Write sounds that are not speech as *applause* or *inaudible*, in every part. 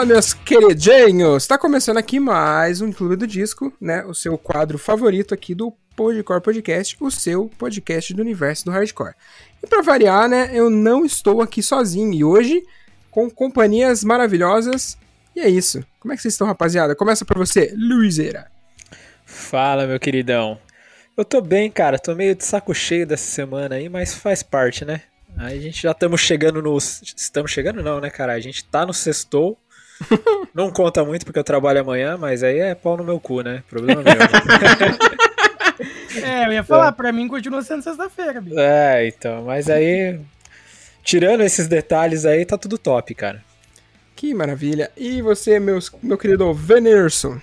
Fala, meus queridinhos! Está começando aqui mais um Clube do Disco, né? O seu quadro favorito aqui do Podcore Podcast, o seu podcast do universo do hardcore. E para variar, né, eu não estou aqui sozinho e hoje com companhias maravilhosas. E é isso. Como é que vocês estão, rapaziada? Começa para você, Luizeira. Fala, meu queridão. Eu tô bem, cara. Tô meio de saco cheio dessa semana aí, mas faz parte, né? Aí a gente já estamos chegando no. Estamos chegando, não, né, cara? A gente tá no sextou. *laughs* não conta muito porque eu trabalho amanhã, mas aí é pau no meu cu, né? Problema meu. *laughs* é, eu ia falar, é. pra mim continua sendo sexta-feira, bicho. É, então, mas aí. Tirando esses detalhes aí, tá tudo top, cara. Que maravilha. E você, meus, meu querido Venerson?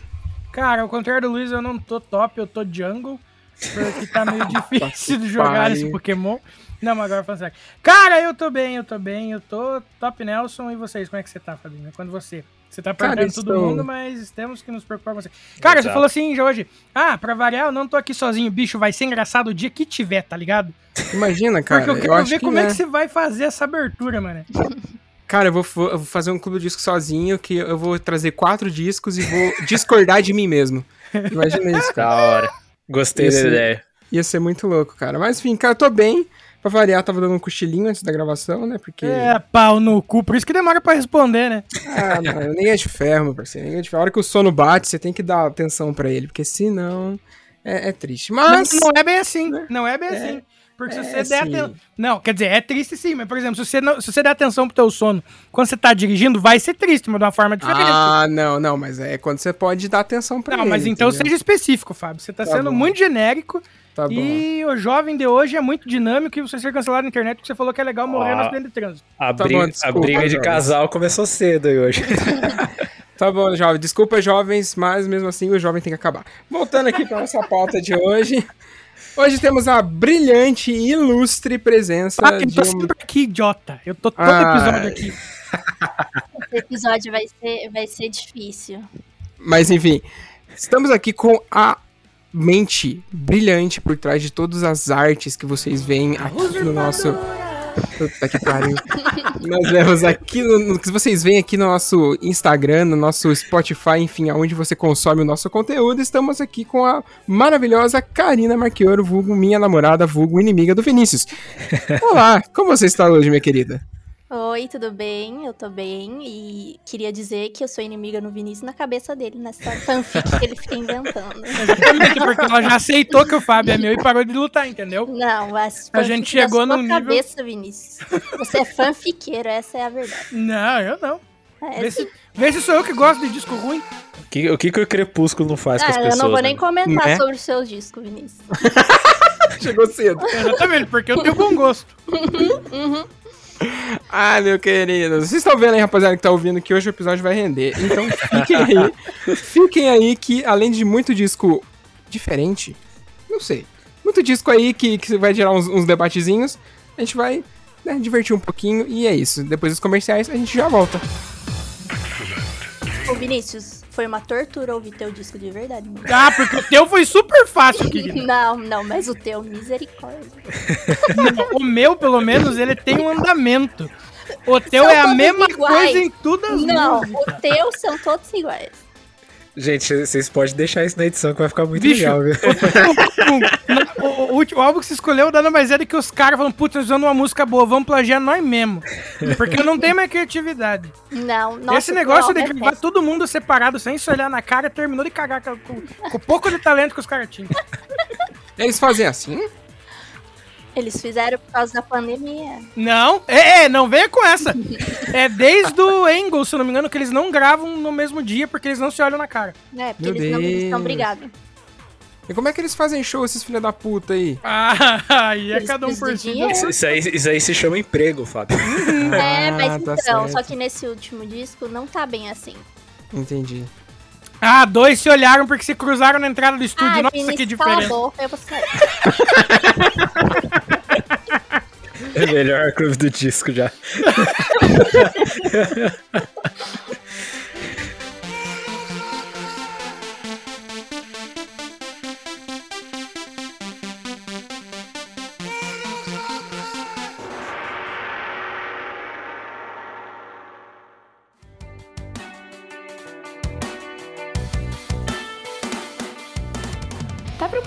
Cara, ao contrário do Luiz, eu não tô top, eu tô jungle. Porque tá meio *laughs* difícil de jogar esse Pokémon. Não, mas agora falando sério. Cara, eu tô bem, eu tô bem, eu tô top Nelson. E vocês, como é que você tá, Fabinho? Quando você? Você tá perdendo todo estou... mundo, mas temos que nos preocupar com você. Cara, Exato. você falou assim já hoje. Ah, pra variar, eu não tô aqui sozinho. Bicho, vai ser engraçado o dia que tiver, tá ligado? Imagina, cara. Porque eu quero eu ver como é. é que você vai fazer essa abertura, mano. *laughs* Cara, eu vou, eu vou fazer um clube de disco sozinho, que eu vou trazer quatro discos e vou discordar de mim mesmo. Imagina isso, cara. Da hora. Gostei ia da ser, ideia. Ia ser muito louco, cara. Mas enfim, cara, eu tô bem. Pra variar, tava dando um cochilinho antes da gravação, né? Porque. É, pau no cu, por isso que demora pra responder, né? Ah, não, ninguém é de ferro, meu parceiro. Ninguém é de ferro. A hora que o sono bate, você tem que dar atenção pra ele, porque senão é, é triste. Mas. Não, não, é bem assim, né? não é bem é, assim. Porque se é, você der atenção. Não, quer dizer, é triste sim, mas, por exemplo, se você, não, se você der atenção pro teu sono quando você tá dirigindo, vai ser triste, mas de uma forma diferente. Ah, não, não, mas é quando você pode dar atenção pra não, ele. Não, mas então entendeu? seja específico, Fábio. Você tá, tá sendo bom. muito genérico Tá e o jovem de hoje é muito dinâmico e você ser cancelado na internet porque você falou que é legal morrer no acidente de trânsito. A, tá briga, bom, desculpa, a briga de casal começou cedo aí hoje. *laughs* tá bom, jovem. Desculpa, jovens, mas mesmo assim o jovem tem que acabar. Voltando aqui para nossa pauta de hoje. Hoje temos a brilhante e ilustre presença ah, eu tô de um... sempre aqui, idiota. Eu tô todo ah, episódio aqui. *laughs* Esse episódio vai ser, vai ser difícil. Mas enfim, estamos aqui com a mente brilhante por trás de todas as artes que vocês veem aqui no nosso. Puta que pariu. Nós vemos aqui no, no, que vocês veem aqui no nosso Instagram, no nosso Spotify, enfim, aonde você consome o nosso conteúdo. Estamos aqui com a maravilhosa Karina Marquioro, vulgo minha namorada, vulgo inimiga do Vinícius. Olá, como você está hoje, minha querida? Oi, tudo bem? Eu tô bem e queria dizer que eu sou inimiga no Vinícius na cabeça dele, nessa fanfic que ele fica inventando. *laughs* Exatamente, porque ela já aceitou que o Fábio é meu e parou de lutar, entendeu? Não, mas a gente chegou no nível... cabeça, Vinícius. Você é fanfiqueiro, essa é a verdade. Não, eu não. É, vê, se, vê se sou eu que gosto de disco ruim. O que, o que, que o Crepúsculo não faz ah, com as pessoas? Eu não vou nem né? comentar né? sobre os seus discos, Vinícius. *laughs* Chegou cedo. Exatamente, porque eu tenho bom gosto. uhum. uhum. *laughs* Ah, meu querido. Vocês estão vendo aí, rapaziada, que tá ouvindo que hoje o episódio vai render. Então fiquem aí. *laughs* fiquem aí que, além de muito disco diferente, não sei. Muito disco aí que, que vai gerar uns, uns debatezinhos. A gente vai né, divertir um pouquinho. E é isso. Depois dos comerciais, a gente já volta. Ô, Vinícius, foi uma tortura ouvir teu disco de verdade. Mano. Ah, porque o teu foi super fácil, *laughs* querido. não, não, mas o teu, misericórdia. o meu, pelo menos, ele tem um andamento. O teu são é a mesma iguais. coisa em tudo as Não, músicas. o teu são todos iguais. Gente, vocês podem deixar isso na edição que vai ficar muito Bicho, legal, viu? *laughs* O, o, o, último álbum que você escolheu nada mais é do que os caras falando, putz, usando uma música boa, vamos plagiar nós mesmo. Porque não tem mais criatividade. Não, nossa, Esse negócio de gravar todo mundo separado, sem se olhar na cara, terminou de cagar com o pouco de talento que os caras tinham. Eles fazem assim? Eles fizeram por causa da pandemia. Não, é, é não venha com essa. é desde o Angle, se eu não me engano, que eles não gravam no mesmo dia porque eles não se olham na cara. É, porque Meu eles Deus. não estão brigados. E como é que eles fazem show, esses filha da puta aí? Ah, *laughs* aí é cada um por si. Isso, isso, aí, isso aí se chama emprego, Fábio. *laughs* é, mas ah, tá então, certo. só que nesse último disco não tá bem assim. Entendi. Ah, dois se olharam porque se cruzaram na entrada do estúdio. Nossa, Vinícius, que diferença. Acabou, eu vou sair. *laughs* É melhor clube do disco já. *laughs*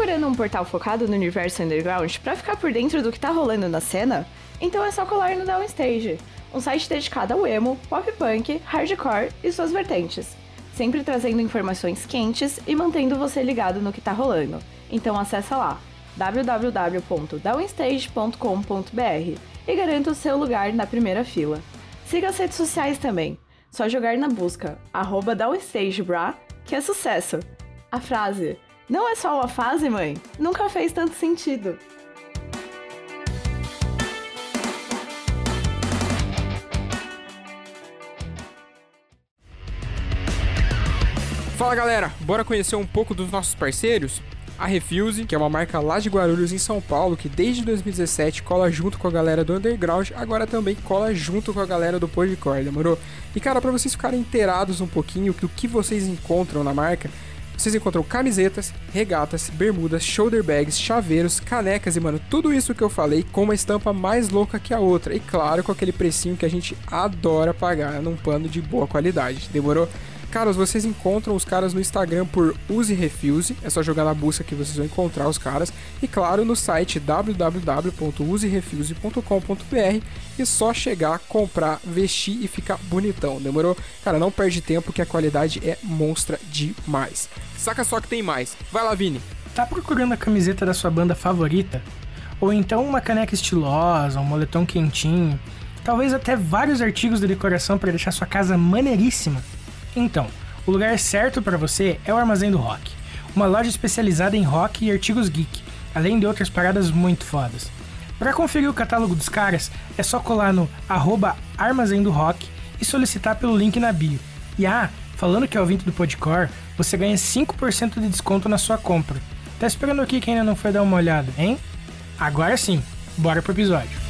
procurando um portal focado no universo underground para ficar por dentro do que tá rolando na cena? Então é só colar no Downstage, um site dedicado ao emo, pop punk, hardcore e suas vertentes, sempre trazendo informações quentes e mantendo você ligado no que tá rolando. Então acessa lá www.downstage.com.br e garanta o seu lugar na primeira fila. Siga as redes sociais também. Só jogar na busca arroba DownStageBra, que é sucesso. A frase não é só uma fase, mãe, nunca fez tanto sentido. Fala galera, bora conhecer um pouco dos nossos parceiros? A Refuse, que é uma marca lá de Guarulhos, em São Paulo, que desde 2017 cola junto com a galera do Underground, agora também cola junto com a galera do Podcore, demorou? E cara, para vocês ficarem inteirados um pouquinho do que vocês encontram na marca, vocês encontram camisetas, regatas, bermudas, shoulder bags, chaveiros, canecas e, mano, tudo isso que eu falei com uma estampa mais louca que a outra. E claro, com aquele precinho que a gente adora pagar num pano de boa qualidade. Demorou? Caras, vocês encontram os caras no Instagram por Use Refuse, é só jogar na busca que vocês vão encontrar os caras. E claro, no site www.userefuse.com.br e só chegar, comprar, vestir e ficar bonitão, demorou? Cara, não perde tempo que a qualidade é monstra demais. Saca só que tem mais. Vai lá, Vini. Tá procurando a camiseta da sua banda favorita? Ou então uma caneca estilosa, um moletom quentinho? Talvez até vários artigos de decoração para deixar sua casa maneiríssima? Então, o lugar certo para você é o Armazém do Rock, uma loja especializada em rock e artigos geek, além de outras paradas muito fodas. Para conferir o catálogo dos caras, é só colar no arroba Armazém do Rock e solicitar pelo link na bio. E ah, falando que é ouvinte do Podcore, você ganha 5% de desconto na sua compra. Tá esperando aqui quem ainda não foi dar uma olhada, hein? Agora sim, bora pro episódio.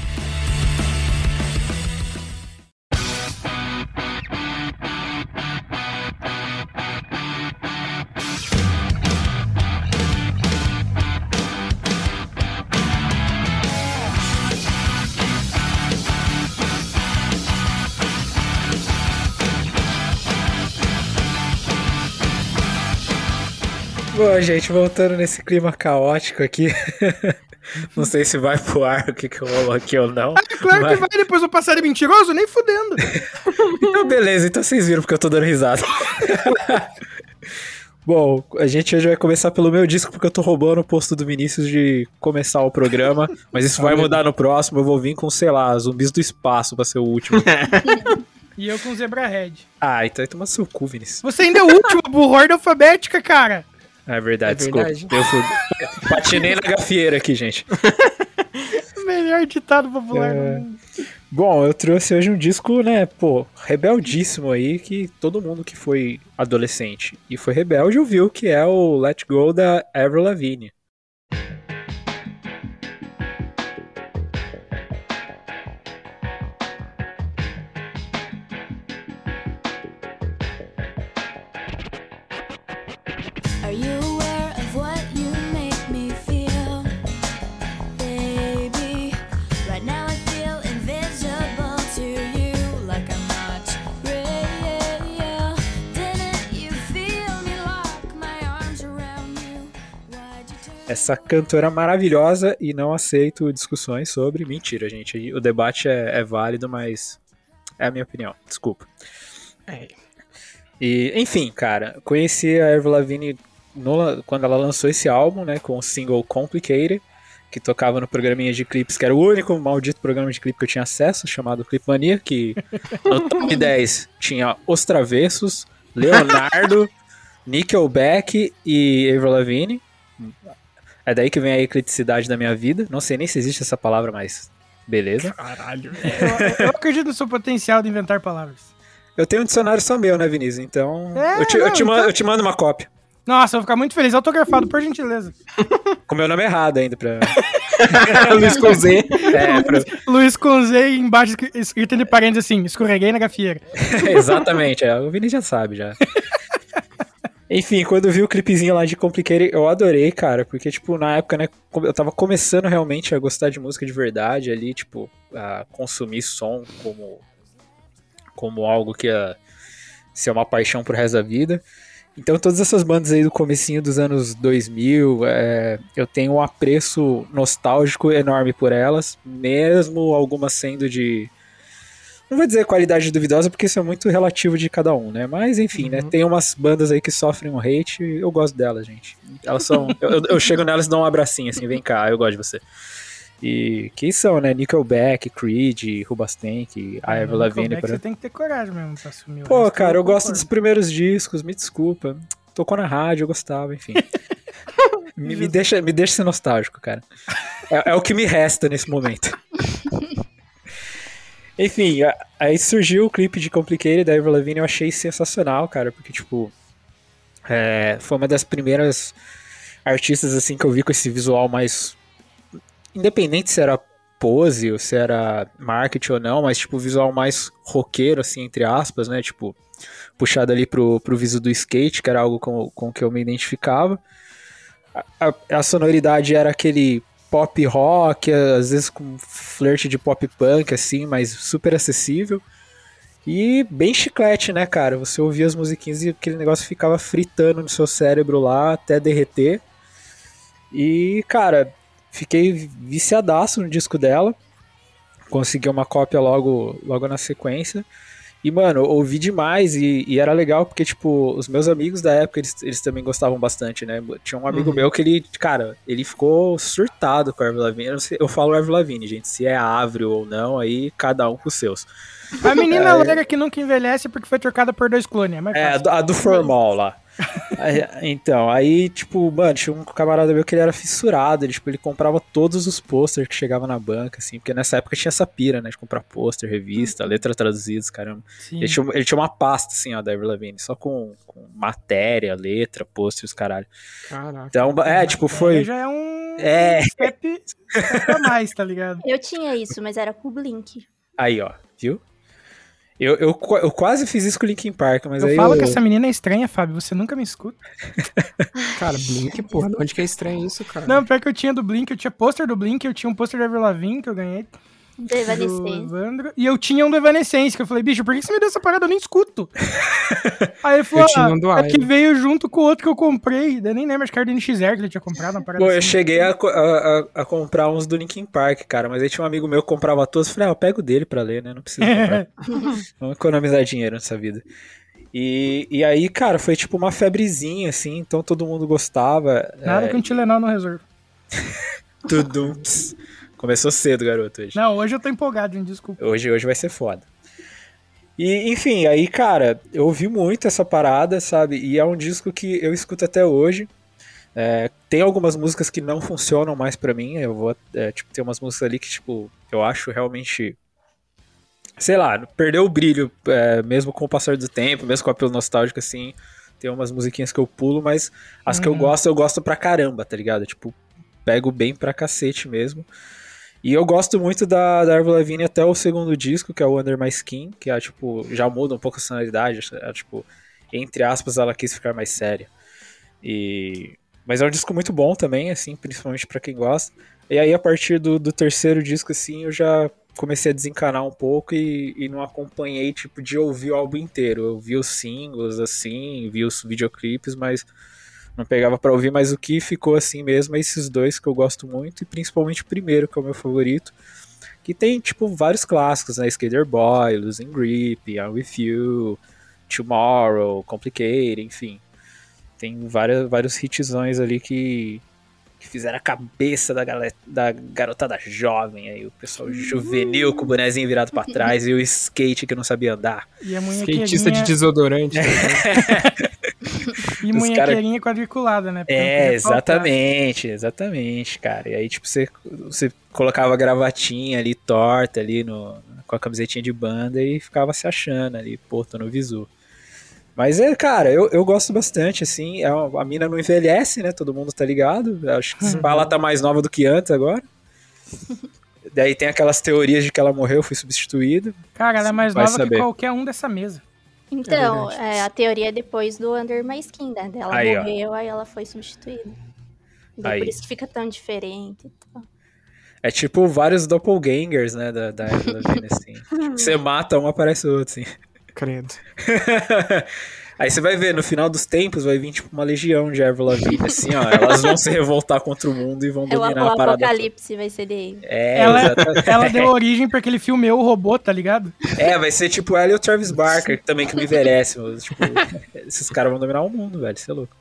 Bom, gente, voltando nesse clima caótico aqui. *laughs* Não sei se vai pro ar o que, que rolou aqui ou não. Ah, claro mas- que vai depois do passarinho mentiroso, nem fudendo. *laughs* Então, beleza, então vocês viram porque eu tô dando risada. *laughs* Bom, a gente hoje vai começar pelo meu disco, porque eu tô roubando o posto do Vinícius de começar o programa. Mas isso vai mudar no próximo. Eu vou vir com, sei lá, zumbis do espaço pra ser o último. E eu com zebra red. ah, então toma seu cu, Vinícius. Você ainda é o último, burro, ordem alfabética, cara. É verdade, É desculpa. verdade. Eu fui... Patinei na gafieira aqui, gente. *laughs* Melhor ditado popular É. mundo. Bom, eu trouxe hoje um disco, né, pô, rebeldíssimo aí, que todo mundo que foi adolescente e foi rebelde ouviu, que é o Let Go da Avril Lavigne. Essa cantora maravilhosa e não aceito discussões sobre. Mentira, gente. O debate é, é válido, mas é a minha opinião. Desculpa. É. E, enfim, cara, conheci a Avril Lavigne no- quando ela lançou esse álbum, né, com o single Complicated, que tocava no programinha de clipes, que era o único maldito programa de clipe que eu tinha acesso, chamado Clipmania, que no top *laughs* 10 tinha Os Travessos, Leonardo, *laughs* Nickelback e Avril Lavigne. É daí que vem a ecleticidade da minha vida. Não sei nem se existe essa palavra, mas beleza. Caralho. Eu, eu acredito no seu potencial de inventar palavras. Eu tenho um dicionário só meu, né, Vinícius? Então É, eu, te, eu não, te mando, então- eu te mando uma cópia. Nossa, eu vou ficar muito feliz. Autografado, por gentileza. Com meu nome errado ainda. Pra... *laughs* Luiz com Z. É, pra- Luiz com Z embaixo escri- escrito entre parênteses assim, escorreguei na gafieira. *laughs* Exatamente, é, o Vini já sabe já. Enfim, quando eu vi o clipezinho lá de Complicated, eu adorei, cara, porque, tipo, na época, né, eu tava começando realmente a gostar de música de verdade ali, tipo, a consumir som como, como algo que ia ser uma paixão pro resto da vida. Então todas essas bandas aí do comecinho dos anos 2000, é, eu tenho um apreço nostálgico enorme por elas, mesmo algumas sendo de não vou dizer qualidade duvidosa porque isso é muito relativo de cada um, né? Mas enfim, né? Tem umas bandas aí que sofrem um hate e eu gosto delas, gente. Elas são, eu, *laughs* eu- eu chego nelas e dou um abracinho assim, vem cá, eu gosto de você. E que são, né? Nickelback, Creed, Rubastank, a Avril Lavigne, Você tem que ter coragem mesmo pra assumir o Pô, resto, cara, eu gosto dos primeiros discos, me desculpa. Tocou na rádio, eu gostava, enfim. *laughs* me, me deixa, me deixa ser nostálgico, cara. É, é o que me resta nesse momento. *laughs* enfim, aí surgiu o clipe de Complicated da Avril Lavigne, eu achei sensacional, cara, porque, tipo, é, foi uma das primeiras artistas, assim, que eu vi com esse visual mais... Independente se era pose ou se era marketing ou não, mas, tipo, visual mais roqueiro, assim, entre aspas, né, tipo puxado ali pro, pro viso do skate, que era algo com, com que eu me identificava. A, a- a sonoridade era aquele pop rock, às vezes com flerte de pop punk, assim, mas super acessível. E bem chiclete, né, cara? Você ouvia as musiquinhas e aquele negócio ficava fritando no seu cérebro lá até derreter. E, cara, fiquei viciadaço no disco dela. Consegui uma cópia logo, logo na sequência. E, mano, eu ouvi demais e, e era legal porque, tipo, os meus amigos da época, eles, eles também gostavam bastante, né? Tinha um amigo Uhum. meu que ele, cara, ele ficou surtado com a Avril Lavigne. Eu, sei- eu falo Avril Lavigne, gente, se é Avril ou não, aí cada um com os seus. A menina *laughs* É. loira que nunca envelhece porque foi trocada por dois clones. É mais É, a do, a do formal lá. Aí, então, aí, tipo, mano, tinha um camarada meu que ele era fissurado, ele, tipo, ele comprava todos os posters que chegavam na banca, assim, porque nessa época tinha essa pira, né, de comprar pôster, revista, letra traduzida, caramba. Ele tinha, ele tinha uma pasta, assim, ó, da Avril Lavigne, só com, com matéria, letra, pôster, os caralho. Caraca. Então, é, tipo, foi... Já é um É. step, step a mais, tá ligado? Eu tinha isso, mas era com o Blink. Aí, ó, viu? Eu, eu, eu quase fiz isso com o Linkin Park, mas eu aí falo eu... que essa menina é estranha, Fábio. Você nunca me escuta. *laughs* Cara, Blink, porra, de onde que é estranho isso, cara? Não, pior que eu tinha do Blink, eu tinha pôster do Blink, eu tinha um pôster da Avril Lavigne que eu ganhei. Do Evanescence. Evandro. E eu tinha um do Evanescence, que eu falei, bicho, por que você me deu essa parada? Eu nem escuto. *laughs* Aí ele falou, Eu tinha ah, um do é que veio junto com o outro que eu comprei. Eu nem lembro, acho que era do NX0 que ele tinha comprado, uma parada Pô, eu assim. cheguei a, a, a- a comprar uns do Linkin Park, cara, mas aí tinha um amigo meu que comprava todos, eu falei, ah, eu pego dele pra ler, né, não precisa comprar. *laughs* Vamos economizar dinheiro nessa vida. E, e aí, cara, foi tipo uma febrezinha, assim, então todo mundo gostava. Nada é, que um Tilenol não resolve. *laughs* tudo. Começou cedo, garoto, hoje. Não, hoje eu tô empolgado, hein, desculpa. Hoje, hoje vai ser foda. E, enfim, aí, cara, eu ouvi muito essa parada, sabe? E é um disco que eu escuto até hoje. É, tem algumas músicas que não funcionam mais pra mim. Eu vou, é, tipo, tem umas músicas ali que, tipo, eu acho realmente. Sei lá, perdeu o brilho, é, mesmo com o passar do tempo, mesmo com o apelo nostálgico, assim. Tem umas musiquinhas que eu pulo, mas as que eu Uhum. gosto, eu gosto pra caramba, tá ligado? Tipo, pego bem pra cacete mesmo. E eu gosto muito da, da Avril Lavigne até o segundo disco, que é o Under My Skin, que é, tipo, já muda um pouco a sonoridade, é, tipo, entre aspas, ela quis ficar mais séria. E... Mas é um disco muito bom também, assim, principalmente pra quem gosta. E aí, a partir do, do terceiro disco, assim, eu já comecei a desencanar um pouco e, e não acompanhei, tipo, de ouvir o álbum inteiro. Eu vi os singles, assim, vi os videoclipes, mas não pegava pra ouvir, mas o que ficou assim mesmo é esses dois que eu gosto muito, e principalmente o primeiro, que é o meu favorito, que tem, tipo, vários clássicos, né? Skater Boy, Losing Grip, I'm With You, Tomorrow, Complicated, enfim. Tem várias, vários hitzões ali que, que fizeram a cabeça da, galera, da garotada jovem, aí o pessoal juvenil com o bonezinho virado pra trás e o skate que não sabia andar. E a Skatista de desodorante. ligado? *laughs* *laughs* e munhequeirinha quadriculada, né? Porque É, podia faltar. exatamente, exatamente, cara. E aí, tipo, você, você colocava a gravatinha ali torta ali no, com a camisetinha de banda e ficava se achando ali, pô, tô no visu. Mas é, cara, eu, eu gosto bastante, assim. É uma- a mina não envelhece, né? Todo mundo tá ligado. Acho que pá, ela tá mais nova do que antes agora. *laughs* Daí tem aquelas teorias de que ela morreu, foi substituída. Cara, ela é mais nova saber. que qualquer um dessa mesa. Então, verdade. é, a teoria é depois do Under My Skin, né? Ela Aí, ó. morreu, aí ela foi substituída. Daí Aí. Por isso que fica tão diferente. e tal. É tipo vários doppelgangers, né? Da, da Lavigne, assim. Tipo, *laughs* você mata um, aparece outro, assim. Credo. *laughs* Aí você vai ver, no final dos tempos vai vir tipo uma legião de Avril Lavigne, assim, ó. Elas vão se revoltar contra o mundo e vão É o, dominar o a parada. toda. apocalipse vai ser dele. É, Ela, exatamente. ela deu origem pra aquele filme o Robô, tá ligado? É, vai ser tipo ela e o Travis Barker, que também que me envelhece. mas, Tipo, esses caras vão dominar o mundo, velho. Você é louco.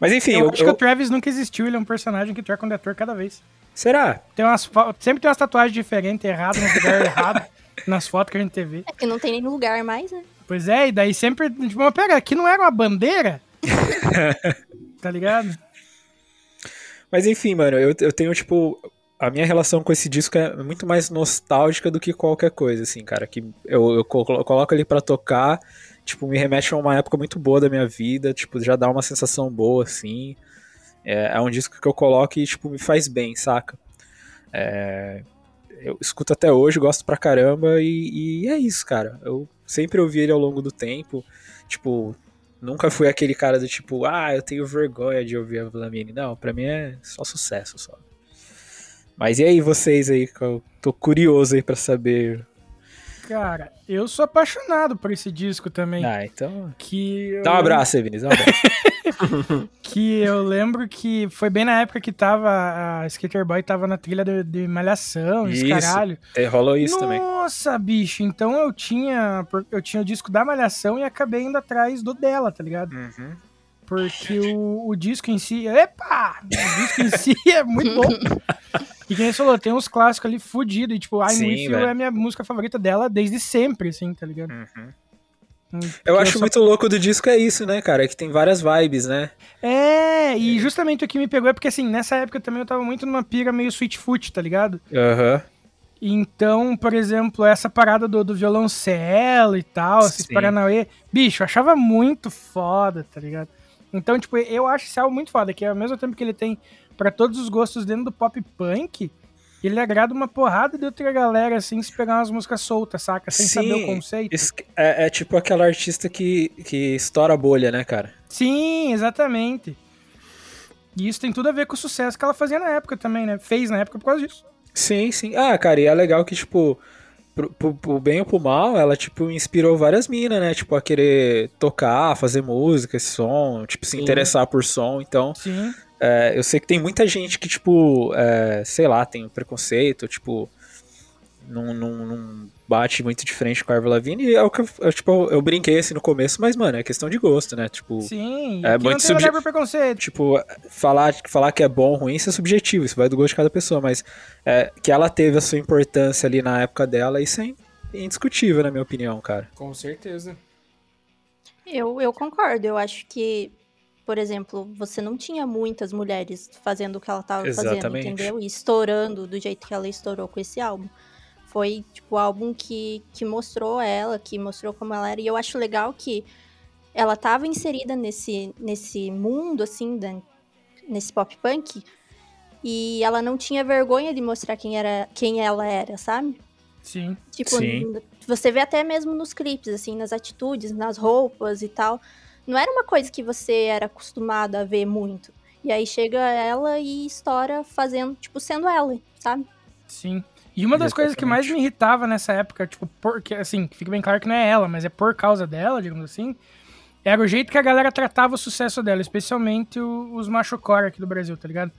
Mas enfim, Eu eu, acho que eu- o Travis nunca existiu, ele é um personagem que troca de ator cada vez. será? Tem umas Sempre tem umas tatuagens diferentes, erradas, no lugar errado, *laughs* nas fotos que a gente vê. É que não tem nem lugar mais, né? Pois é, e daí sempre. Tipo, mas pera, aqui não era uma bandeira? *laughs* tá ligado? Mas enfim, mano, eu, eu tenho, tipo. A minha relação com esse disco é muito mais nostálgica do que qualquer coisa, assim, cara. Que eu, eu colo- coloco ele pra tocar, tipo, me remete a uma época muito boa da minha vida, tipo, já dá uma sensação boa, assim. É, é um disco que eu coloco e, tipo, me faz bem, saca? É, eu escuto até hoje, gosto pra caramba e, e é isso, cara. Eu sempre ouvi ele ao longo do tempo, tipo, nunca fui aquele cara do tipo, ah, eu tenho vergonha de ouvir a Vlamine. Não, pra mim é só sucesso, só. Mas e aí vocês aí, eu tô curioso aí pra saber. Cara, eu sou apaixonado por esse disco também. Ah, então... Que eu Dá um abraço, aí, Vinícius, dá um abraço. *laughs* Que eu lembro que foi bem na época que tava. A Skater Boy tava na trilha de, de Malhação, esse Isso. caralho. É, Rolou isso também. Nossa, bicho, então eu tinha. Eu tinha o disco da Malhação e acabei indo atrás do dela, tá ligado? Uhum. Porque o, o disco em si. Epa! O disco em *laughs* si é muito bom. E quem falou, tem uns clássicos ali fudidos. E tipo, I'm Sim, With You é a minha música favorita dela desde sempre, assim, tá ligado? Uhum. Hum, Eu que acho muito louco do disco é isso, né, cara? Que tem várias vibes, né? É, e justamente o que me pegou é porque, assim, nessa época também eu tava muito numa pira meio Sweetfoot, tá ligado? Aham. Então, por exemplo, essa parada do, do violoncelo e tal, esses. Paranauê, bicho, eu achava muito foda, tá ligado? Então, tipo, eu acho álbum muito foda, que ao mesmo tempo que ele tem pra todos os gostos dentro do pop punk, ele agrada uma porrada de outra galera, assim, se pegar umas músicas soltas, saca? Sem saber o conceito. Isso é, é tipo aquela artista que, que estoura a bolha, né, cara? Sim, exatamente. E isso tem tudo a ver com o sucesso que ela fazia na época também, né? Fez na época por causa disso. Sim, sim. Ah, cara, e é legal que, tipo, pro, pro- pro bem ou pro mal, ela, tipo, inspirou várias minas, né? Tipo, a querer tocar, fazer música, esse som, tipo, se Sim. interessar por som. Então, é, eu sei que tem muita gente que, tipo, é, sei lá, tem preconceito, tipo, não, não, não bate muito de frente com a Avril Lavigne. E é o que eu, eu, tipo, eu, brinquei assim no começo, mas, mano, é questão de gosto, né? Tipo, Sim. É muito não tem subje- lugar pra preconceito. tipo, falar, falar que é bom ou ruim, isso é subjetivo, isso vai do gosto de cada pessoa, mas é, que ela teve a sua importância ali na época dela, isso é indiscutível, na minha opinião, cara. Com certeza. Eu, eu concordo. Eu acho que, por exemplo, você não tinha muitas mulheres fazendo o que ela tava fazendo, entendeu? E estourando do jeito que ela estourou com esse álbum. Foi, tipo, o álbum que, que mostrou ela, que mostrou como ela era. E eu acho legal que ela tava inserida nesse, nesse mundo, assim, da- nesse pop punk. E ela não tinha vergonha de mostrar quem, era, quem ela era, sabe? Sim. Tipo, Sim. você vê até mesmo nos clipes, assim, nas atitudes, nas roupas e tal. Não era uma coisa que você era acostumado a ver muito. E aí chega ela e estoura fazendo, tipo, sendo ela, sabe? Sim. E uma das coisas que mais me irritava nessa época, tipo, porque, assim, fica bem claro que não é ela, mas é por causa dela, digamos assim, era o jeito que a galera tratava o sucesso dela, especialmente o- os machocore aqui do Brasil, tá ligado?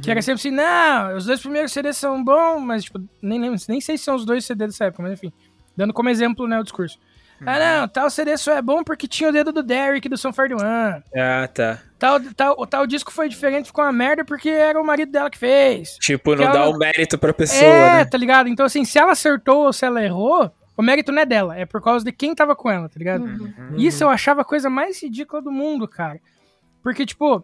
Que era sempre assim, não, os dois primeiros CDs são bons, mas, tipo, nem, lembro, nem sei se são os dois CDs dessa época, mas enfim, dando como exemplo, né, o discurso. Ah, não, tal CD só é bom porque tinha o dedo do Derek do Son 41. Ah, tá. Tal, tal, tal disco foi diferente, ficou uma merda porque era o marido dela que fez. Tipo, não dá ela- o mérito pra pessoa, é, né? tá ligado? Então, assim, se ela acertou ou se ela errou, o mérito não é dela, é por causa de quem tava com ela, tá ligado? Uhum. Isso eu achava a coisa mais ridícula do mundo, cara. Porque, tipo,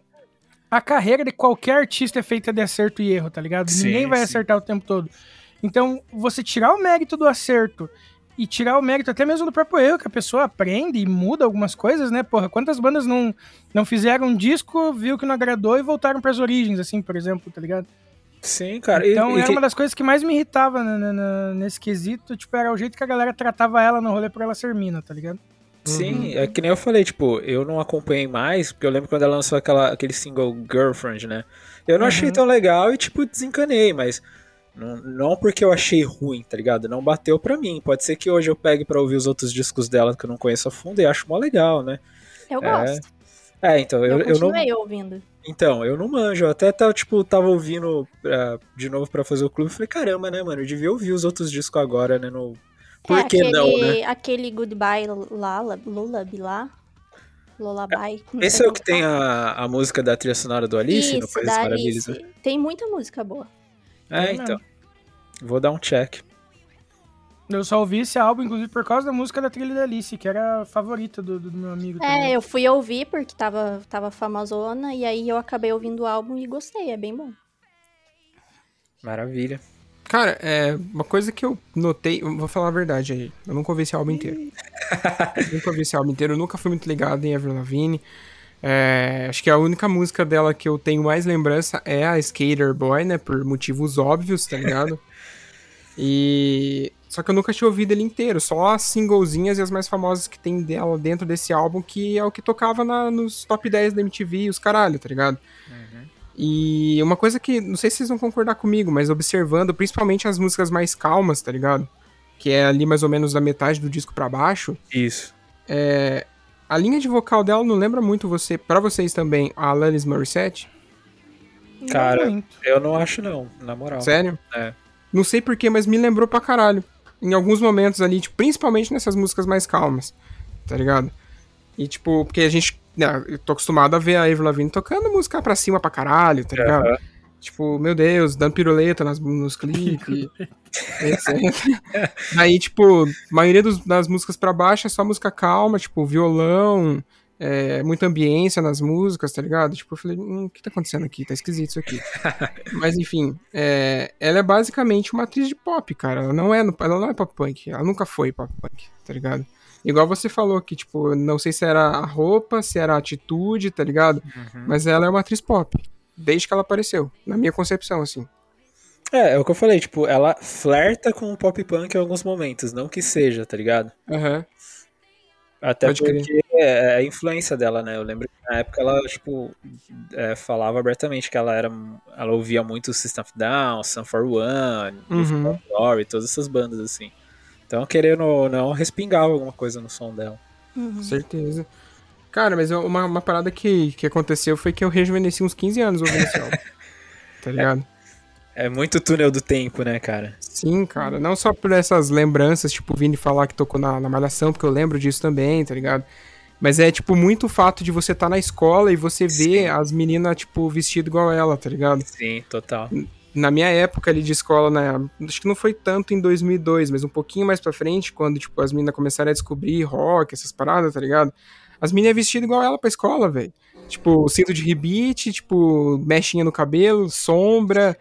a carreira de qualquer artista é feita de acerto e erro, tá ligado? Sim, Ninguém vai sim. acertar o tempo todo. Então, você tirar o mérito do acerto e tirar o mérito até mesmo do próprio erro, que a pessoa aprende e muda algumas coisas, né? Porra, quantas bandas não, não fizeram um disco, viu que não agradou e voltaram pras origens, assim, por exemplo, tá ligado? Sim, cara. E- Então e era que- uma das coisas que mais me irritava na- na- na- nesse quesito, tipo, era o jeito que a galera tratava ela no rolê por ela ser mina, tá ligado? Sim, é que nem eu falei, tipo, eu não acompanhei mais, porque eu lembro quando ela lançou aquela, aquele single Girlfriend, né? Eu não achei Uhum. tão legal e, tipo, desencanei, mas Não, não porque eu achei ruim, tá ligado? Não bateu pra mim. Pode ser que hoje eu pegue pra ouvir os outros discos dela que eu não conheço a fundo e acho mó legal, né? Eu É, gosto. É, então, Eu, eu, eu não. ouvindo. Então, eu não manjo. Eu até tá, tipo, tava ouvindo ah, de novo pra fazer o clube e falei, caramba, né, mano? Eu devia ouvir os outros discos agora, né? No... Por é, que aquele, não, né? Aquele Goodbye Lala, Lullaby lá. Lullaby. não Esse é o que tem fala. a, a música da trilha sonora do Alice no Isso, País Maravilhas, Alice. né? Tem muita música boa. É, É então. Vou dar um check. Eu só ouvi esse álbum, inclusive, por causa da música da trilha da Alice, que era a favorita do, do meu amigo. É, também. eu fui ouvir porque tava, tava famosona, e aí eu acabei ouvindo o álbum e gostei, é bem bom. Maravilha. Cara, é uma coisa que eu notei, vou falar a verdade aí. Eu nunca ouvi esse álbum inteiro. *laughs* Nunca ouvi esse álbum inteiro, eu nunca fui muito ligado em Avril Lavigne. É, acho que a única música dela que eu tenho mais lembrança é a Skater Boy, né? Por motivos óbvios, tá ligado? E. Só que eu nunca tinha ouvido ele inteiro, só as singlezinhas e as mais famosas que tem dela dentro desse álbum, que é o que tocava na- nos top 10 da MTV e os caralho, tá ligado? E uma coisa que, não sei se vocês vão concordar comigo, mas observando principalmente as músicas mais calmas, tá ligado? Que é ali mais ou menos da metade do disco pra baixo. Isso. É, a linha de vocal dela não lembra muito você, para vocês também, a Alanis Morissette? Não Cara, muito. eu não acho não, na moral. Sério? É. Não sei porquê, mas me lembrou pra caralho. Em alguns momentos ali, tipo, principalmente nessas músicas mais calmas, tá ligado? E tipo, porque a gente, né, eu tô acostumado a ver a Avril Lavigne tocando música pra cima pra caralho, tá ligado? Aham. Tipo, meu Deus, dando piruleta nas, nos clipes, etc. Daí, tipo, a maioria dos- das músicas pra baixo é só música calma, tipo, violão, é, muita ambiência nas músicas, tá ligado? Tipo, eu falei, hum, o que tá acontecendo aqui? Tá esquisito isso aqui. *laughs* Mas, enfim, é, ela é basicamente uma atriz de pop, cara. Ela não é, ela não é pop punk. Ela nunca foi pop punk, tá ligado? Igual você falou que, tipo, não sei se era a roupa, se era a atitude, tá ligado? Mas ela é uma atriz pop. Desde que ela apareceu. Na minha concepção, assim. É, é o que eu falei, tipo, ela flerta com o pop punk em alguns momentos, não que seja, tá ligado? Aham. Até Pode crer. porque é a influência dela, né? Eu lembro que na época ela, tipo, é, falava abertamente que ela era. Ela ouvia muito System of Down, Sun for One, Uhum. Glory, todas essas bandas assim. Então, querendo ou não, respingava alguma coisa no som dela. Uhum. Certeza. Cara, mas eu- uma, uma parada que, que aconteceu foi que eu rejuvenesci uns 15 anos ouvindo esse álbum. Tá ligado? É muito túnel do tempo, né, cara? Sim, cara. Não só por essas lembranças, tipo, vindo falar que tocou na, na Malhação, porque eu lembro disso também, tá ligado? Mas é, tipo, muito o fato de você estar na escola e você ver as meninas, tipo, vestidas igual ela, tá ligado? Sim, total. Na minha época ali de escola, né? Acho que não foi tanto em 2002, mas um pouquinho mais pra frente, quando, tipo, as meninas começaram a descobrir rock, essas paradas, tá ligado? As meninas vestidas igual ela pra escola, velho. Tipo, cinto de rebite, tipo, mechinha no cabelo, sombra,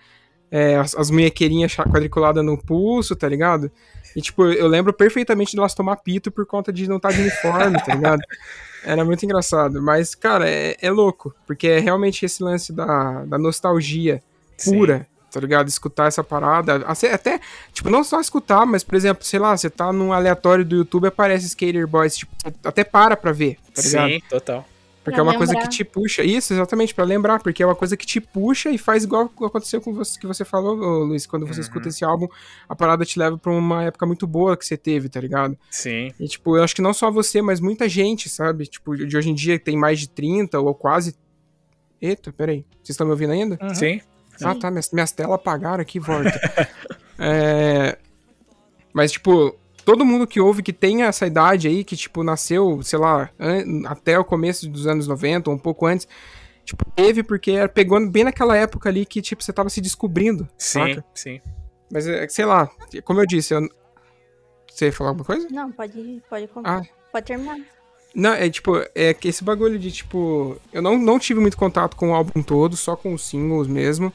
é, as, as munhequeirinhas quadriculadas no pulso, tá ligado? E, tipo, eu lembro perfeitamente de elas tomar pito por conta de não estar de uniforme, tá ligado? *laughs* Era muito engraçado. Mas, cara, é, é louco, porque é realmente esse lance da, da nostalgia Sim. Tá ligado? Escutar essa parada. Até, tipo, não só escutar, mas, por exemplo, sei lá, você tá num aleatório do YouTube aparece Skater Boys, tipo, até para pra ver, tá ligado? Sim, total. Porque Pra é uma coisa lembrar. que te puxa. Isso, exatamente, pra lembrar, porque é uma coisa que te puxa e faz igual aconteceu com você que você falou, Luiz, quando você Uhum. escuta esse álbum, a parada te leva pra uma época muito boa que você teve, tá ligado? Sim. E, tipo, eu acho que não só você, mas muita gente, sabe? Tipo, de hoje em dia tem mais de 30 ou quase. Eita, peraí. Vocês estão me ouvindo ainda? Uhum. Sim. Ah, tá. Minhas, minhas telas apagaram aqui, volta. *laughs* é... Mas, tipo, todo mundo que ouve que tem essa idade aí, que, tipo, nasceu, sei lá, an- até o começo dos anos 90, ou um pouco antes, tipo, teve porque era pegando bem naquela época ali que, tipo, você tava se descobrindo, Sim, saca? sim. Mas, é, sei lá, como eu disse, eu... Você ia falar alguma coisa? Não, pode, pode, Ah. pode terminar. Não, é tipo, é que esse bagulho de tipo. Eu não, não tive muito contato com o álbum todo, só com os singles mesmo.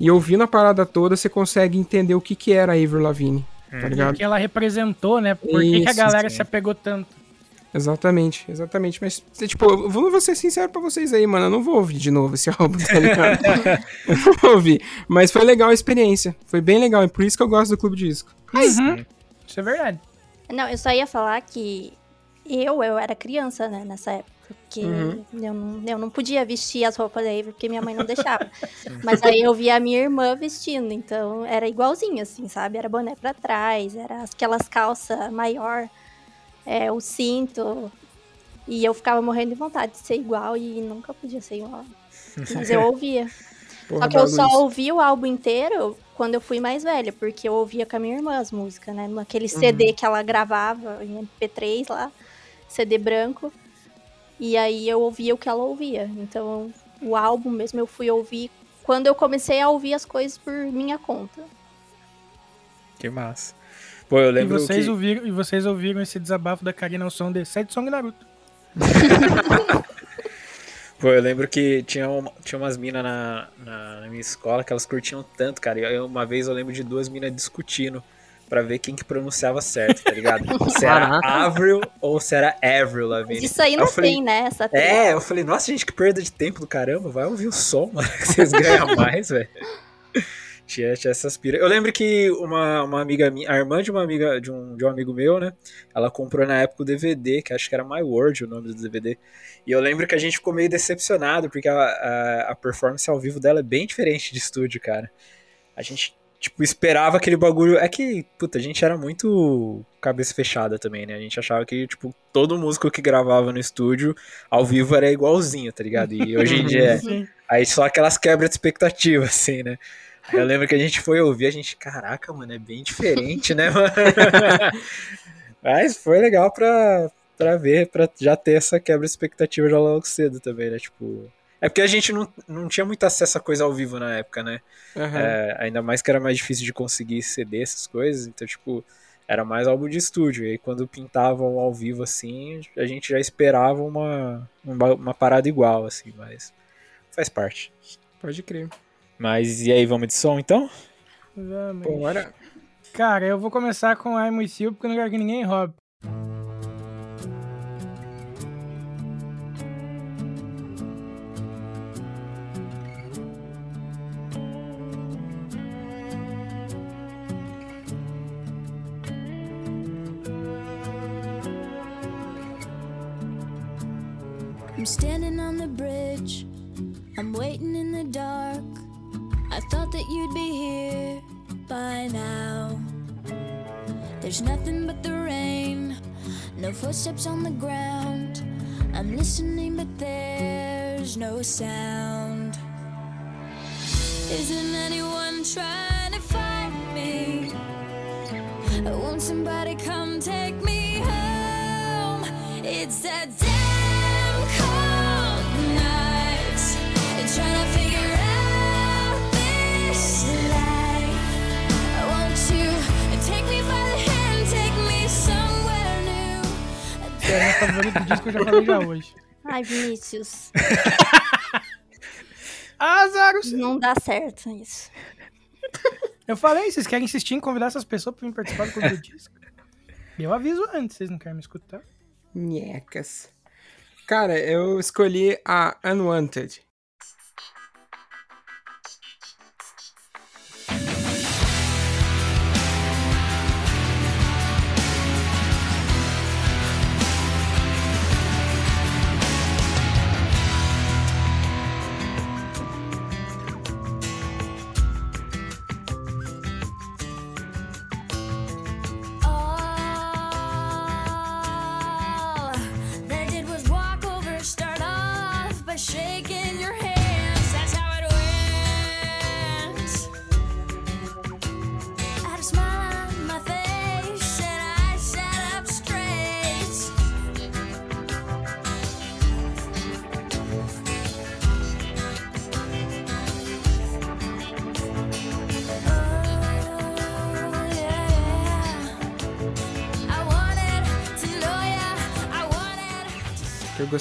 E ouvindo a parada toda, você consegue entender o que que era a Avril Lavigne, tá O ligado? que ela representou, né? Por que, que a Isso, galera sim. se apegou tanto? Exatamente, exatamente. Mas, tipo, eu vou vou ser sincero pra vocês aí, mano. Eu não vou ouvir de novo esse *laughs* álbum, tá ligado? eu não vou ouvir. Mas foi legal a experiência. Foi bem legal. E por isso que eu gosto do Clube Disco. Uhum. Isso é verdade. Não, eu só ia falar que eu, eu era criança, né, nessa época. Porque Uhum. eu, não, eu não podia vestir as roupas da Avery, porque minha mãe não deixava. Mas aí eu via a minha irmã vestindo, então era igualzinho, assim, sabe? Era boné pra trás, era aquelas calças maior, é, o cinto. E eu ficava morrendo de vontade de ser igual e nunca podia ser igual. Mas eu ouvia. *laughs* Porra, Só que eu só ouvi o álbum inteiro quando eu fui mais velha, porque eu ouvia com a minha irmã as músicas, né? Naquele CD que ela gravava em MP3 lá, CD branco. E aí eu ouvia o que ela ouvia. Então, o álbum mesmo eu fui ouvir quando eu comecei a ouvir as coisas por minha conta. Que massa. Pô, eu E lembro vocês, que... ouviram, e vocês ouviram esse desabafo da Karina ao som de Sete Song Naruto. *laughs* Pô, eu lembro que tinha, uma- tinha umas minas na, na, na minha escola que elas curtiam tanto, cara. E eu- uma vez eu lembro de duas minas discutindo pra ver quem que pronunciava certo, tá ligado? *laughs* se era. Avril ou se era Avril Lavigne. isso aí não falei, tem, né? Essa. É, eu falei, nossa, gente, que perda de tempo do caramba. Vai ouvir o som, *laughs* mano, que vocês ganham *laughs* mais, velho. Tinha, tinha essas piras. Eu lembro que uma, uma amiga minha, a irmã de uma amiga de um, de um amigo meu, né? Ela comprou na época o DVD, que acho que era My World o nome do DVD. E eu lembro que a gente ficou meio decepcionado, porque a, a, a performance ao vivo dela é bem diferente de estúdio, cara. A gente, tipo, esperava aquele bagulho. É que, puta, a gente era muito cabeça fechada também, né? A gente achava que, tipo, todo músico que gravava no estúdio, ao vivo, era igualzinho, tá ligado? E hoje em dia é. *laughs* Aí só aquelas quebras de expectativa, assim, né? Aí eu lembro que a gente foi ouvir, a gente, caraca, mano, é bem diferente, né, mano? *laughs* Mas foi legal pra, pra ver, pra já ter essa quebra de expectativa já logo cedo também, né? Tipo. É porque a gente não, não tinha muito acesso a coisa ao vivo na época, né? Aham. É, ainda mais que era mais difícil de conseguir CD, essas coisas. Então, tipo, era mais álbum de estúdio. E aí, quando pintavam ao vivo, assim, a gente já esperava uma, uma, uma parada igual, assim, mas faz parte. Pode crer. Mas e aí, vamos de som então? Vamos. Bora. Cara, eu vou começar com I'm With You, porque eu não quero que ninguém roube. Nothing but the rain, no footsteps on the ground. I'm listening, but there's no sound. Isn't anyone trying to find me? Won't somebody come take me home? It's that damn Que é meu favorito disco, eu já falei já hoje. Ai, Vinícius, *laughs* Azaros! não dá certo isso. Eu falei, vocês querem insistir em convidar essas pessoas pra vir participar do clube do disco? Eu aviso antes, vocês não querem me escutar? Nhecas. Cara, eu escolhi a Unwanted.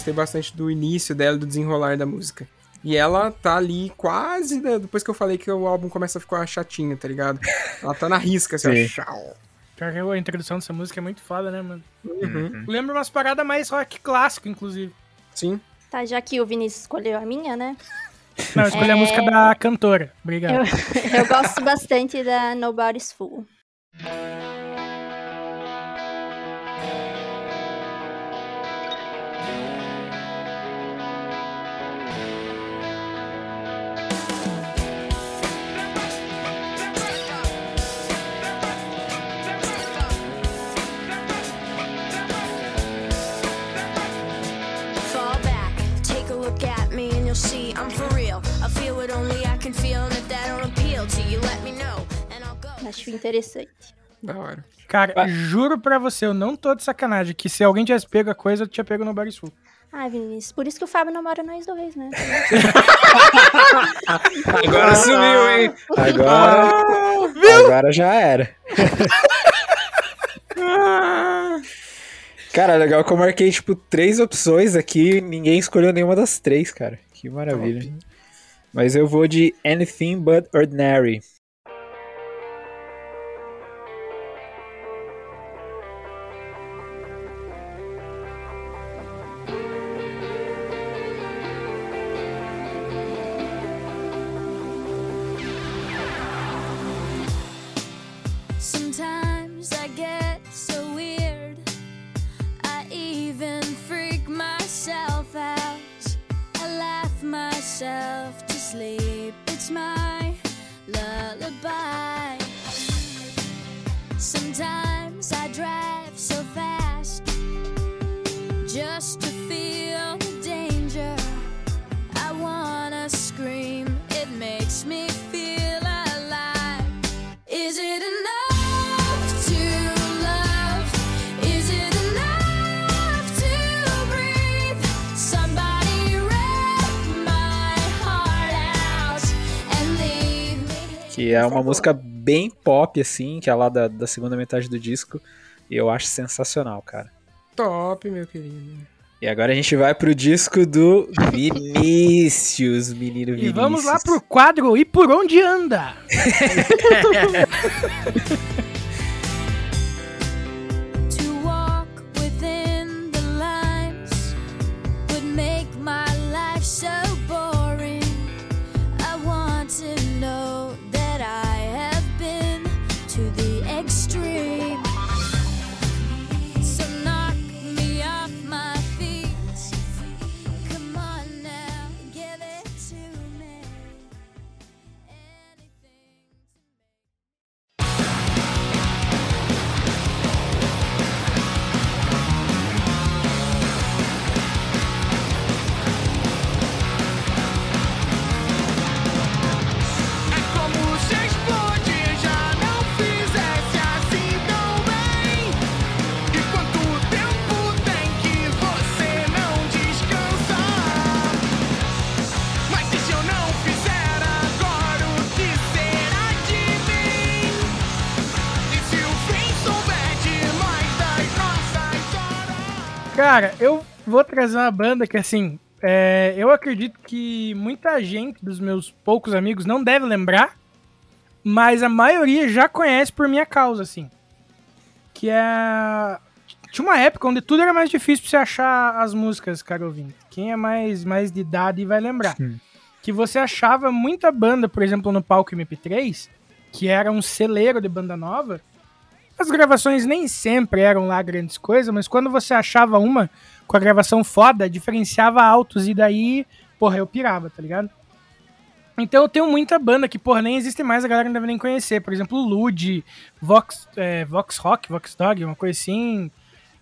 Gostei bastante do início dela, do desenrolar da música. E ela tá ali quase, né, depois que eu falei que o álbum começa a ficar chatinho, tá ligado? Ela tá na risca, assim, Sim. ó. Tchau. Pior que a introdução dessa música é muito foda, né, mano? Uhum. Lembra umas paradas mais rock clássico, inclusive. Sim. Tá, já que o Vinícius escolheu a minha, né? Não, eu escolhi a É. música da cantora. Obrigado. Eu, eu gosto bastante da Nobody's Fool. See I'm for real. I feel what only I can feel, and if that don't appeal to you, let me know, and I'll go. Acho interessante. Da hora. Cara, Vai. juro pra você, eu não tô de sacanagem, que se alguém tivesse pego a coisa, eu tinha pego no Barisul. Ai, Vinícius, por isso que o Fábio namora nós dois, né? *laughs* Agora sumiu, hein? Agora. Agora já era. *laughs* Cara, legal que eu marquei, tipo, três opções aqui ninguém escolheu nenhuma das três, cara. Que maravilha. Mas eu vou de Anything But Ordinary. Uma música bem pop, assim, que é lá da, da segunda metade do disco. E eu acho sensacional, cara. Top, meu querido. E agora a gente vai pro disco do Vinícius, menino E Vinícius. vamos lá pro quadro E Por Onde Anda? *laughs* Cara, eu vou trazer uma banda que, assim, é, eu acredito que muita gente dos meus poucos amigos não deve lembrar, mas a maioria já conhece por minha causa, assim. Que é. Tinha uma época onde tudo era mais difícil pra você achar as músicas, cara ouvinte. Quem é mais, mais de idade vai lembrar. Que você achava muita banda, por exemplo, no palco MP3, que era um celeiro de banda nova. As gravações nem sempre eram lá grandes coisas, mas quando você achava uma com a gravação foda, diferenciava altos e daí, porra, eu pirava, tá ligado? Então eu tenho muita banda que, porra, nem existe mais, a galera não deve nem conhecer. Por exemplo, Lud, Vox, é, Vox Rock, Vox Dog, uma coisa assim.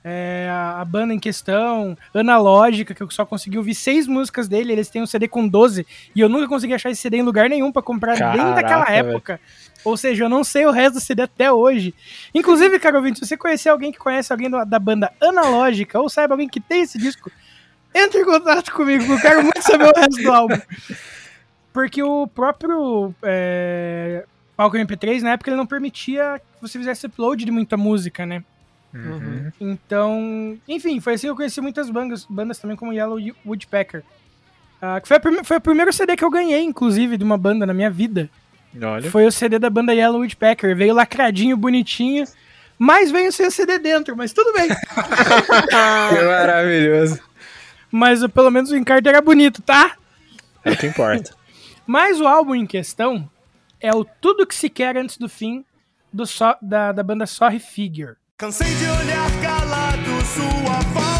É, a banda em questão, Analógica, que eu só consegui ouvir seis músicas dele, eles têm um CD com 12, e eu nunca consegui achar esse CD em lugar nenhum pra comprar Caraca, daquela velho. época. Ou seja, eu não sei o resto do CD até hoje. Inclusive, cara ouvinte, se você conhecer alguém que conhece alguém da banda Analógica, ou saiba alguém que tem esse disco, entre em contato comigo, que eu quero muito saber o resto do álbum. Porque o próprio é, palco MP3, na época, ele não permitia que você fizesse upload de muita música, né? Uhum. Então, enfim, foi assim que eu conheci muitas bandas, bandas também como Yellow Woodpecker. Ah, que foi, a foi o primeiro CD que eu ganhei, inclusive, de uma banda na minha vida. Olha. Foi o CD da banda Yellow Woodpecker. Veio lacradinho, bonitinho, mas veio sem o CD dentro, mas tudo bem. *laughs* Que maravilhoso. mas pelo menos o encarte era bonito, tá? É o que importa. *laughs* Mas o álbum em questão é o Tudo Que Se Quer Antes do Fim, do Só- da, da banda Sorry Figure. Cansei de olhar calado sua falta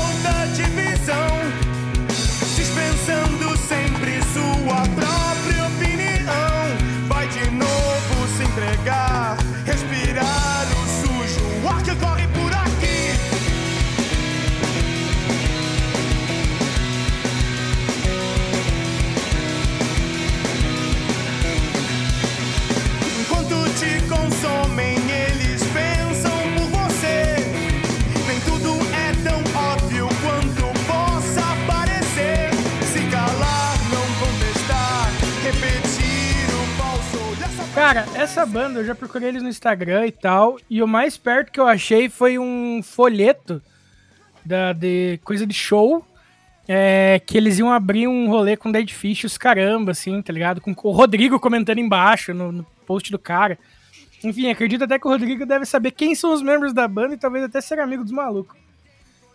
Cara, essa banda eu já procurei eles no Instagram e tal, e o mais perto que eu achei foi um folheto da, de coisa de show, é, que eles iam abrir um rolê com Dead Fish, os caramba, assim, tá ligado? Com o Rodrigo comentando embaixo no, no post do cara. Enfim, acredito até que o Rodrigo deve saber quem são os membros da banda e talvez até ser amigo dos malucos.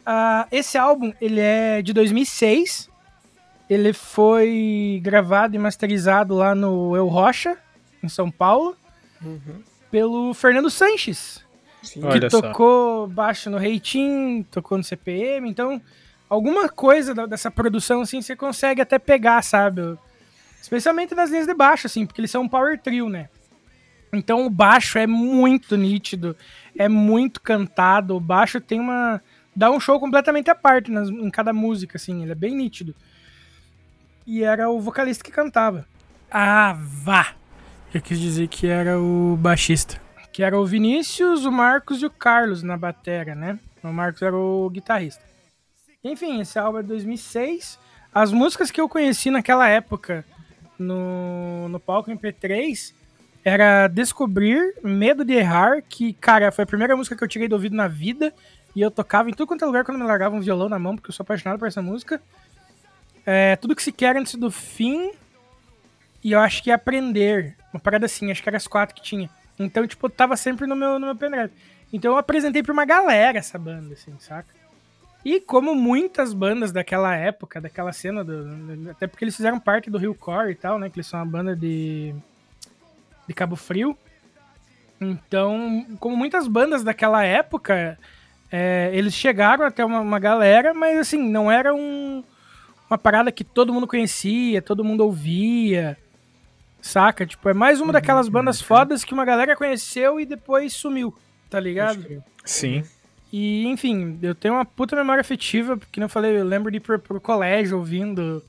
Ah, esse álbum, ele é de 2006. Ele foi gravado e masterizado lá no Eu Rocha, em São Paulo, pelo Fernando Sanches, Sim. que Olha só. tocou baixo no Reitinho, tocou no CPM, então alguma coisa dessa produção assim você consegue até pegar, sabe? Especialmente nas linhas de baixo, assim, porque eles são um power trio, né? Então o baixo é muito nítido, é muito cantado, o baixo tem uma. dá um show completamente à parte nas- em cada música, assim, ele é bem nítido. E era o vocalista que cantava. Ah, vá! Eu quis dizer que era o baixista. Que era o Vinícius, o Marcos e o Carlos na batera, né? O Marcos era o guitarrista. Enfim, esse álbum é de 2006. As músicas que eu conheci naquela época no, no palco MP3 era Descobrir, Medo de Errar, que, cara, foi a primeira música que eu tirei do ouvido na vida. E eu tocava em tudo quanto é lugar quando me largava um violão na mão, porque eu sou apaixonado por essa música. É, tudo que se quer antes do fim. E eu acho que aprender. Uma parada assim, acho que eram as quatro que tinha. Então, tipo, tava sempre no meu, no meu pendrive. Então eu apresentei pra uma galera essa banda, assim, saca? E como muitas bandas daquela época, daquela cena, do, até porque eles fizeram parte do Rio Core e tal, né? Que eles são uma banda de, de Cabo Frio. Então, como muitas bandas daquela época, é, eles chegaram até uma, uma galera, mas assim, não era um, uma parada que todo mundo conhecia, todo mundo ouvia, saca? Tipo, é mais uma daquelas bandas fodas que uma galera conheceu e depois sumiu, tá ligado? Sim. E, enfim, eu tenho uma puta memória afetiva, porque, como eu falei, eu lembro de ir pro, pro colégio ouvindo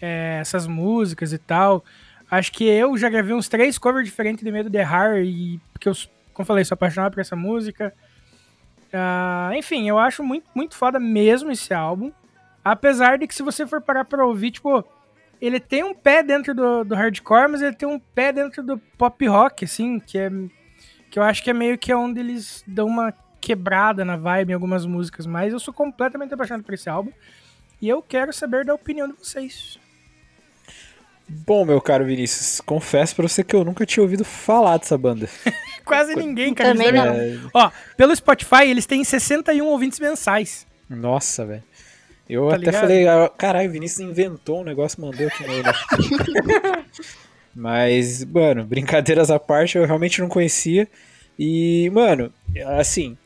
é, essas músicas e tal. Acho que eu já gravei uns três covers diferentes de Medo de Errar, e, porque eu, como eu falei, sou apaixonado por essa música. Ah, enfim, eu acho muito, muito foda mesmo esse álbum. Apesar de que, se você for parar pra ouvir, tipo, ele tem um pé dentro do, do hardcore, mas ele tem um pé dentro do pop rock, assim, que é. Que eu acho que é meio que onde eles dão uma quebrada na vibe em algumas músicas, mas eu sou completamente apaixonado por esse álbum. E eu quero saber da opinião de vocês. Bom, meu caro Vinícius, confesso pra você que eu nunca tinha ouvido falar dessa banda. *laughs* Quase ninguém, cara. Também não. Ó, pelo Spotify, eles têm 61 ouvintes mensais. Nossa, velho. Eu Tá até ligado? falei, ah, caralho, o Vinícius inventou um negócio, mandou aqui nele. *laughs* Mas, mano, brincadeiras à parte, eu realmente não conhecia. E, mano, assim,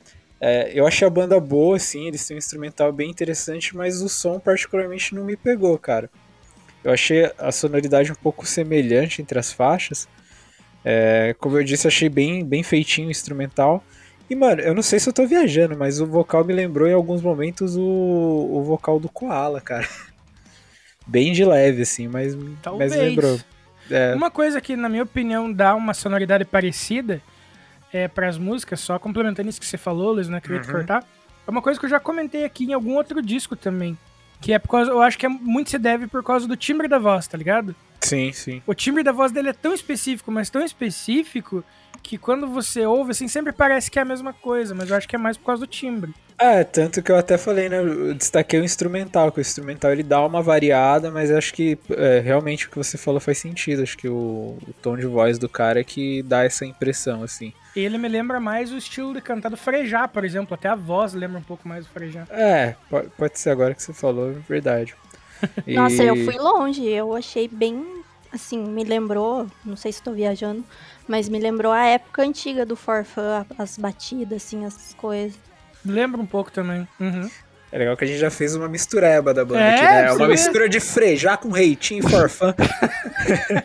é, eu achei a banda boa, assim, eles têm um instrumental bem interessante, mas o som particularmente não me pegou, cara. Eu achei a sonoridade um pouco semelhante entre as faixas. É, como eu disse, achei bem, bem feitinho o instrumental. E, mano, eu não sei se eu tô viajando, mas o vocal me lembrou em alguns momentos o, o vocal do Koala, cara. *laughs* Bem de leve, assim, mas, mas Talvez. lembrou. É, Uma coisa que, na minha opinião, dá uma sonoridade parecida é, para as músicas, só complementando isso que você falou, Luiz, não queria te cortar. É uma coisa que eu já comentei aqui em algum outro disco também. Que é por causa. Eu acho que é, muito se deve por causa do timbre da voz, tá ligado? Sim, sim. O timbre da voz dele é tão específico, mas tão específico, que quando você ouve, assim, sempre parece que é a mesma coisa, mas eu acho que é mais por causa do timbre. É, tanto que eu até falei, né? Eu destaquei o instrumental, que o instrumental ele dá uma variada, mas acho que é, realmente o que você falou faz sentido. Acho que o, o tom de voz do cara é que dá essa impressão, assim. Ele me lembra mais o estilo de cantar do Frejá, por exemplo. Até a voz lembra um pouco mais do Frejá. É, po- pode ser agora que você falou, é verdade. E- Nossa, eu fui longe. Eu achei bem. Assim, me lembrou. Não sei se tô viajando. Mas me lembrou a época antiga do Forfã, as batidas, assim, as coisas. Lembra um pouco também. Uhum. É legal que a gente já fez uma mistureba da banda É, aqui, né? Uma mistura de Frejá com Reitinho e Forfã. *laughs*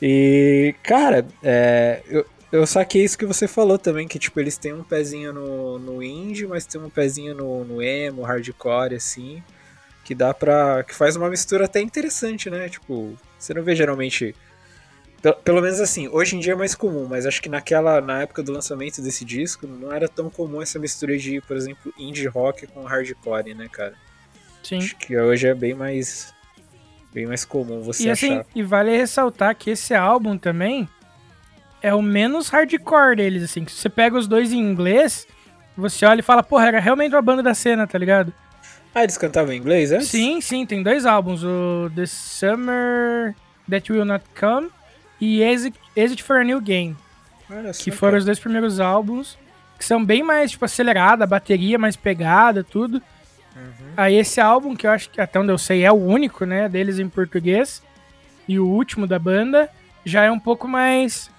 e, cara, é, eu, eu saquei isso que você falou também, que tipo, eles têm um pezinho no, no indie, mas tem um pezinho no, no emo, hardcore, assim, que dá pra... que faz uma mistura até interessante, né? Tipo, você não vê geralmente... Pelo, menos assim, hoje em dia é mais comum, mas acho que naquela, na época do lançamento desse disco, não era tão comum essa mistura de, por exemplo, indie rock com hardcore, né, cara? Sim. Acho que hoje é bem mais bem mais comum você E assim, achar. e vale ressaltar que esse álbum também, é o menos hardcore deles, assim. Se você pega os dois em inglês, você olha e fala, porra, era realmente uma banda da cena, tá ligado? Ah, eles cantavam em inglês antes? Sim, sim, tem dois álbuns, o The Summer That Will Not Come e Exit, Exit for a New Game, Olha que foram cara. os dois primeiros álbuns, que são bem mais, tipo, acelerada, a bateria mais pegada, tudo. Aí esse álbum, que eu acho que até onde eu sei é o único, né, deles em português, e o último da banda, já é um pouco mais...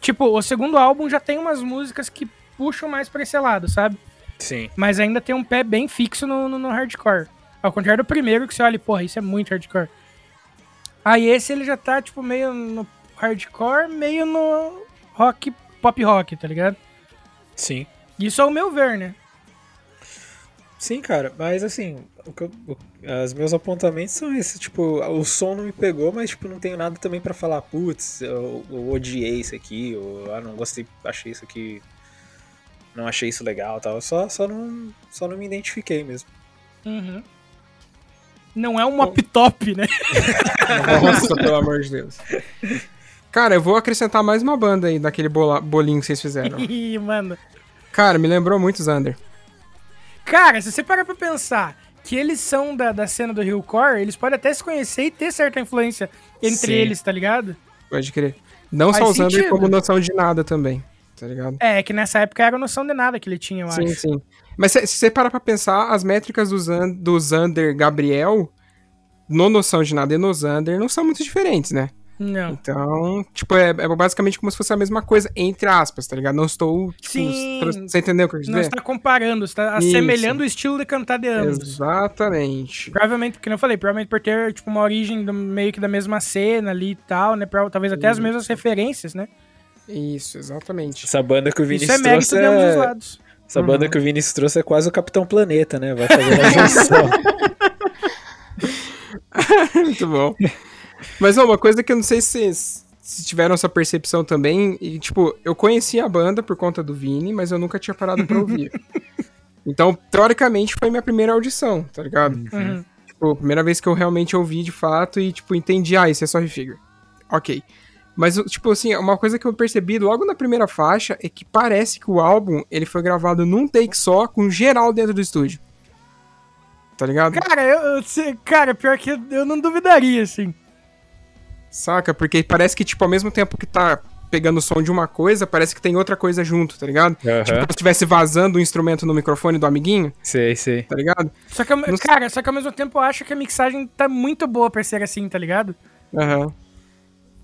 Tipo, o segundo álbum já tem umas músicas que puxam mais pra esse lado, sabe? Sim. Mas ainda tem um pé bem fixo no, no, no hardcore. Ao contrário do primeiro, que você olha porra, isso é muito hardcore. Aí esse ele já tá, tipo, meio no hardcore, meio no rock, pop rock, tá ligado? Sim. Isso é o meu ver, né? Sim, cara, mas assim, os meus apontamentos são esses, tipo, o som não me pegou, mas tipo, não tenho nada também pra falar, putz, eu, eu odiei isso aqui, ou ah, não gostei, achei isso aqui, não achei isso legal, tal. Só, só não, só não me identifiquei mesmo. Uhum. Não é um mop top, né? *laughs* Nossa, pelo amor de Deus. Cara, eu vou acrescentar mais uma banda aí daquele bola- bolinho que vocês fizeram. *laughs* Ih, mano. Cara, me lembrou muito Xander. Cara, se você parar pra pensar que eles são da, da cena do Rio Core, eles podem até se conhecer e ter certa influência entre Sim. eles, tá ligado? Pode crer. Não Faz só o Xander, sentido. como noção de nada também. Tá ligado? É, que nessa época era noção de nada que ele tinha, eu sim, acho. sim. Mas se, você parar pra pensar, as métricas do, Zan, do Xander Gabriel, no noção de nada e no Xander, não são muito diferentes, né? Não. Então, tipo, é, é basicamente como se fosse a mesma coisa, entre aspas, tá ligado? Não estou, tipo, Sim. você entendeu o que eu quis Não dizer? está comparando, está assemelhando o estilo de cantar de ambos. Exatamente. Provavelmente, porque eu falei, provavelmente por ter, tipo, uma origem do- meio que da mesma cena ali e tal, né? Pra- talvez até as mesmas referências, né? Isso, exatamente. Essa banda que o Isso Vinícius é mérito trouxe de ambos os é... lados. Essa banda que o Vinícius trouxe é quase o Capitão Planeta, né? Vai fazer uma junção. *laughs* *laughs* Muito bom. Mas ó, uma coisa que eu não sei se vocês se tiveram essa percepção também, e tipo, eu conhecia a banda por conta do Vini, mas eu nunca tinha parado pra ouvir. *laughs* Então, teoricamente, foi minha primeira audição, tá ligado? Uhum. Tipo, a primeira vez que eu realmente ouvi de fato e, tipo, entendi, ah, isso é só refigure. Ok. Mas, tipo assim, uma coisa que eu percebi logo na primeira faixa é que parece que o álbum, ele foi gravado num take só, com geral dentro do estúdio. Tá ligado? Cara, eu, eu sei- cara, pior que eu, eu não duvidaria, assim. Saca? Porque parece que, tipo, ao mesmo tempo que tá pegando o som de uma coisa, parece que tem outra coisa junto, tá ligado? Tipo, Aham. como se estivesse vazando o instrumento no microfone do amiguinho, Sei, sei. tá ligado? Só que, eu- cara, só que ao mesmo tempo eu acho que a mixagem tá muito boa pra ser assim, tá ligado? Aham.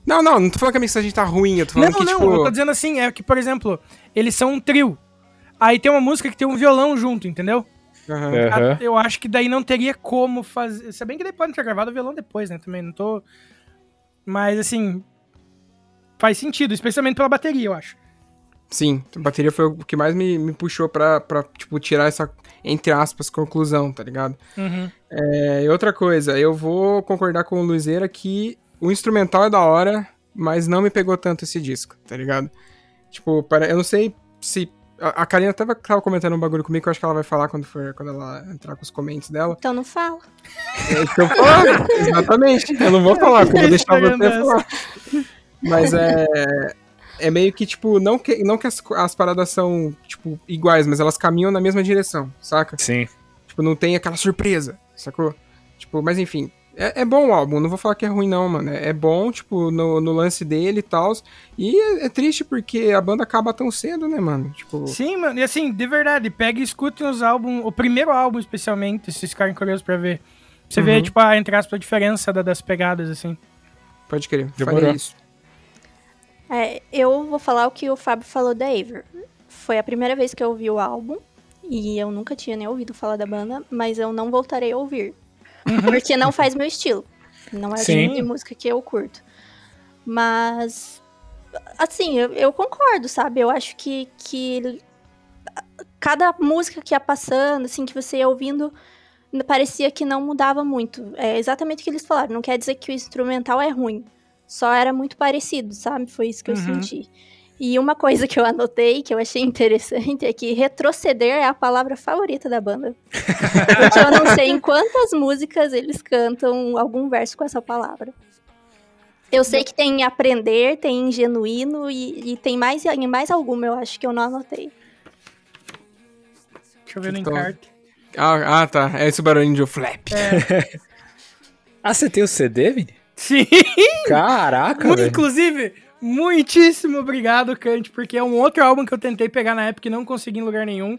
Não, não, não tô falando que a mixagem tá ruim, eu tô falando Não, que, não, tipo... eu tô dizendo assim, é que, por exemplo, eles são um trio. Aí tem uma música que tem um violão junto, entendeu? Aham. Eu acho que daí não teria como fazer. Se bem que daí pode ter gravado o violão depois, né? Também não tô. Mas assim. Faz sentido, especialmente pela bateria, eu acho. Sim, a bateria foi o que mais me, me puxou pra, pra, tipo, tirar essa, entre aspas, conclusão, tá ligado? Uhum. É, e outra coisa, eu vou concordar com o Luizeira que o instrumental é da hora, mas não me pegou tanto esse disco, tá ligado? Tipo, para, eu não sei se... A, a Karina até tava comentando um bagulho comigo que eu acho que ela vai falar quando, for, quando ela entrar com os comentários dela. Então não fala. É isso que eu falo, *laughs* exatamente. Eu não vou falar, eu vou deixar você falar. Mas é. É meio que, tipo, não que, não que as, as paradas são, tipo, iguais, mas elas caminham na mesma direção, saca? Sim. Tipo, não tem aquela surpresa, sacou? Tipo, mas enfim. É, é bom o álbum, não vou falar que é ruim, não, mano. É, é bom, tipo, no, no lance dele e tal. E é, é triste porque a banda acaba tão cedo, né, mano? Tipo. Sim, mano. E assim, de verdade, pega e escutem os álbuns, o primeiro álbum especialmente, se vocês ficarem curiosos pra ver. Você vê, Uhum. tipo, a, entre aspas, a diferença da- das pegadas, assim. Pode crer. Demorou. Faria isso. É, eu vou falar o que o Fábio falou da Aver. Foi a primeira vez que eu ouvi o álbum. E eu nunca tinha nem ouvido falar da banda, mas eu não voltarei a ouvir. *laughs* Porque não faz meu estilo. Não é o Sim. tipo de música que eu curto. Mas, assim, eu, eu concordo, sabe? Eu acho que, que cada música que ia passando, assim, que você ia ouvindo, parecia que não mudava muito. É exatamente o que eles falaram. Não quer dizer que o instrumental é ruim. Só era muito parecido, sabe? Foi isso que eu Uhum. senti. E uma coisa que eu anotei, que eu achei interessante, é que retroceder é a palavra favorita da banda. Porque eu não sei em quantas músicas eles cantam algum verso com essa palavra. Eu sei que tem aprender, tem genuíno e, e tem mais, e mais alguma, eu acho que eu não anotei. Deixa eu ver no Então, encarte. Ah, ah, tá. É esse barulhinho de flap. *laughs* Ah, você tem o CD, Vini? Sim! Caraca, Mu- velho. Muitíssimo obrigado, Kant, porque é um outro álbum que eu tentei pegar na época e não consegui em lugar nenhum.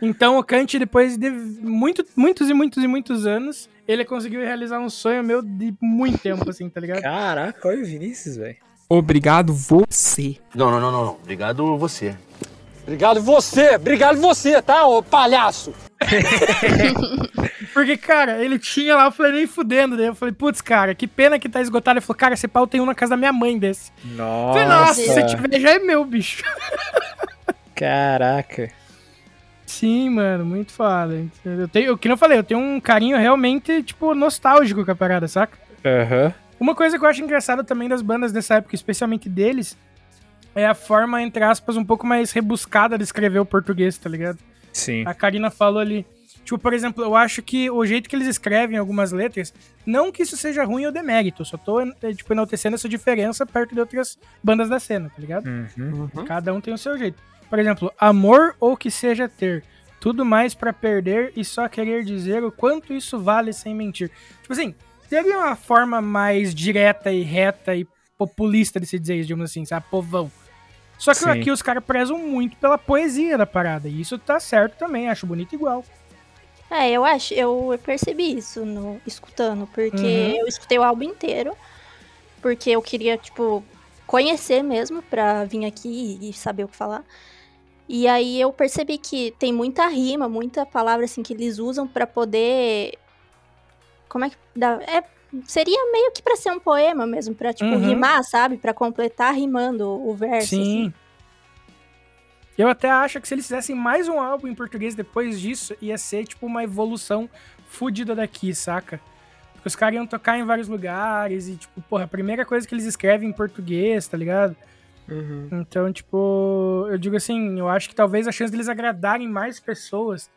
Então o Kant, depois de muito, muitos e muitos e muitos anos, ele conseguiu realizar um sonho meu de muito tempo, assim, tá ligado? Caraca, olha o Vinícius, velho. Obrigado você. Não, não, não, não, não. Obrigado você. Obrigado você, obrigado você, tá, ô palhaço? *laughs* Porque, cara, ele tinha lá, eu falei, nem fudendo. Daí eu falei, putz, cara, que pena que tá esgotado. Ele falou, cara, esse pau tem um na casa da minha mãe desse. Eu Nossa. falei, nossa, se tiver já é meu, bicho. *laughs* Caraca. Sim, mano, muito foda. Eu tenho, o que eu falei, eu tenho um carinho realmente, tipo, nostálgico com a parada, saca? Aham. Uma coisa que eu acho engraçada também das bandas dessa época, especialmente deles, é a forma, entre aspas, um pouco mais rebuscada de escrever o português, tá ligado? Sim. A Karina falou ali. Tipo, por exemplo, eu acho que o jeito que eles escrevem algumas letras, não que isso seja ruim ou demérito, eu só tô, eh, tipo, enaltecendo essa diferença perto de outras bandas da cena, tá ligado? Uhum. Cada um tem o seu jeito. Por exemplo, amor ou que seja ter. Tudo mais pra perder e só querer dizer o quanto isso vale sem mentir. Tipo assim, teria uma forma mais direta e reta e populista de se dizer isso, digamos assim, sabe? Povão. Só que Sim. aqui os caras prezam muito pela poesia da parada. E isso tá certo também, acho bonito igual. É, eu acho, eu percebi isso no escutando, porque Uhum. eu escutei o álbum inteiro, porque eu queria, tipo, conhecer mesmo pra vir aqui e saber o que falar. E aí eu percebi que tem muita rima, muita palavra assim que eles usam pra poder como é que dá, é seria meio que pra ser um poema mesmo, pra tipo Uhum. rimar, sabe? Pra completar rimando o verso Sim. assim. Eu até acho que se eles fizessem mais um álbum em português depois disso, ia ser tipo uma evolução fodida daqui, saca? Porque os caras iam tocar em vários lugares e, tipo, porra, a primeira coisa que eles escrevem em português, tá ligado? Uhum. Então, tipo, eu digo assim, eu acho que talvez a chance deles agradarem mais pessoas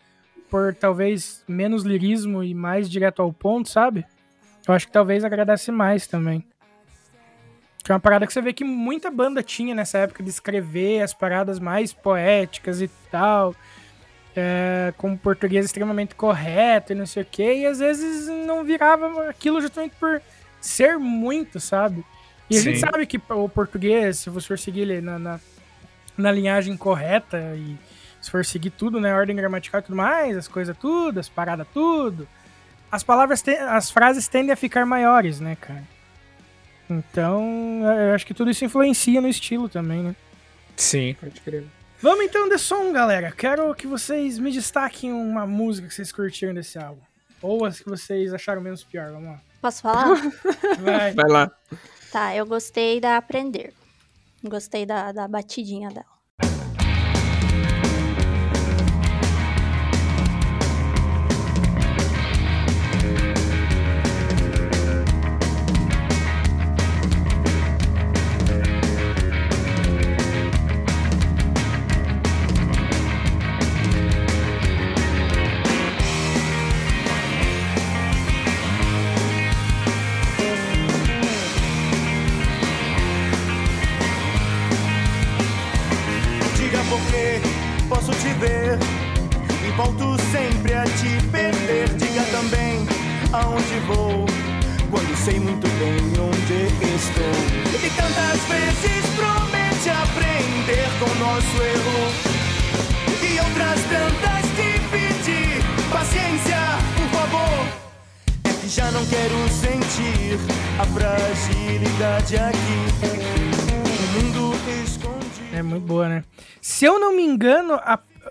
por talvez menos lirismo e mais direto ao ponto, sabe? Eu acho que talvez agradasse mais também. Que é uma parada que você vê que muita banda tinha nessa época de escrever as paradas mais poéticas e tal. É, com português extremamente correto e não sei o que. E às vezes não virava aquilo justamente por ser muito, sabe? E a gente Sim. sabe que o português, se você for seguir ele na, na, na linhagem correta e se for seguir tudo, né, ordem gramatical e tudo mais, as coisas tudo, as paradas tudo, as palavras, te- as frases tendem a ficar maiores, né, cara? Então, eu acho que tudo isso influencia no estilo também, né? Sim. Pode crer. Vamos então de som, galera. Quero que vocês me destaquem uma música que vocês curtiram desse álbum. Ou as que vocês acharam menos pior, vamos lá. Posso falar? *laughs* Vai. Vai lá. tá, eu gostei da Aprender. Gostei da, da batidinha dela.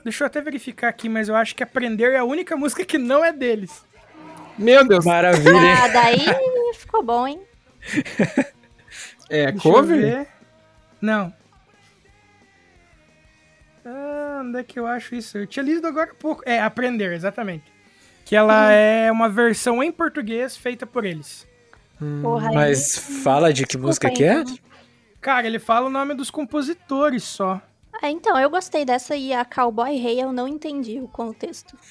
Deixa eu até verificar aqui, mas eu acho que Aprender é a única música que não é deles. Meu Deus. Maravilha? Ah, daí ficou bom, hein? *laughs* É Deixa cover? ver. Não. Ah, onde é que eu acho isso? Eu tinha lido agora há pouco. É, Aprender, exatamente. Que ela é uma versão em português feita por eles. Porra, aí- Mas fala de que Desculpa música aí, que é? Cara, ele fala o nome dos compositores só. Ah, então, eu gostei dessa e a Cowboy Rei eu não entendi o contexto. *laughs*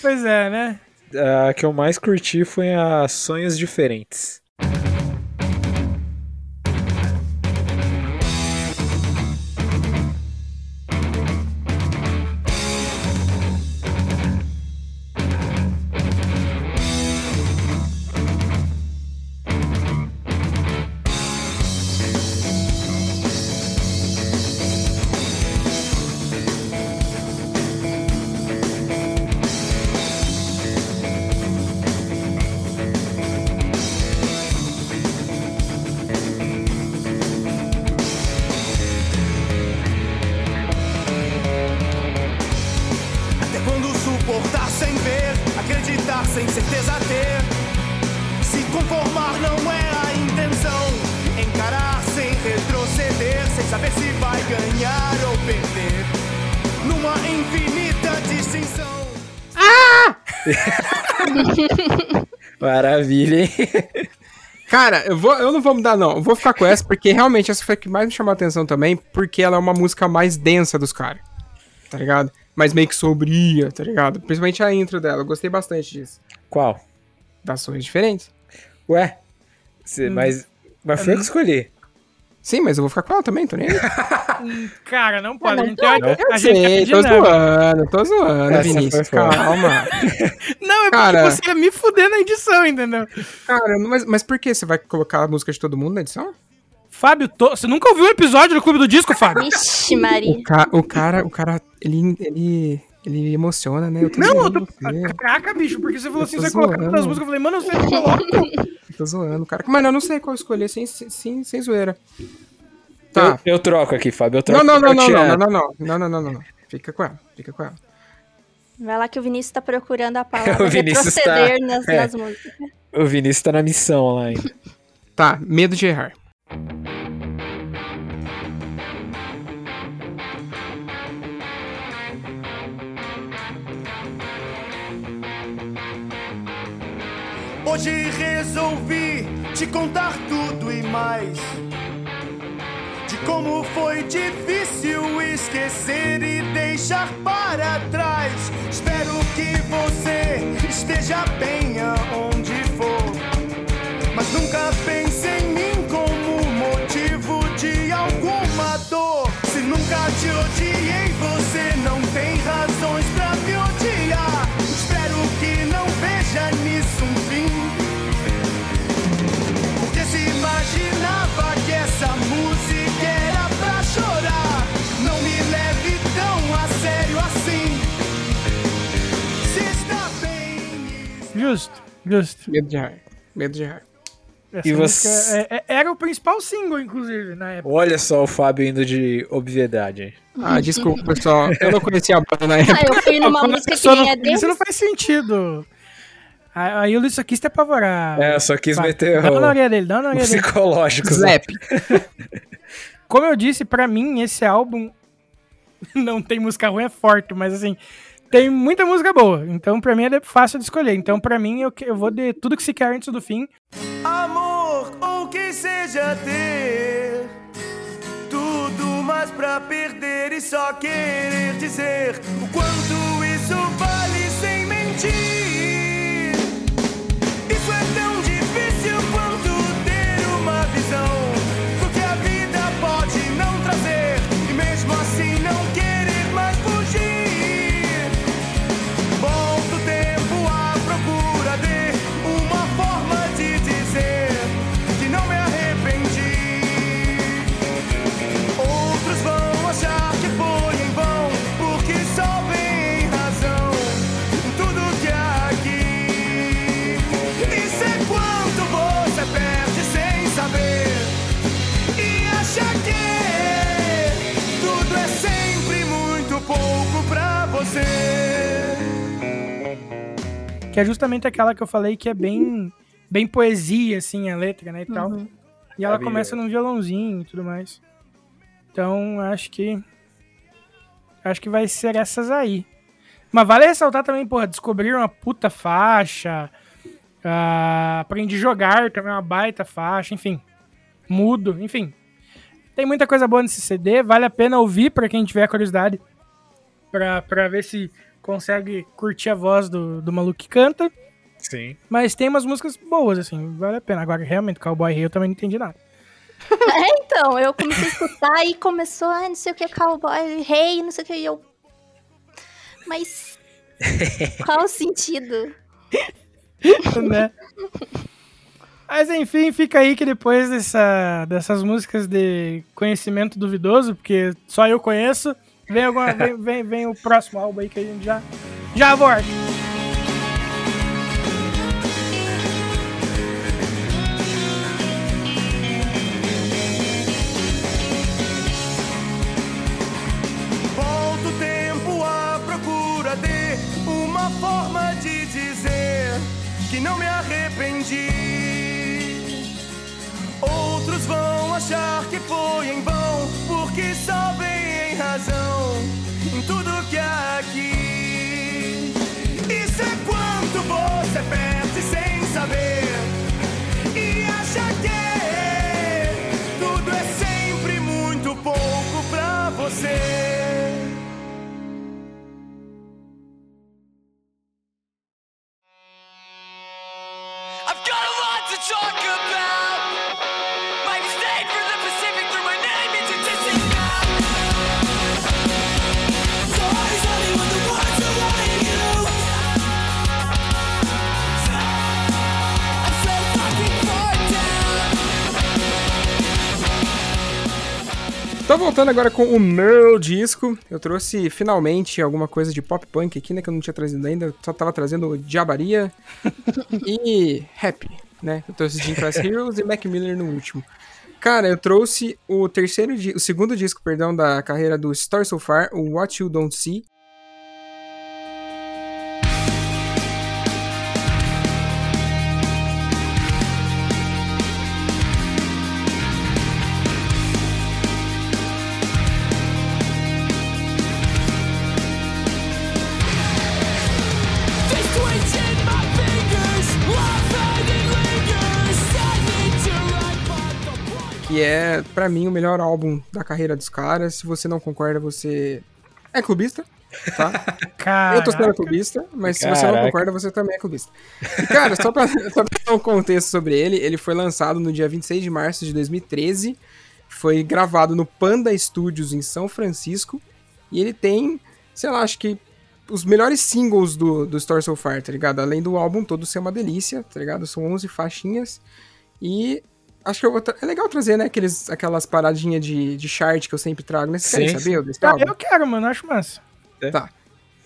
Pois é, né? A que eu mais curti foi a Sonhos Diferentes. Maravilha, hein? Cara, eu, vou, eu não vou mudar, não. Eu vou ficar com essa, porque realmente essa foi a que mais me chamou a atenção também, porque ela é uma música mais densa dos caras. Tá ligado? Mais meio que sobria, tá ligado? Principalmente a intro dela. Eu gostei bastante disso. Qual? Das sonhos diferentes. Ué? Cê- mas, mas foi eu que escolhi. Sim, mas eu vou ficar com ela também, tô nem aí. *laughs* Cara, não pode. a gente, não, tem- Eu a gente sei, é tô zoando, tô zoando, Essa Vinícius. Calma. *laughs* Não, é Cara. porque você ia me fuder na edição, entendeu? Cara, mas, mas por que? Você vai colocar a música de todo mundo na edição? Fábio, to- você nunca ouviu um episódio do Clube do Disco, Fábio? Vixe, Maria. O, ca o cara, o cara, ele, ele, ele emociona, né? Eu tô Não, eu tô... Caraca, bicho, porque você falou Eu assim, você colocar zoando. todas as músicas, eu falei, mano, você não coloca. *laughs* Tô zoando, cara. Mano, eu não sei qual escolher sem, sem, sem zoeira. Tá. Eu, eu troco aqui, Fábio. Eu troco Não, não, não, não, não, não, não, não, não, não, não, não. Fica com ela, fica com ela. Vai lá que o Vinícius tá procurando a *laughs* palavra O Vinícius tá- retroceder nas, é. nas músicas. O Vinícius tá na missão lá ainda. Tá, medo de errar. Hoje resolvi te contar tudo e mais. De como foi difícil esquecer e deixar para trás. Espero que você esteja bem aonde for. Mas nunca pense em mim como motivo de alguma dor. Se nunca te odiei, você não tem razões pra Justo, justo. Medo de errar. Medo de errar. Essa E você- é- é- era o principal single, inclusive, na época. Olha só o Fábio indo de obviedade. Ah, desculpa, pessoal. Eu não conhecia a banda na Ah, época. eu fui numa Quando a música que nem não- é deles. Isso não faz sentido. Aí o Luiz só quis te apavorar. É, eu só quis Vai, meter Dá na o, orelha dele, dá na orelha dele. psicológico. né? Slap. Como eu disse, pra mim, esse álbum *laughs* não tem música ruim, é forte, mas assim, tem muita música boa. Então, pra mim, é fácil de escolher. Então, pra mim, eu, eu vou de tudo que se quer antes do fim. Amor, ou que seja ter tudo mais pra perder e só querer dizer o quanto isso vale sem mentir. Você. Que é justamente aquela que eu falei que é bem, bem poesia, assim, a letra, né, e tal. Uhum. E ela começa num violãozinho e tudo mais. Então, acho que... Acho que vai ser essas aí. Mas vale ressaltar também, porra, descobrir uma puta faixa. ah, aprendi a jogar também, uma baita faixa, enfim. Mudo, enfim. Tem muita coisa boa nesse CD, vale a pena ouvir pra quem tiver curiosidade. Pra, pra ver se consegue curtir a voz do, do maluco que canta. Sim. Mas tem umas músicas boas, assim, vale a pena. Agora, realmente, Cowboy Rei eu também não entendi nada. *laughs* Então, eu comecei a escutar e começou, ah, não sei o que, cowboy, rei, não sei o que, e eu. Mas. *laughs* Qual o sentido? *laughs* né? Mas enfim, fica aí que depois dessa, dessas músicas de conhecimento duvidoso, porque só eu conheço, vem, alguma, vem, vem, vem o próximo álbum aí que a gente já, já volta. Que foi em vão, porque só vem em razão em tudo que há aqui. Isso é quanto você perde sem saber. E acha que tudo é sempre muito pouco pra você. I've got a lot to talk about. Tô voltando agora com o meu disco. Eu trouxe finalmente alguma coisa de pop punk aqui, né? Que eu não tinha trazido ainda. Só tava trazendo Diabaria *laughs* e Happy, né? Eu trouxe Jim Class Heroes e Mac Miller no último. Cara, eu trouxe o terceiro, o segundo disco, perdão, da carreira do Star So Far, o What You Don't See. Que é, pra mim, o melhor álbum da carreira dos caras. Se você não concorda, você é clubista, tá? *laughs* Eu tô sendo Caraca. clubista, mas se você não Caraca. concorda, você também é clubista. E, cara, só pra, *laughs* só pra dar um contexto sobre ele, ele foi lançado no dia 26 de março de 2013, foi gravado no Panda Studios em São Francisco, e ele tem, sei lá, acho que os melhores singles do, do Store So Far, tá ligado? Além do álbum todo ser uma delícia, tá ligado? São 11 faixinhas, e acho que eu vou tra- é legal trazer, né, aqueles, aquelas paradinhas de, de chart que eu sempre trago, né? Vocês querem Sim, saber desse Ah, eu quero, mano, acho massa. Tá.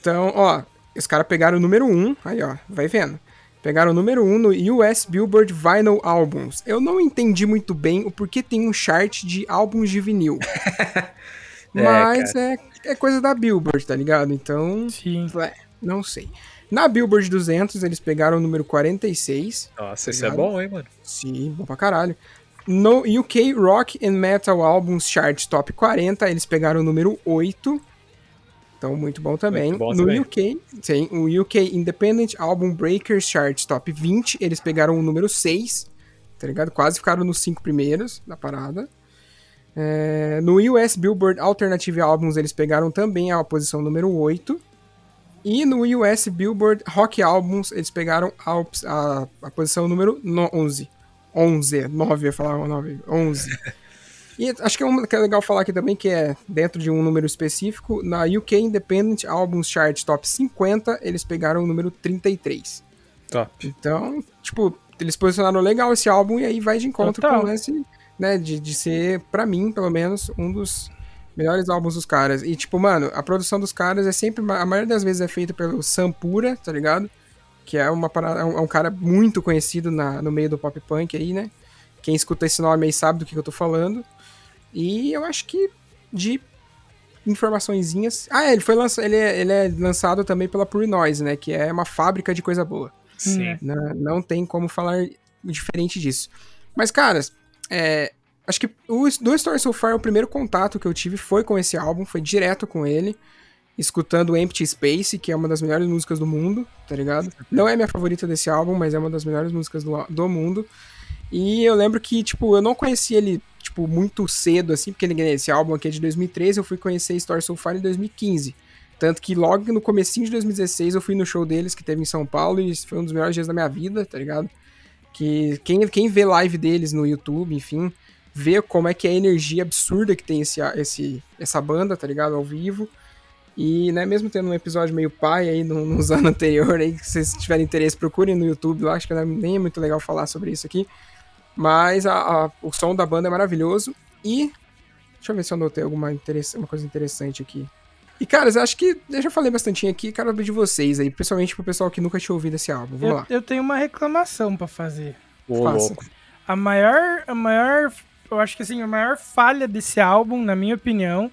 Então, ó, os caras pegaram o número 1, aí ó, vai vendo. Pegaram o número 1 no US Billboard Vinyl Albums. Eu não entendi muito bem o porquê tem um chart de álbuns de vinil. *laughs* Mas é, é coisa da Billboard, tá ligado? Então, Sim. é, não sei. Na Billboard 200, eles pegaram o número 46. Nossa, isso é Obrigado. bom, hein, mano? Sim, bom pra caralho. No UK Rock and Metal Albums Chart Top 40, eles pegaram o número 8. Então, muito bom também. Muito bom no também. UK, sim, o UK Independent Album Breakers Chart Top 20, eles pegaram o número 6, tá ligado? Quase ficaram nos 5 primeiros da parada. É, no US Billboard Alternative Albums, eles pegaram também a posição número 8. E no US Billboard Rock Albums, eles pegaram a, a, a posição número no- 11. 11, 9, eu ia falar 9, 11. *laughs* E acho que é, uma, que é legal falar aqui também que é dentro de um número específico, na UK Independent Albums Chart Top 50, eles pegaram o número 33. Top. Então, tipo, eles posicionaram legal esse álbum e aí vai de encontro Total. com esse, né, de, de ser, pra mim, pelo menos, um dos melhores álbuns dos caras. E, tipo, mano, a produção dos caras é sempre, a maioria das vezes é feita pelo Sampura, tá ligado? Que é, uma parada, é um, é um cara muito conhecido na, no meio do pop punk aí, né? Quem escuta esse nome aí sabe do que, que eu tô falando. E eu acho que de informaçõezinhas. Ah, é, ele foi lançado. Ele é, ele é lançado também pela Pure Noise, né? Que é uma fábrica de coisa boa. Sim. Não, não tem como falar diferente disso. Mas, cara, é, acho que o do Story So Far, o primeiro contato que eu tive foi com esse álbum, foi direto com ele, escutando Empty Space, que é uma das melhores músicas do mundo, tá ligado? Não é minha favorita desse álbum, mas é uma das melhores músicas do, do mundo. E eu lembro que, tipo, eu não conheci ele, tipo, muito cedo, assim, porque esse álbum aqui é de 2013, eu fui conhecer Story So Far em 2015. Tanto que logo no comecinho de 2016 eu fui no show deles, que teve em São Paulo, e foi um dos melhores dias da minha vida, tá ligado? Que quem, quem vê live deles no YouTube, enfim, vê como é que é a energia absurda que tem esse, esse, essa banda, tá ligado? Ao vivo. E, né, mesmo tendo um episódio meio pai aí no- nos anos anteriores, aí, que vocês tiverem interesse, procurem no YouTube lá, acho que é- nem é muito legal falar sobre isso aqui. Mas a- a- o som da banda é maravilhoso. E. Deixa eu ver se eu anotei alguma uma coisa interessante aqui. E, caras, acho que. Eu já falei bastante aqui, quero ouvir de vocês aí, principalmente pro pessoal que nunca tinha ouvido esse álbum. Vamos Eu, lá. eu tenho uma reclamação pra fazer. Ô, Faça. louco. A maior, a maior, eu acho que assim, a maior falha desse álbum, na minha opinião,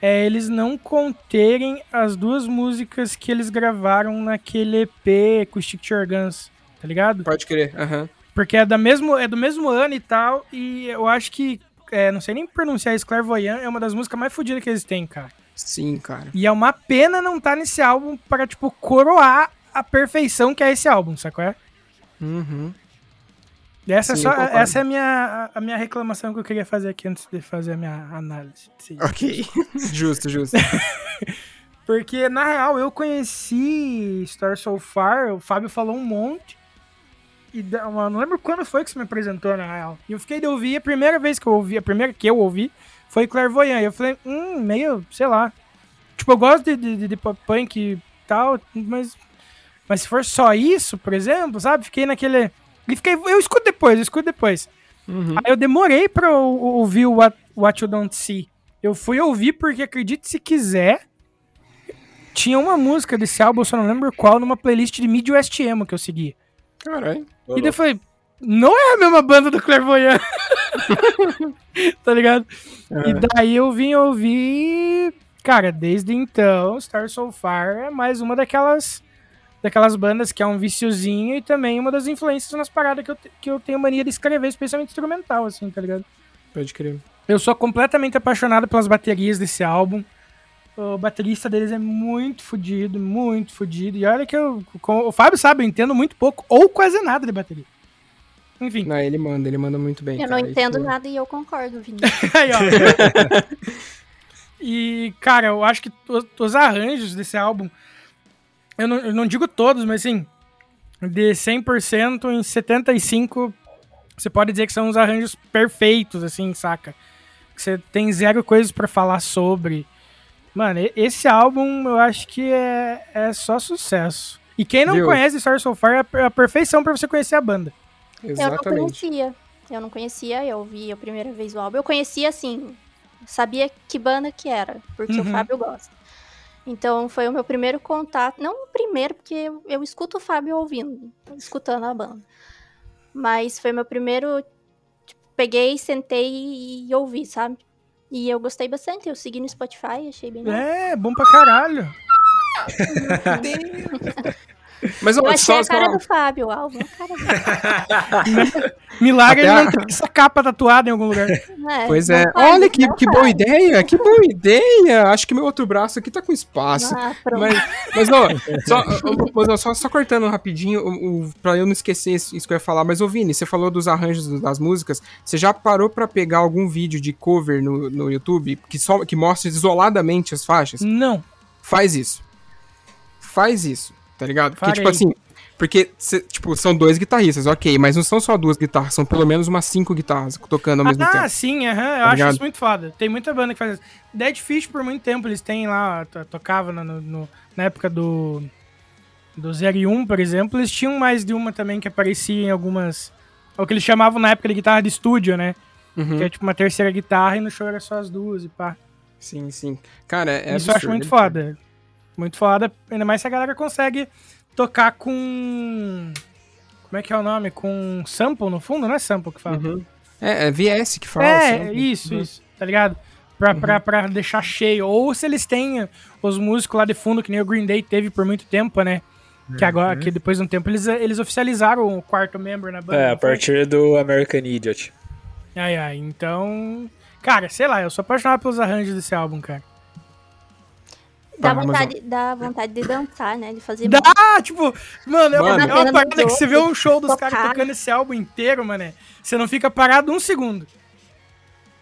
é eles não conterem as duas músicas que eles gravaram naquele EP Acoustic Guns, tá ligado? Pode crer, aham. Porque é, da mesmo, é do mesmo ano e tal, e eu acho que, é, não sei nem pronunciar isso, Clairvoyant é uma das músicas mais fodidas que eles têm, cara. Sim, cara. E é uma pena não estar nesse álbum para, tipo, coroar a perfeição que é esse álbum, sacou? É? Uhum. Essa, é Sim, só, eu concordo. essa é a minha, a, minha reclamação que eu queria fazer aqui antes de fazer a minha análise. Sim. Ok. *laughs* justo, justo. *laughs* Porque, na real, eu conheci Star So Far, o Fábio falou um monte. E não lembro quando foi que você me apresentou, na real. E eu fiquei de ouvir, a primeira vez que eu ouvi, a primeira que eu ouvi, foi Clairvoyant. E eu falei, hum, meio, sei lá. Tipo, eu gosto de, de, de pop punk e tal, mas. Mas se for só isso, por exemplo, sabe? Fiquei naquele. E fiquei, eu escuto depois, eu escuto depois. Uhum. Aí eu demorei pra eu ouvir o What, What You Don't See. Eu fui ouvir porque, acredite se quiser, tinha uma música desse álbum, eu só não lembro qual, numa playlist de Midwest Emo que eu segui. Caralho. E daí eu falei, não é a mesma banda do Clairvoyant. *laughs* tá ligado? E daí eu vim ouvir. Cara, desde então, Star So Far é mais uma daquelas daquelas bandas que é um viciozinho e também uma das influências nas paradas que eu, que eu tenho mania de escrever, especialmente instrumental, assim, tá ligado? Pode crer. Eu sou completamente apaixonado pelas baterias desse álbum. O baterista deles é muito fodido, muito fodido. E olha que eu. com- o Fábio sabe, eu entendo muito pouco ou quase nada de bateria. Enfim. Não, ele manda, ele manda muito bem. Eu não cara, entendo isso- nada e eu concordo, Vini. *laughs* *laughs* Aí, ó. e, cara, eu acho que os arranjos desse álbum, eu não, eu não digo todos, mas assim, de 100% em 75%, você pode dizer que são os arranjos perfeitos, assim, saca? Que você tem zero coisas pra falar sobre. Mano, esse álbum eu acho que é, é só sucesso. E quem não Viu? conhece Star So Far é a per- a perfeição pra você conhecer a banda. Eu não Exatamente. conhecia. Eu não conhecia, eu ouvi a primeira vez o álbum. Eu conhecia, assim, sabia que banda que era, porque o Uhum. Fábio gosta. Então foi o meu primeiro contato. Não o primeiro, porque eu, eu escuto o Fábio ouvindo, escutando a banda. Mas foi meu primeiro. tipo, peguei, sentei e, e ouvi, sabe? E eu gostei bastante. Eu segui no Spotify, achei bem legal. É, bom pra caralho. Mas Eu ó, achei só, a cara só- do Fábio, o álbum. A cara dele. *laughs* Milagre Até ele a- não ter essa capa tatuada em algum lugar. É, Pois é. faz, Olha que, que faz. boa ideia, que boa ideia. Acho que meu outro braço aqui tá com espaço. Ah. Mas, mas ó, só, mas, ó, só, só cortando rapidinho, o, o, pra eu não esquecer isso isso que eu ia falar, mas ô Vini, você falou dos arranjos das músicas, você já parou pra pegar algum vídeo de cover no, no YouTube que, só, que mostra isoladamente as faixas? Não. Faz isso. Faz isso, tá ligado? Porque, tipo assim, porque, cê- tipo, são dois guitarristas, ok, mas não são só duas guitarras, são pelo menos umas cinco guitarras tocando ao mesmo ah, tempo. sim, aham. eu Tá acho ligado? isso muito foda. Tem muita banda que faz isso. Dead Fish, por muito tempo, eles têm lá, to- tocava no, no- na época do. Do 0 e 1, por exemplo, eles tinham mais de uma também que aparecia em algumas. É o que eles chamavam na época de guitarra de estúdio, né? Uhum. Que é tipo uma terceira guitarra e no show era só as duas e pá. Sim, sim. Cara, é Isso eu acho absurdo, muito é foda. Muito foda. Ainda mais se a galera consegue tocar com. Como é que é o nome? Com sample no fundo? Não é sample que fala. Uhum. É, é VS que fala. É, assim. isso, Uhum. isso, tá ligado? Pra, pra, pra deixar cheio. Ou se eles têm os músicos lá de fundo, que nem o Green Day teve por muito tempo, né? Que agora, que depois de um tempo, eles, eles oficializaram o quarto member na banda. É, a partir do American Idiot. Ai, ai, então... Cara, sei lá, eu sou apaixonado pelos arranjos desse álbum, cara. Dá, vontade, dá vontade de dançar, né? De fazer Dá, tipo, mano, é uma, Mano. é uma parada que você vê um show dos caras tocando esse álbum inteiro, mano. Você não fica parado um segundo.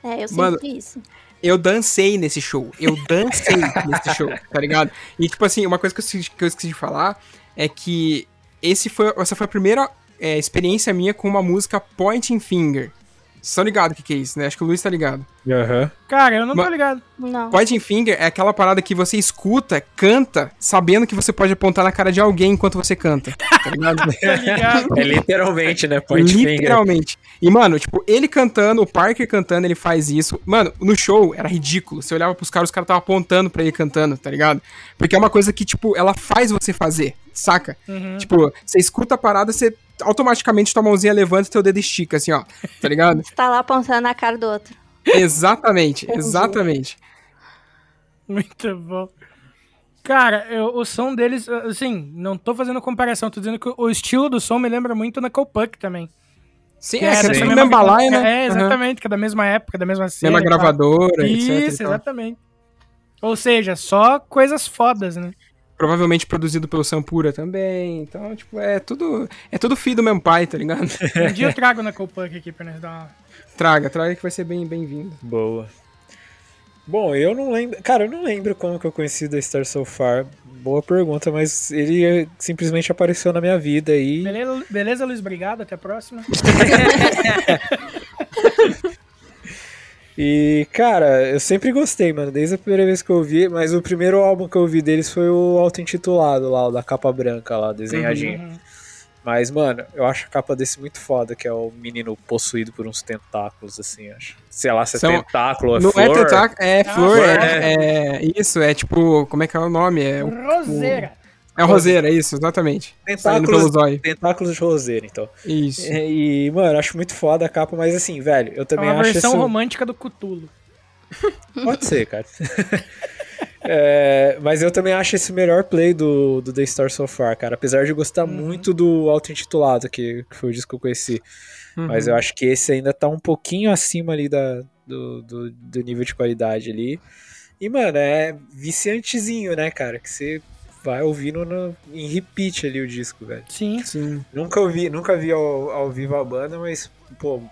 É, eu Mano, sinto isso. Eu dancei nesse show. Eu dancei *laughs* nesse show, tá ligado? E, tipo assim, uma coisa que eu, esqueci- que eu esqueci de falar é que esse foi, essa foi a primeira é, experiência minha com uma música Pointing Finger. Vocês estão ligados o que, que é isso, né? Acho que o Luiz tá ligado. Aham. Cara, eu não tô Ma- ligado. Não. Pointing Finger é aquela parada que você escuta, canta, sabendo que você pode apontar na cara de alguém enquanto você canta. Tá ligado? *laughs* Tá ligado? É literalmente, né? Point finger. Literalmente. E, mano, tipo, ele cantando, o Parker cantando, ele faz isso. Mano, no show era ridículo. Você olhava pros caras, os caras estavam apontando pra ele cantando, tá ligado? Porque é uma coisa que, tipo, ela faz você fazer, saca? Uhum. Tipo, você escuta a parada, você automaticamente tua mãozinha levanta e teu dedo estica, assim, ó. Tá ligado? Você tá lá apontando na cara do outro. exatamente, *laughs* exatamente. Muito bom. Cara, eu- o som deles, assim, não tô fazendo comparação, tô dizendo que o estilo do som me lembra muito Knuckle Puck também. Sim, Que é, que é tudo mesma- mesmo balaio, né? É, exatamente, que é da mesma época, da mesma cena. Mesma gravadora, etc. e Isso, exatamente. Ou seja, só coisas fodas, né? Provavelmente produzido pelo Sampura também. Então, tipo, é tudo. É tudo filho do mesmo pai, tá ligado? *laughs* Um dia eu trago na Punk aqui pra nós dar uma... traga, traga que vai ser bem- bem-vindo. Boa. Bom, eu não lembro. Cara, eu não lembro como que eu conheci The Star So Far. Boa pergunta, mas ele simplesmente apareceu na minha vida aí. Beleza, beleza, Luiz? Obrigado, até a próxima. *laughs* E, cara, eu sempre gostei, mano, desde a primeira vez que eu ouvi, mas o primeiro álbum que eu ouvi deles foi o auto-intitulado lá, o da capa branca lá, desenhadinho. Uhum. Mas, mano, eu acho a capa desse muito foda, que é o menino possuído por uns tentáculos, assim, acho. Sei lá se é São- tentáculo, é Não flor. é tentáculo, é Ah, flor, flor, é, é- Isso, é tipo. Como é que é o nome? É, o- Roseira. É o roseira, é isso, exatamente. Tentáculos, tentáculos de roseira, então. Isso. E, e, mano, acho muito foda a capa, mas assim, velho, eu É também uma acho versão isso... romântica do Cutulo. *laughs* *laughs* Pode ser, cara. *laughs* É, mas eu também acho esse o melhor play do, do The Star So Far, cara. Apesar de gostar muito do auto-intitulado, que, que foi o disco que eu conheci. Mas Uhum. eu acho que esse ainda tá um pouquinho acima ali da, do, do, do nível de qualidade ali. E, mano, é viciantezinho, né, cara? Que você vai ouvindo no, em repeat ali o disco, velho. Sim. Sim. Nunca ouvi, nunca vi ao, ao vivo a banda, mas, pô,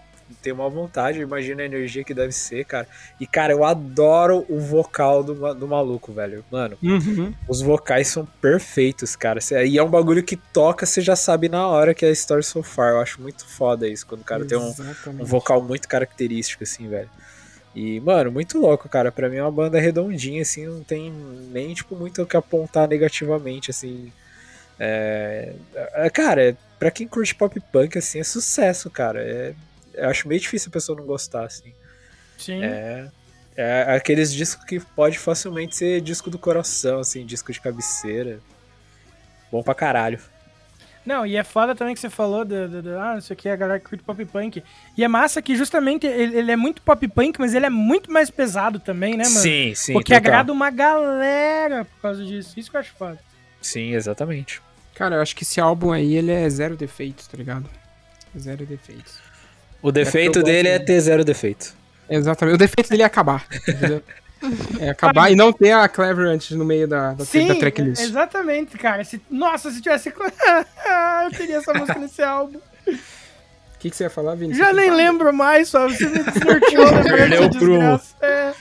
tenho uma vontade, imagina a energia que deve ser, cara. E, cara, eu adoro o vocal do, do maluco, velho. Mano, Uhum. os vocais são perfeitos, cara. E é um bagulho que toca, você já sabe na hora que é a Story So Far. Eu acho muito foda isso, quando o cara tem um, Exatamente. um vocal muito característico, assim, velho. E, mano, muito louco, cara. Pra mim é uma banda redondinha, assim, não tem nem, tipo, muito o que apontar negativamente, assim. É... é, Cara, pra quem curte pop punk, assim, é sucesso, cara. É... Eu acho meio difícil a pessoa não gostar, assim. Sim. É... É aqueles discos que pode facilmente ser disco do coração, assim, disco de cabeceira. Bom pra caralho. Não, e é foda também que você falou do, do, do- ah, não sei o que, a galera que curte pop punk. E é massa que justamente ele, ele é muito pop punk, mas ele é muito mais pesado também, né, mano? Sim, sim. Porque total. agrada uma galera por causa disso. Isso que eu acho foda. Sim, exatamente. Cara, eu acho que esse álbum aí, ele é zero defeitos, tá ligado? Zero defeitos. O defeito eu gosto dele é ter zero defeito. Exatamente. O defeito dele é acabar, entendeu? *laughs* É acabar e não ter a Clever antes no meio da, da, Sim, da tracklist. exatamente, cara. Se- nossa, se tivesse. *laughs* eu queria essa música nesse álbum. O que, que você ia falar, Vini? Já nem fala? lembro mais, só você me desnorteou *laughs* Perdeu o prumo. É.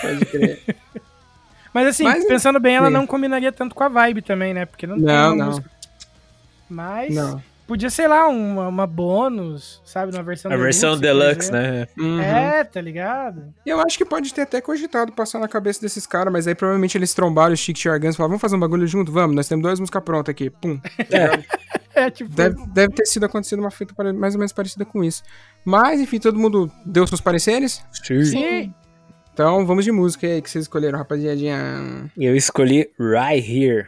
Pode crer. Mas assim, Mas, pensando bem, ela sim. não combinaria tanto com a vibe também, né? Porque não, tem Não, uma não. música. Mas Não. Podia, sei lá, uma, uma bônus, sabe? Uma versão A versão por deluxe, né? Uhum. É, tá ligado? Eu acho que pode ter até cogitado passar na cabeça desses caras, mas aí provavelmente eles trombaram o Chic Tiargans e falaram, vamos fazer um bagulho junto? Vamos, nós temos duas músicas prontas aqui. Pum. É, *laughs* tipo. Deve, deve ter sido acontecido uma feita pare- mais ou menos parecida com isso. Mas, enfim, todo mundo deu seus pareceres. Sim. Então, vamos de música aí que vocês escolheram, rapaziadinha. E eu escolhi Right Here.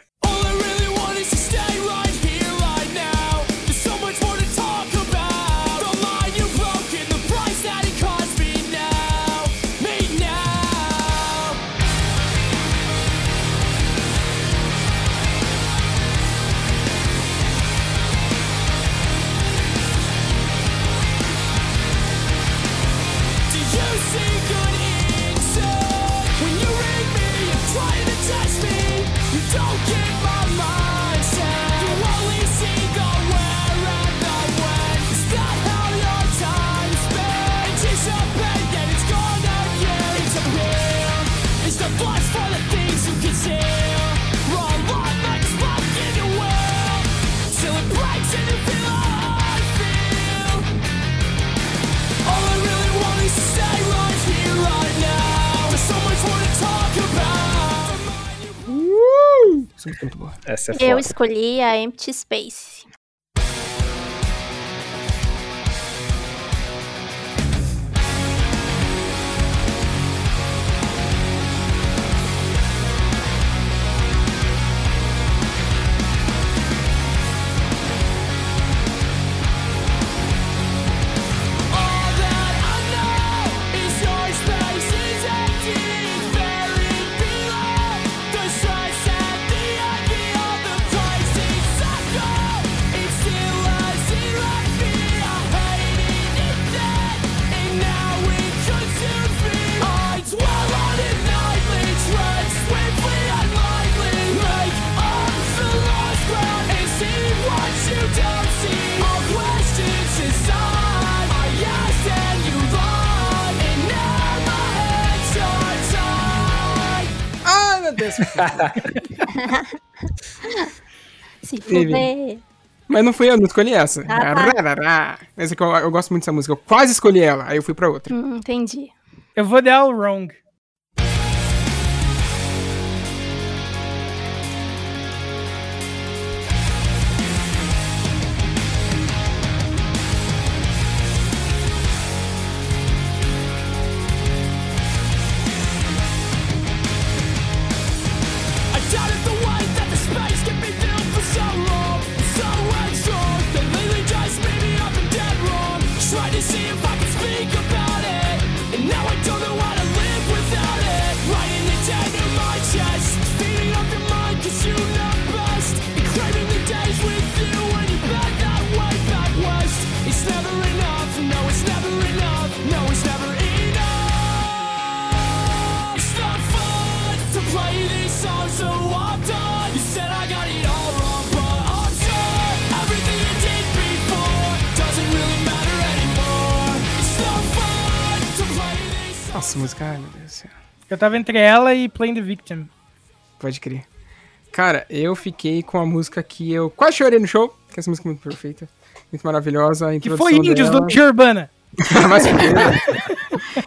Muito boa. Essa é Eu foda. escolhi a Empty Space. Se fuder. Mas não fui eu, não escolhi essa. Ah, tá. Essa que eu, eu gosto muito dessa música. Eu quase escolhi ela, aí eu fui pra outra. Hum, entendi. Eu vou dar o wrong. Eu tava entre ela e Playing the Victim. Pode crer. Cara, eu fiquei com a música que eu quase chorei no show, que essa música é muito perfeita, muito maravilhosa. A Que foi Índios dela... do Legião Urbana. *laughs* Mas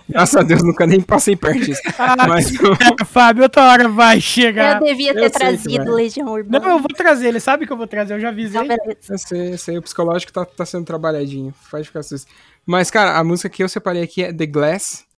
Graças a Deus, nunca nem passei perto disso. Ah, Mas *laughs* É, Fábio, outra hora vai chegar. Eu devia eu ter que trazido. Legião Urbana. Não, eu vou trazer, ele sabe que eu vou trazer, eu já avisei. Beleza. eu sei, eu sei, o psicológico tá, tá sendo trabalhadinho. Pode ficar susto. Mas, cara, a música que eu separei aqui é The Glass.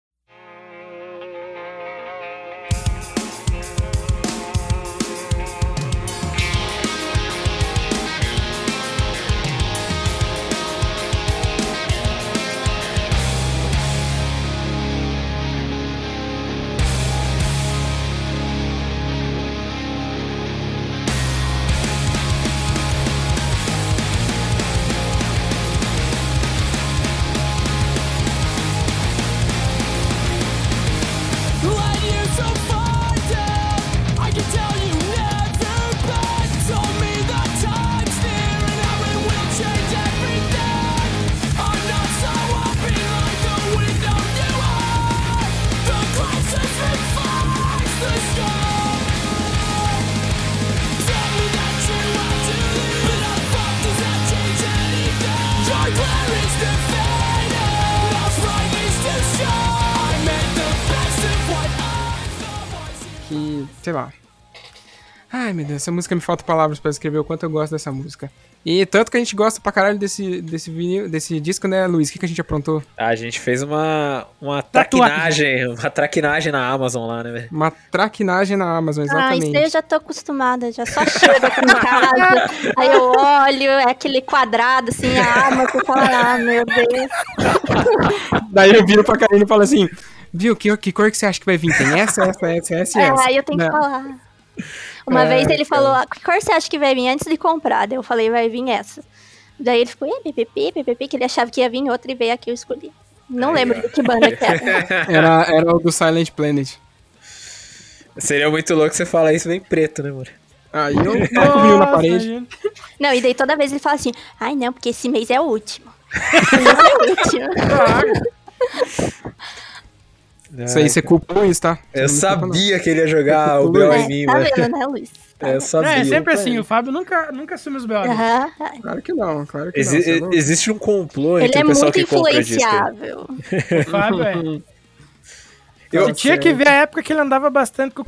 Ai, meu Deus, essa música me falta palavras pra descrever o quanto eu gosto dessa música. E tanto que a gente gosta pra caralho desse, desse, vinil, desse disco, né, Luiz? O que, que a gente aprontou? A gente fez uma, uma traquinagem, uma traquinagem na Amazon lá, né, velho? Uma traquinagem na Amazon, Ah, exatamente. isso aí eu já tô acostumada, já só chego aqui em casa, *laughs* aí eu olho, é aquele quadrado assim, a que eu falo, ah, meu Deus. Daí eu viro pra Karine e falo assim, viu, que, que cor que você acha que vai vir? Tem essa, essa, essa, essa e É, essa. aí eu tenho que falar. Uma É, vez ele falou, ah, que cor você acha que vai vir antes de comprar? Daí eu falei, vai vir essa. Daí ele ficou, é, PPP, PPP, que ele achava que ia vir outra e veio aqui, eu escolhi. Não lembro de que banda que era. *laughs* Era, era o do Silent Planet. Seria muito louco você falar isso bem preto, né, mano? Aí eu *laughs* vinil na parede. Não, e daí toda vez ele fala assim, ai não, porque esse mês é o último. *laughs* Esse mês é o último. Isso aí, você culpou isso, tá? Eu Você sabia que ele ia jogar o B.O. em É, mim, tá mano. vendo, né, Luiz? Tá Eu vendo? sabia. É, é sempre assim, o Fábio nunca, nunca assume os B.O. Aham. Claro que não, claro que Exi- não. é existe um complô Ele entre é o pessoal muito que compra disco. influenciável. *laughs* O Fábio é. Eu- Você tinha que ver a época que ele andava bastante com o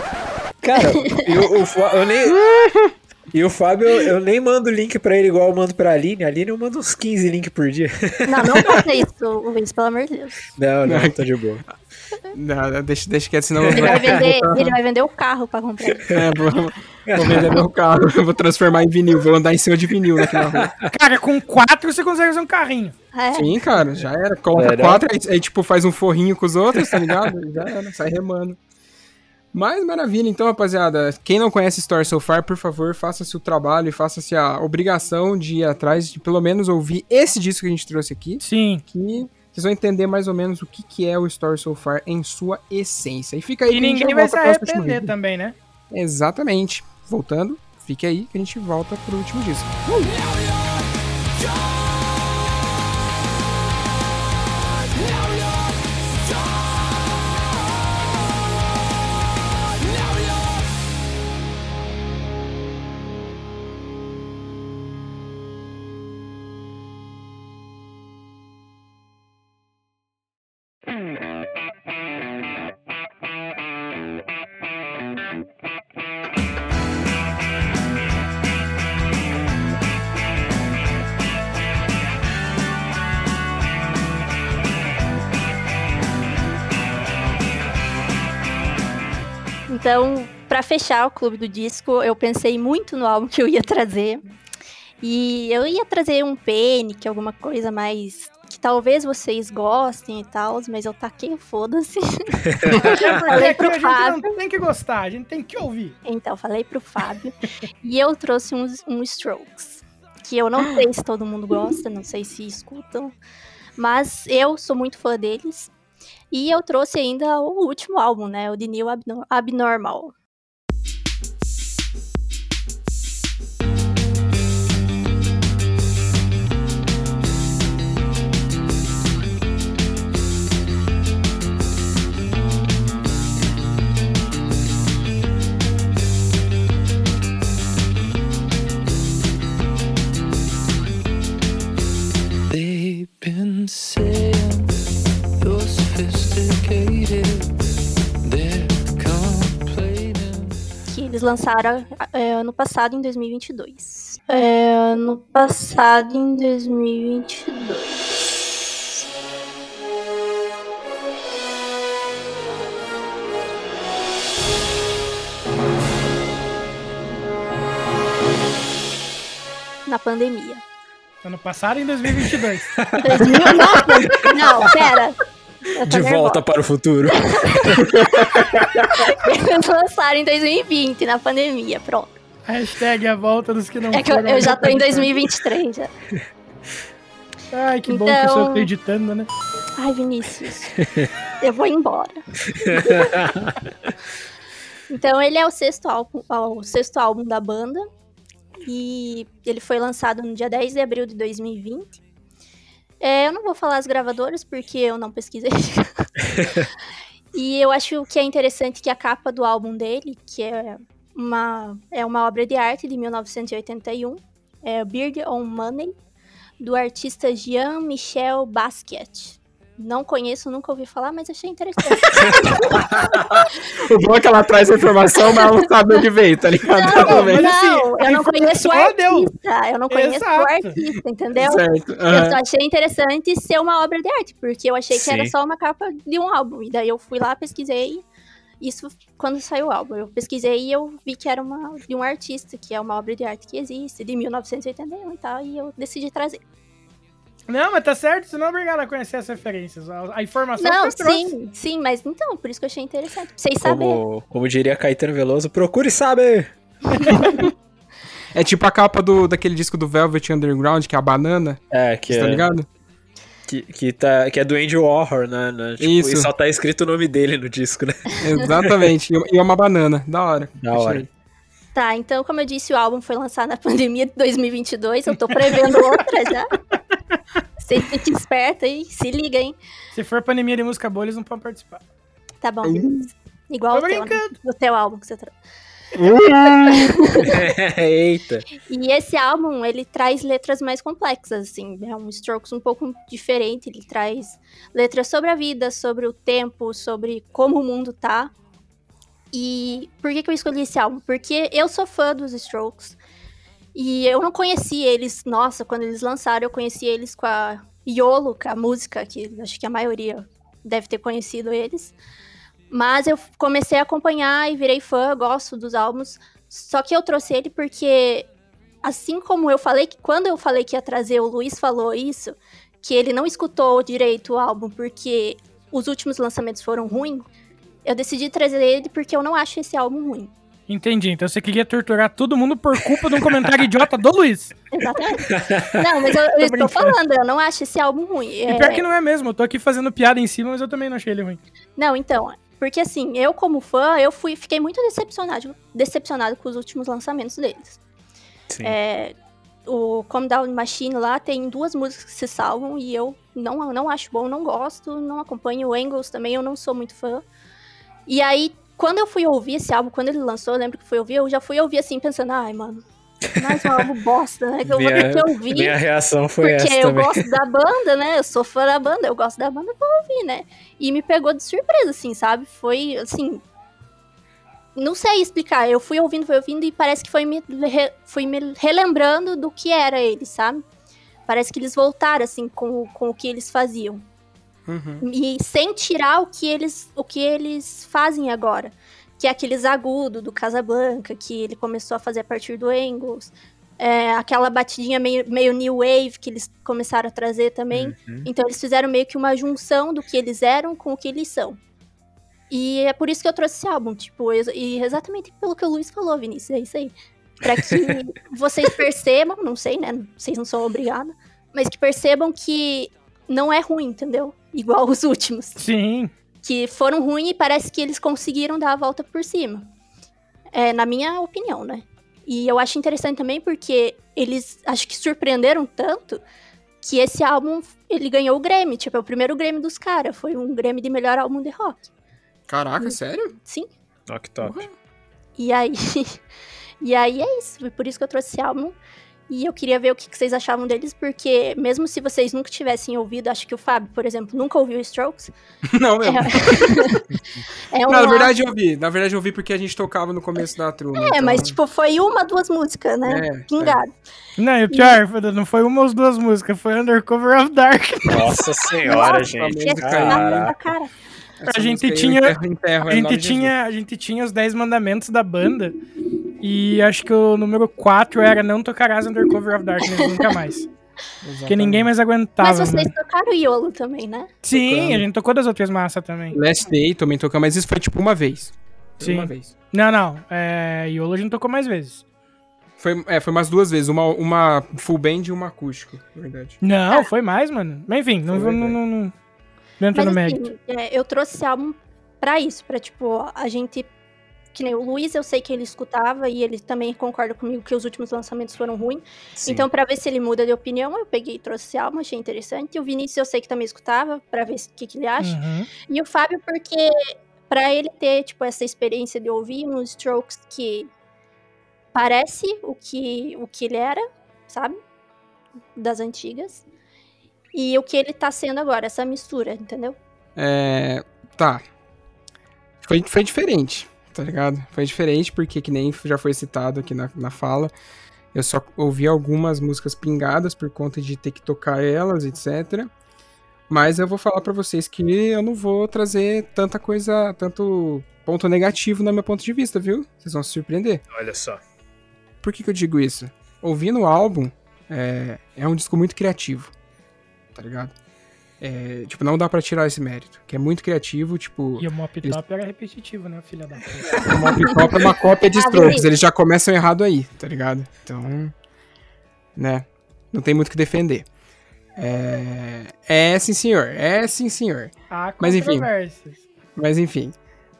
Cara, e Fá- eu nem. *laughs* E o Fábio, eu, eu nem mando link pra ele igual eu mando pra Aline. A Aline eu mando uns 15 links por dia. Não, não faça isso, Luiz, pelo amor de Deus. Não, não, tô de boa. Não, deixa, deixa quieto, senão eu Ele vou, vai vender, ele vai vender o carro pra comprar. é, vou, vou vender meu carro, eu vou transformar em vinil, vou andar em cima de vinil aqui na rua. Cara, com quatro você consegue fazer um carrinho. É. Sim, cara, já era. Coloca Era. quatro, aí, aí, tipo, faz um forrinho com os outros, tá ligado? Já era, sai remando. Mas maravilha, então, rapaziada. Quem não conhece Story So Far, por favor, faça-se o trabalho e faça-se a obrigação de ir atrás de pelo menos ouvir esse disco que a gente trouxe aqui. Sim. Que vocês vão entender mais ou menos o que, que é o Story So Far em sua essência. E fica aí E que a gente ninguém vai volta se arrepender também, né? Exatamente. Voltando, fique aí que a gente volta pro último disco. Então, pra fechar o clube do disco, eu pensei muito no álbum que eu ia trazer. E eu ia trazer um Panic, alguma coisa mais que talvez vocês gostem e tal, mas eu taquei o foda-se. *laughs* Falei pro a gente Fábio. não tem que gostar, a gente tem que ouvir. Então, falei pro Fábio. e eu trouxe uns, um Strokes. Que eu não sei se todo mundo gosta, não sei se escutam. Mas eu sou muito fã deles. E eu trouxe ainda o último álbum, né? O The New Abno- Abnormal. Lançaram é, ano passado, em 2022. É, ano passado, em 2022. Na pandemia. Ano passado, em 2022. 2000, *laughs* não, não, pera. De nervosa. volta para o futuro. *laughs* Eles lançaram em 2020, na pandemia, pronto. Hashtag a volta dos que não É que eu, eu já tô em ao 2023 já. *laughs* Ai, que bom que eu Então- só tô editando, né? Ai, Vinícius, eu vou embora. *laughs* então, ele é o sexto álbum, o sexto álbum da banda. E ele foi lançado no dia 10 de abril de 2020. É, eu não vou falar as gravadoras porque eu não pesquisei. *laughs* e eu acho que é interessante que a capa do álbum dele, que é uma, é uma obra de arte de 1981, é Beard on Money, do artista Jean-Michel Basquiat. Não conheço, nunca ouvi falar, mas achei interessante. *laughs* O bom é que ela traz a informação, mas ela não sabe onde veio, tá ligado? Não, mas assim, não, eu não conheço o artista. Eu não conheço Exato. o artista, entendeu? Certo. Eu aham. só achei interessante ser uma obra de arte, porque eu achei que era Sim. só uma capa de um álbum. E daí eu fui lá, pesquisei. Isso quando saiu o álbum. Eu pesquisei e eu vi que era uma, de um artista, que é uma obra de arte que existe, de 1981 e tal, e eu decidi trazer. Não, mas tá certo, você não é obrigado a conhecer as referências. A, informação Não, que você trouxe. sim, sim, mas então, por isso que eu achei interessante. Pra vocês saberem. Como, como diria Caetano Veloso, procure saber. *laughs* É tipo a capa do, daquele disco do Velvet Underground, que é a banana, É, que você tá é, ligado? que, que, tá, que é do Andy Warhol, né? né? Tipo, Isso. E só tá escrito o nome dele no disco, né? Exatamente. E é uma banana. Da hora. Da Achei. hora. Tá, então, como eu disse, o álbum foi lançado na *laughs* pandemia de 2022. Eu tô prevendo outra já. *laughs* Vocês fiquem espertos aí, se liga, hein? Se for pandemia de música boa, eles não podem participar. Tá bom, beleza. Igual Tô o teu, né? o teu álbum que você trouxe. *laughs* Eita. E esse álbum, ele traz letras mais complexas, assim. É um Strokes um pouco diferente. Ele traz letras sobre a vida, sobre o tempo, sobre como o mundo tá. E por que, que eu escolhi esse álbum? Porque eu sou fã dos Strokes. E eu não conheci eles, nossa, quando eles lançaram, eu conheci eles com a YOLO, com a música, que acho que a maioria deve ter conhecido eles. Mas eu comecei a acompanhar e virei fã, gosto dos álbuns. Só que eu trouxe ele porque, assim como eu falei que quando eu falei que ia trazer, o Luiz falou isso, que ele não escutou direito o álbum porque os últimos lançamentos foram ruins. Eu decidi trazer ele porque eu não acho esse álbum ruim. Entendi. Então você queria torturar todo mundo por culpa de um comentário *laughs* idiota do Luiz. Exatamente. Não, mas eu, *laughs* eu estou brincando. falando, eu não acho esse álbum ruim. E É, pior que não é mesmo. Eu tô aqui fazendo piada em cima, mas eu também não achei ele ruim. Não, então, porque assim, eu como fã, eu fui, fiquei muito decepcionado, decepcionado com os últimos lançamentos deles. Sim. É, o Calm Down Machine lá tem duas músicas que se salvam e eu não, não acho bom, não gosto, não acompanho. O Angles também eu não sou muito fã. E aí, quando eu fui ouvir esse álbum, quando ele lançou, eu lembro que fui ouvir, eu já fui ouvir assim, pensando, ai, mano, mais um álbum bosta, né? Que eu vou ter que ouvir. minha reação foi Porque essa eu também. gosto da banda, né? Eu sou fã da banda, eu gosto da banda pra ouvir, né? E me pegou de surpresa, assim, sabe? Foi, assim... Não sei explicar. Eu fui ouvindo, fui ouvindo e parece que foi me, re- foi me relembrando do que era eles, sabe? Parece que eles voltaram, assim, com, com o que eles faziam. Uhum. E sem tirar o que eles, o que eles fazem agora. Que é aqueles agudos do Casablanca, que ele começou a fazer a partir do Angles. É, aquela batidinha meio, meio new wave que eles começaram a trazer também. Então eles fizeram meio que uma junção do que eles eram com o que eles são. E é por isso que eu trouxe esse álbum, tipo, e exatamente pelo que o Luiz falou, Vinícius, é isso aí. Pra que *laughs* vocês percebam, não sei, né? Vocês não são obrigados, mas que percebam que não é ruim, entendeu? Igual os últimos. Sim. Que foram ruins e parece que eles conseguiram dar a volta por cima. É, na minha opinião, né? E eu acho interessante também porque eles acho que surpreenderam tanto que esse álbum ele ganhou o Grammy, tipo, é o primeiro Grammy dos caras, foi um Grammy de melhor álbum de rock. Caraca, sério? Sim. Ó, que top. E aí *laughs* E aí é isso, foi por isso que eu trouxe esse álbum. E eu queria ver o que que vocês achavam deles, porque mesmo se vocês nunca tivessem ouvido, acho que o Fábio, por exemplo, nunca ouviu Strokes. *laughs* Não, mesmo. É, *laughs* é um Não, na verdade eu ouvi. Na verdade eu ouvi porque a gente tocava no começo da turma. É, então- mas tipo, foi uma, duas músicas, né? É, Pingado. Não, e o pior, não foi uma ou duas músicas, foi Undercover of Dark. Nossa senhora, Nossa, gente. tá na cara. A gente tinha- enterro- enterro, A gente, tinha, a gente tinha os 10 mandamentos da banda. E acho que o número 4 era não tocarás Undercover of Darkness *laughs* nunca mais. Porque ninguém mais aguentava. Mas vocês mano. tocaram Iolo também, né? Sim, tocando. a gente tocou das outras massas também. Last Day também tocamos, mas isso foi tipo uma vez. Foi Sim. uma vez. Não, não. É, Iolo a gente tocou mais vezes. Foi, é, foi umas duas vezes, uma, uma full band e uma acústico, na verdade. Não, foi mais, mano. Mas enfim, não, Foi não, não, não, não entra Mas no assim, mérito. é, eu trouxe esse álbum pra isso, pra tipo, a gente. Que nem o Luiz, eu sei que ele escutava e ele também concorda comigo que os últimos lançamentos foram ruins. Então, pra ver se ele muda de opinião, eu peguei e trouxe esse álbum, achei interessante. E o Vinícius, eu sei que também escutava, pra ver o que, que ele acha. Uhum. E o Fábio, porque pra ele ter, tipo, essa experiência de ouvir uns Strokes que parece o que, o que ele era, sabe? Das antigas. E o que ele tá sendo agora, essa mistura, entendeu? É. Tá. Foi, foi diferente, tá ligado? Foi diferente porque, que nem já foi citado aqui na, na fala, eu só ouvi algumas músicas pingadas por conta de ter que tocar elas, etc. Mas eu vou falar pra vocês que eu não vou trazer tanta coisa, tanto ponto negativo no meu ponto de vista, viu? Vocês vão se surpreender. Olha só. Por que, que eu digo isso? Ouvindo o álbum, é, é um disco muito criativo, tá ligado? É, tipo, não dá pra tirar esse mérito, que é muito criativo, tipo, E o Mop Eles- Top era repetitivo, né, filha da puta? *laughs* o Mop Top é uma cópia de Strokes, eles já começam errado aí, tá ligado? Então, né, não tem muito o que defender. É, é sim senhor, é sim senhor. Há Mas, enfim. Mas enfim,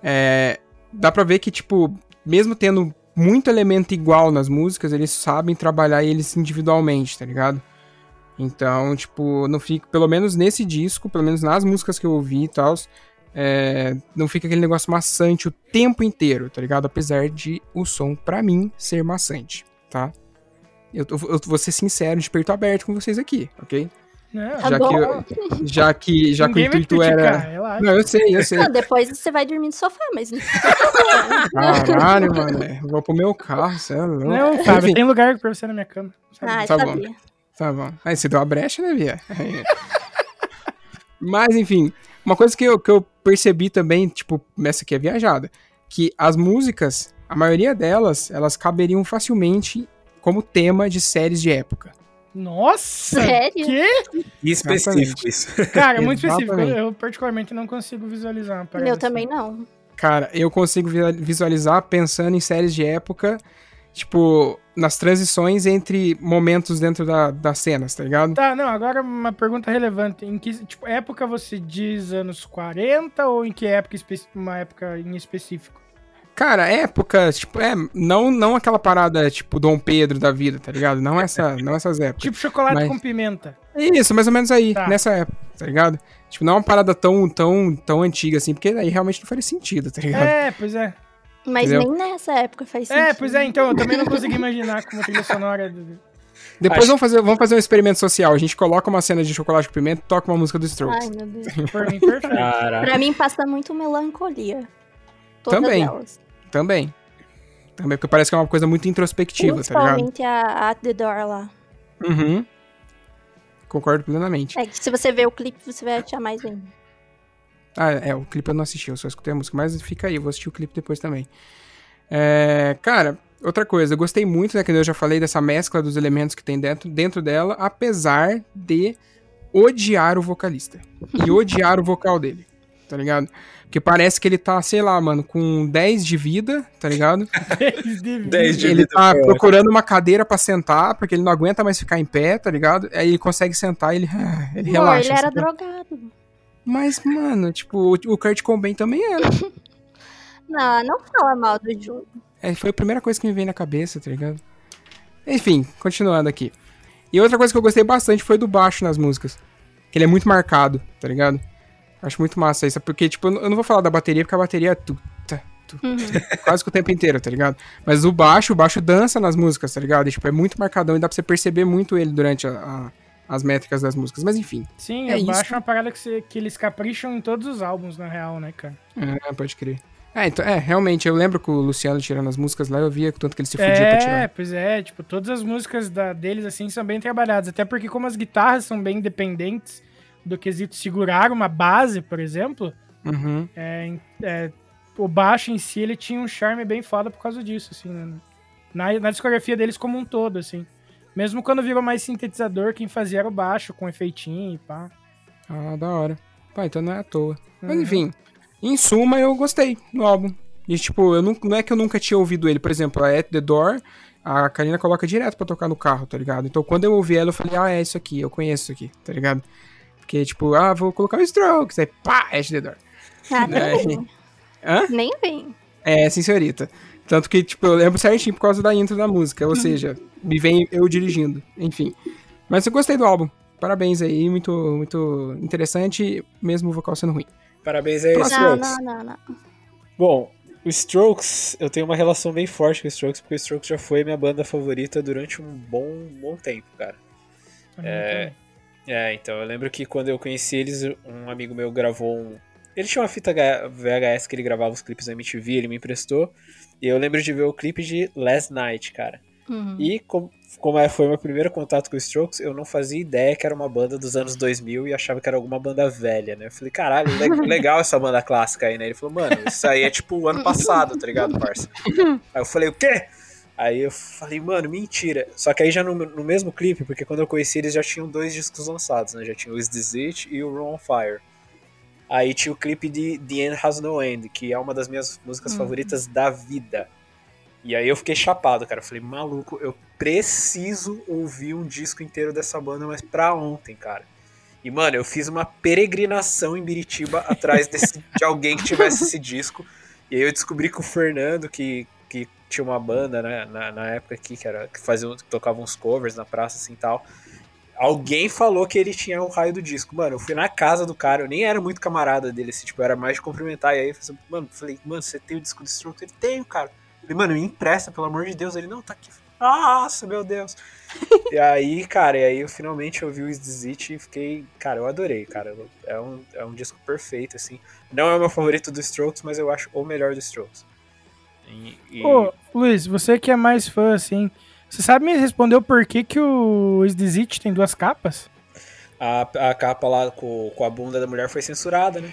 é, dá pra ver que, tipo, mesmo tendo muito elemento igual nas músicas, eles sabem trabalhar eles individualmente, tá ligado? Então, tipo, não fica, pelo menos nesse disco, pelo menos nas músicas que eu ouvi e tal, é, não fica aquele negócio maçante o tempo inteiro, tá ligado? Apesar de o som, pra mim, ser maçante, tá? Eu, eu vou ser sincero, de peito aberto com vocês aqui, ok? Não, Tá Já bom. que, já que, já que o intuito era. relaxa. Não, eu sei, eu sei. Não, depois você vai dormir no sofá, mas Caralho, *laughs* mano. é, Vou pro meu carro, você é louco. Não, Fábio, Enfim, tem lugar pra você na minha cama. sabe? Ah, Tá bom. Tá bom. Aí você deu a brecha, né, Bia? *laughs* Mas, enfim, uma coisa que eu, que eu percebi também, tipo, essa aqui é viajada, que as músicas, a maioria delas, elas caberiam facilmente como tema de séries de época. Nossa! Sério? Que? Específico isso. *laughs* Cara, é muito específico. Eu, particularmente, não consigo visualizar uma Eu assim. também não. Cara, eu consigo vi- visualizar pensando em séries de época, tipo, nas transições entre momentos dentro da, das cenas, tá ligado? Tá, não, agora uma pergunta relevante. Em que tipo, época você diz anos 40 ou em que época, uma época em específico? Cara, época, tipo, é, não, não aquela parada, tipo, Dom Pedro da vida, tá ligado? Não, essa, *laughs* não essas épocas. Tipo chocolate Mas- com pimenta. Isso, mais ou menos aí, Tá. nessa época, tá ligado? Tipo, não é uma parada tão, tão, tão antiga assim, porque aí realmente não faria sentido, tá ligado? É, pois é. Mas Entendeu? nem nessa época faz sentido. É, pois é, então, eu também não consegui imaginar como trilha sonora. do- Depois Acho- vamos, fazer, vamos fazer um experimento social. A gente coloca uma cena de chocolate com pimenta e toca uma música do Strokes. Ai, meu Deus. Por mim, perfeito. Caraca. Pra mim passa muito melancolia. Todas Também. elas. Também. Também, porque parece que é uma coisa muito introspectiva, tá ligado? Principalmente a At the Door lá. Uhum. Concordo plenamente. É que se você ver o clipe, você vai achar mais ainda. Ah, é, o clipe eu não assisti, eu só escutei a música, mas fica aí, eu vou assistir o clipe depois também. É, cara, outra coisa, eu gostei muito, né, que eu já falei dessa mescla dos elementos que tem dentro, dentro dela, apesar de odiar o vocalista. E odiar o vocal dele, tá ligado? Porque parece que ele tá, sei lá, mano, com 10 de vida, tá ligado? *laughs* 10 de ele vida, tá pô. procurando uma cadeira pra sentar, porque ele não aguenta mais ficar em pé, tá ligado? Aí ele consegue sentar e ele, *laughs* ele Amor, relaxa. ele era sabe? drogado. Mas, mano, tipo, o- Kurt Cobain também era. *laughs* Não, não fala mal do Júlio. É, foi a primeira coisa que me veio na cabeça, tá ligado? Enfim, continuando aqui. E outra coisa que eu gostei bastante foi do baixo nas músicas. Que ele é muito marcado, tá ligado? Acho muito massa isso. Porque, tipo, eu não- vou falar da bateria, porque a bateria é tu, tá, tu, quase que o tempo inteiro, tá ligado? Mas o baixo, o baixo dança nas músicas, tá ligado? E, tipo, é muito marcadão e dá pra você perceber muito ele durante a- a- as métricas das músicas. Mas enfim. Sim, É eu isso. baixo uma parada que, você- que eles capricham em todos os álbuns, na real, né, cara? É, pode crer. É, então, é, realmente, eu lembro que o Luciano tirando as músicas lá, eu via o tanto que ele se fudia pra É, tirar. pois é, tipo, todas as músicas da, deles, assim, são bem trabalhadas. Até porque como as guitarras são bem independentes do quesito segurar uma base, por exemplo, Uhum. é, é, o baixo em si, ele tinha um charme bem foda por causa disso, assim, né? Na, na discografia deles como um todo, assim. Mesmo quando virou mais sintetizador, quem fazia era o baixo, com efeitinho e pá. Ah, da hora. Pá, então não é à toa. Mas Uhum. enfim, em suma, eu gostei do álbum. E, tipo, eu não, não é que eu nunca tinha ouvido ele. Por exemplo, a At The Door, a Karina coloca direto pra tocar no carro, tá ligado? Então, quando eu ouvi ela, eu falei, ah, é isso aqui, eu conheço isso aqui, tá ligado? Porque, tipo, ah, vou colocar o Strokes, aí pá, At The Door. Ah, nem É. vem. Hã? Nem vem. É, sim, senhorita. Tanto que, tipo, eu lembro certinho por causa da intro da música, ou seja, me vem eu dirigindo, enfim. Mas eu gostei do álbum. Parabéns aí, muito, muito interessante, mesmo o vocal sendo ruim. Parabéns aí, Não, Strokes. não, não, não. Bom, o Strokes, eu tenho uma relação bem forte com o Strokes, porque o Strokes já foi minha banda favorita durante um bom, bom tempo, cara. É, é, então, eu lembro que quando eu conheci eles, um amigo meu gravou um. Ele tinha uma fita VHS que ele gravava os clipes da MTV, ele me emprestou. E eu lembro de ver o clipe de Last Night, cara. Uhum. E com- como é- foi meu primeiro contato com o Strokes, eu não fazia ideia que era uma banda dos anos 2000 e achava que era alguma banda velha, né? Eu falei, caralho, le- *laughs* legal essa banda clássica aí, né? Ele falou, mano, isso aí é tipo o ano passado, tá ligado, parça? Aí eu falei, o quê? Aí eu falei, mano, mentira. Só que aí já no, no mesmo clipe, porque quando eu conheci eles já tinham dois discos lançados, né? Já tinha o Is This It e o Run on Fire. Aí tinha o clipe de The End Has No End, que é uma das minhas músicas favoritas da vida. E aí eu fiquei chapado, cara. Eu falei, maluco, eu preciso ouvir um disco inteiro dessa banda, mas pra ontem, cara. E, mano, eu fiz uma peregrinação em Biritiba *laughs* atrás desse- de alguém que tivesse esse disco. E aí eu descobri que o Fernando, que, que tinha uma banda né, na, na época aqui, que, era, que, fazia, que tocava uns covers na praça assim e tal. Alguém falou que ele tinha o raio do disco. Mano, eu fui na casa do cara, eu nem era muito camarada dele, assim, tipo, eu era mais de cumprimentar. E aí eu falei, mano, falei, mano, você tem o disco do Strokes? Ele tem, cara. Falei, mano, me empresta, pelo amor de Deus. Ele, não, tá aqui. Nossa, meu Deus. *laughs* e aí, cara, e aí eu finalmente ouvi o Is This It e fiquei. Cara, eu adorei, cara. É um, é um disco perfeito, assim. Não é o meu favorito do Strokes, mas eu acho o melhor do Strokes. E, e- Ô, Luiz, você que é mais fã, assim, você sabe me responder o porquê que o Is This It tem duas capas? a, a capa lá com, com a bunda da mulher foi censurada, né?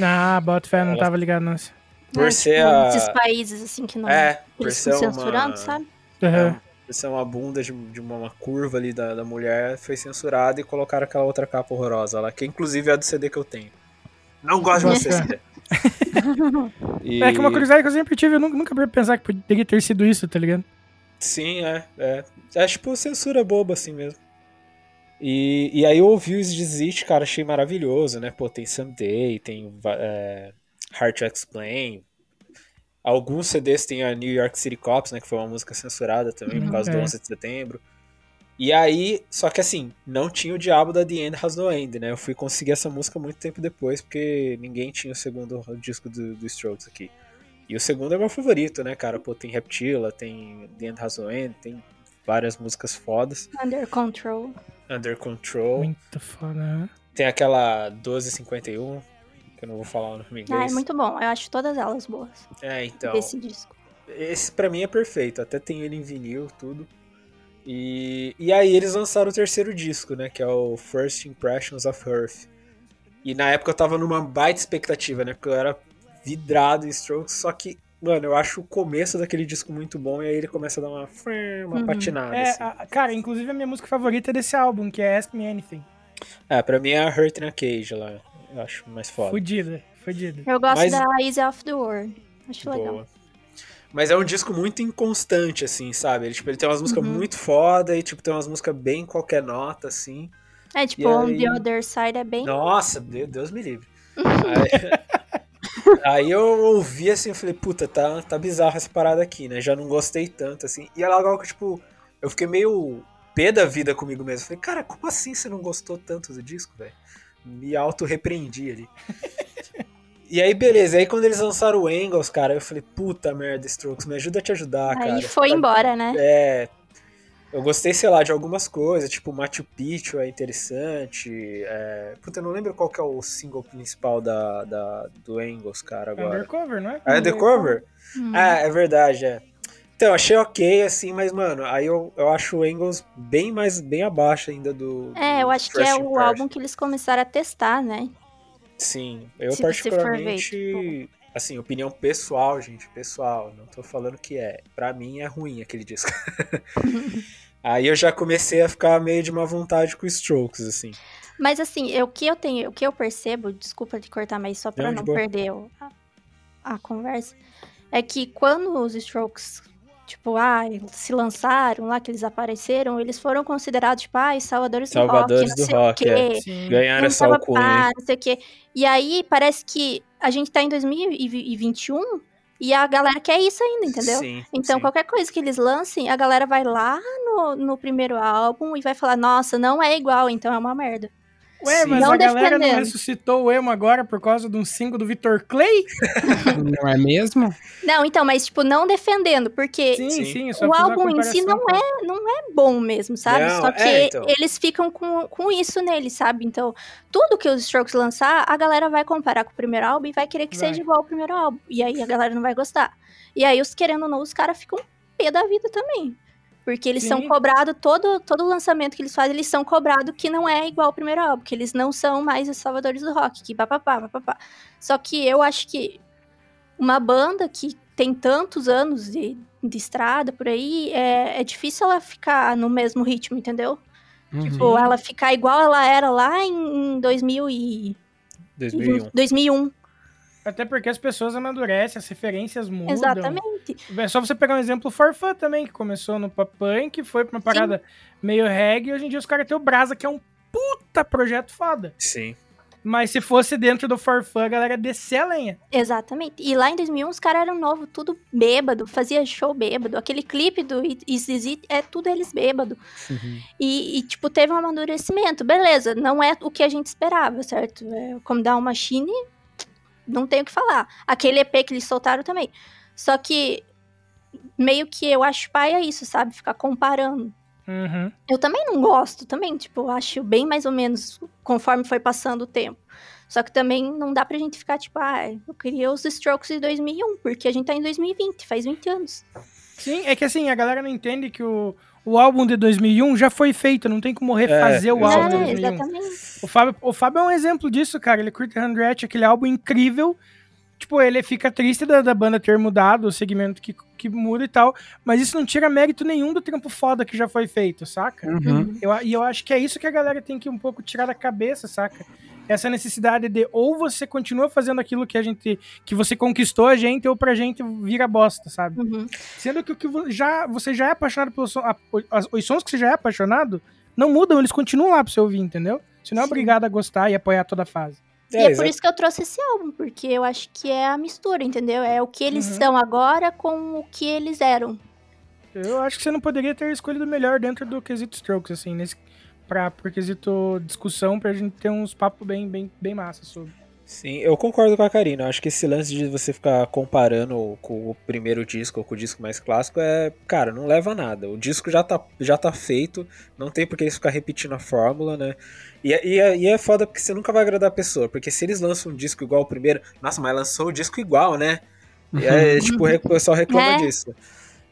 Ah, bota fé, não tava ligado nessa. Por Ah, ser tipo, a. Esses países, assim, que não... É, por eles ser uma. censurando, sabe? Aham. É, por ser uma bunda de, de uma, uma curva ali da, da mulher, foi censurada e colocaram aquela outra capa horrorosa lá, que inclusive é a do CD que eu tenho. Não gosto de você, CD. E- *laughs* É que uma curiosidade que eu sempre tive, eu nunca, nunca pensar que poderia ter sido isso, tá ligado? Sim, é, é. É tipo censura boba assim mesmo. E, e aí eu ouvi o Desist, cara, achei maravilhoso, né? Pô, tem Someday, tem é, Hard to Explain. Alguns CDs tem a New York City Cops, né? Que foi uma música censurada também, por causa do é. 11 de setembro. E aí, só que assim, não tinha o diabo da The End Has No End, né? Eu fui conseguir essa música muito tempo depois, porque ninguém tinha o segundo disco do, do Strokes aqui. E o segundo é meu favorito, né, cara? Pô, tem Reptila, tem The End Has tem várias músicas fodas. Under Control. Under Control. Muito foda, né? Tem aquela 1251, que eu não vou falar o nome em Ah, inglês. é muito bom. Eu acho todas elas boas. É, então. Desse disco. Esse pra mim é perfeito, até tem ele em vinil, tudo. E, e aí eles lançaram o terceiro disco, né, que é o First Impressions of Earth. E na época eu tava numa baita expectativa, né, porque eu era vidrado em Strokes, só que, mano, eu acho o começo daquele disco muito bom e aí ele começa a dar uma, uma Uhum. patinada, É, assim. a- cara, inclusive a minha música favorita é desse álbum, que é Ask Me Anything. É, pra mim é a Hurt in a Cage lá, eu acho mais foda. Fudida, fudida. Eu gosto Mas- da Easy Off the World. Acho legal. Boa. Mas é um disco muito inconstante, assim, sabe? Ele, tipo, ele tem umas músicas Uhum. muito foda e, tipo, tem umas músicas bem qualquer nota, assim. É, tipo, E On aí- the Other Side é bem... Nossa, Deus, Deus me livre. *laughs* aí, aí eu ouvi assim, eu falei, puta, tá, tá bizarro essa parada aqui, né? Já não gostei tanto, assim. E é legal que, tipo, eu fiquei meio pé da vida comigo mesmo. Falei, cara, como assim você não gostou tanto do disco, velho? Me auto-repreendi ali. *laughs* E aí, beleza. Aí quando eles lançaram o Angles, cara, eu falei, puta merda, Strokes, me ajuda a te ajudar, cara. Aí foi Tá- embora, né? é. Eu gostei, sei lá, de algumas coisas, tipo Machu Picchu é interessante. É... Puta, eu não lembro qual que é o single principal da, da, do Angles, cara, agora. Undercover, não é? Ah, é Undercover? Hum. Ah, é verdade, é. Então, achei ok, assim, mas, mano, aí eu, eu acho o Angles bem mais, bem abaixo ainda do. É, do eu acho que é o Impression. álbum que eles começaram a testar, né? Sim, eu Se particularmente, tipo- assim, opinião pessoal, gente, pessoal, não tô falando que é. Pra mim é ruim aquele disco. *laughs* Aí eu já comecei a ficar meio de má vontade com os Strokes, assim. Mas assim, o que eu tenho, o que eu percebo, desculpa te cortar, mas só pra Não, de não perder o- a, a conversa, é que quando os Strokes, tipo, ah, se lançaram lá, que eles apareceram, eles foram considerados, tipo, ah, salvadores, Salvadores do rock, não do sei o rock, quê. é. Sim. Ganharam essa alcunha. papapá, não sei o quê. E aí parece que a gente tá em 2021 e a galera quer isso ainda, entendeu? Sim, Então, sim. qualquer coisa que eles lancem, a galera vai lá no, no primeiro álbum e vai falar, nossa, não é igual, então é uma merda. Ué, mas Não a galera não ressuscitou o emo agora por causa de um single do Vitor Clay? *laughs* Não é mesmo? Não, então, mas, tipo, não defendendo, porque Sim, Sim. sim, o álbum em si não é, não é bom mesmo, sabe? Não, Só que é, então. eles ficam com, com isso nele, sabe? Então, tudo que os Strokes lançar, a galera vai comparar com o primeiro álbum e vai querer que Vai. seja igual ao primeiro álbum. E aí a galera não vai gostar. E aí, os querendo ou não, os caras ficam pé da vida também. Porque eles são Sim. cobrados, todo, todo lançamento que eles fazem, eles são cobrados que não é igual ao primeiro álbum, que eles não são mais os salvadores do rock, que papapá, papapá. Só que eu acho que uma banda que tem tantos anos de, de estrada por aí, é, é difícil ela ficar no mesmo ritmo, entendeu? Uhum. Tipo, ela ficar igual ela era lá em, em 2000 e, 2001. 2001. Até porque as pessoas amadurecem, as referências mudam. Exatamente. É só você pegar um exemplo, o Forfã também, que começou no pop punk, foi pra uma parada meio reggae, e hoje em dia os caras têm o Brasa, que é um puta projeto foda. Sim. Mas se fosse dentro do Forfã, a galera ia descer a lenha. Exatamente. E lá em 2001 os caras eram novos, tudo bêbado, fazia show bêbado. Aquele clipe do Is This It é tudo eles bêbado. E, e, tipo, teve um amadurecimento. Beleza, não é o que a gente esperava, certo? É, como dar uma Machine, não tenho o que falar. Aquele EP que eles soltaram também. Só que meio que eu acho paia isso, sabe? Ficar comparando. Uhum. Eu também não gosto, também, tipo, acho bem mais ou menos conforme foi passando o tempo. Só que também não dá pra gente ficar tipo, ah, eu queria os Strokes de 2001, porque a gente tá em 2020, faz 20 anos. Sim, é que assim, a galera não entende que o, o álbum de 2001 já foi feito, não tem como refazer o álbum É, 2001. exatamente. O Fábio, o Fábio é um exemplo disso, cara. Ele curte Handrat, aquele álbum incrível. Tipo, ele fica triste da, da banda ter mudado, o segmento que, que muda e tal. Mas isso não tira mérito nenhum do trampo foda que já foi feito, saca? Uhum. Eu, e eu acho que é isso que a galera tem que um pouco tirar da cabeça, saca? Essa necessidade de ou você continua fazendo aquilo que a gente. que você conquistou a gente, ou pra gente vira bosta, sabe? Uhum. Sendo que o que já, você já é apaixonado pelo som, a- as- os sons que você já é apaixonado não mudam, eles continuam lá pra você ouvir, entendeu? Você não é Sim. obrigado a gostar e apoiar toda a fase. e é por exa- isso que eu trouxe esse álbum, porque eu acho que é a mistura, entendeu? É o que eles Uhum. são agora com o que eles eram. Eu acho que você não poderia ter escolhido melhor dentro do quesito Strokes, assim, nesse, pra, pro quesito discussão, pra gente ter uns papos bem, bem, bem massa sobre. Sim, eu concordo com a Karina. Eu acho que esse lance de você ficar comparando com o primeiro disco ou com o disco mais clássico é, cara, não leva a nada. O disco já tá, já tá feito, não tem por que eles ficar repetindo a fórmula, né? E, é- e, é- e é foda porque você nunca vai agradar a pessoa, porque se eles lançam um disco igual ao primeiro, nossa, mas lançou o disco igual, né? E é, tipo, o pessoal reclama É. disso.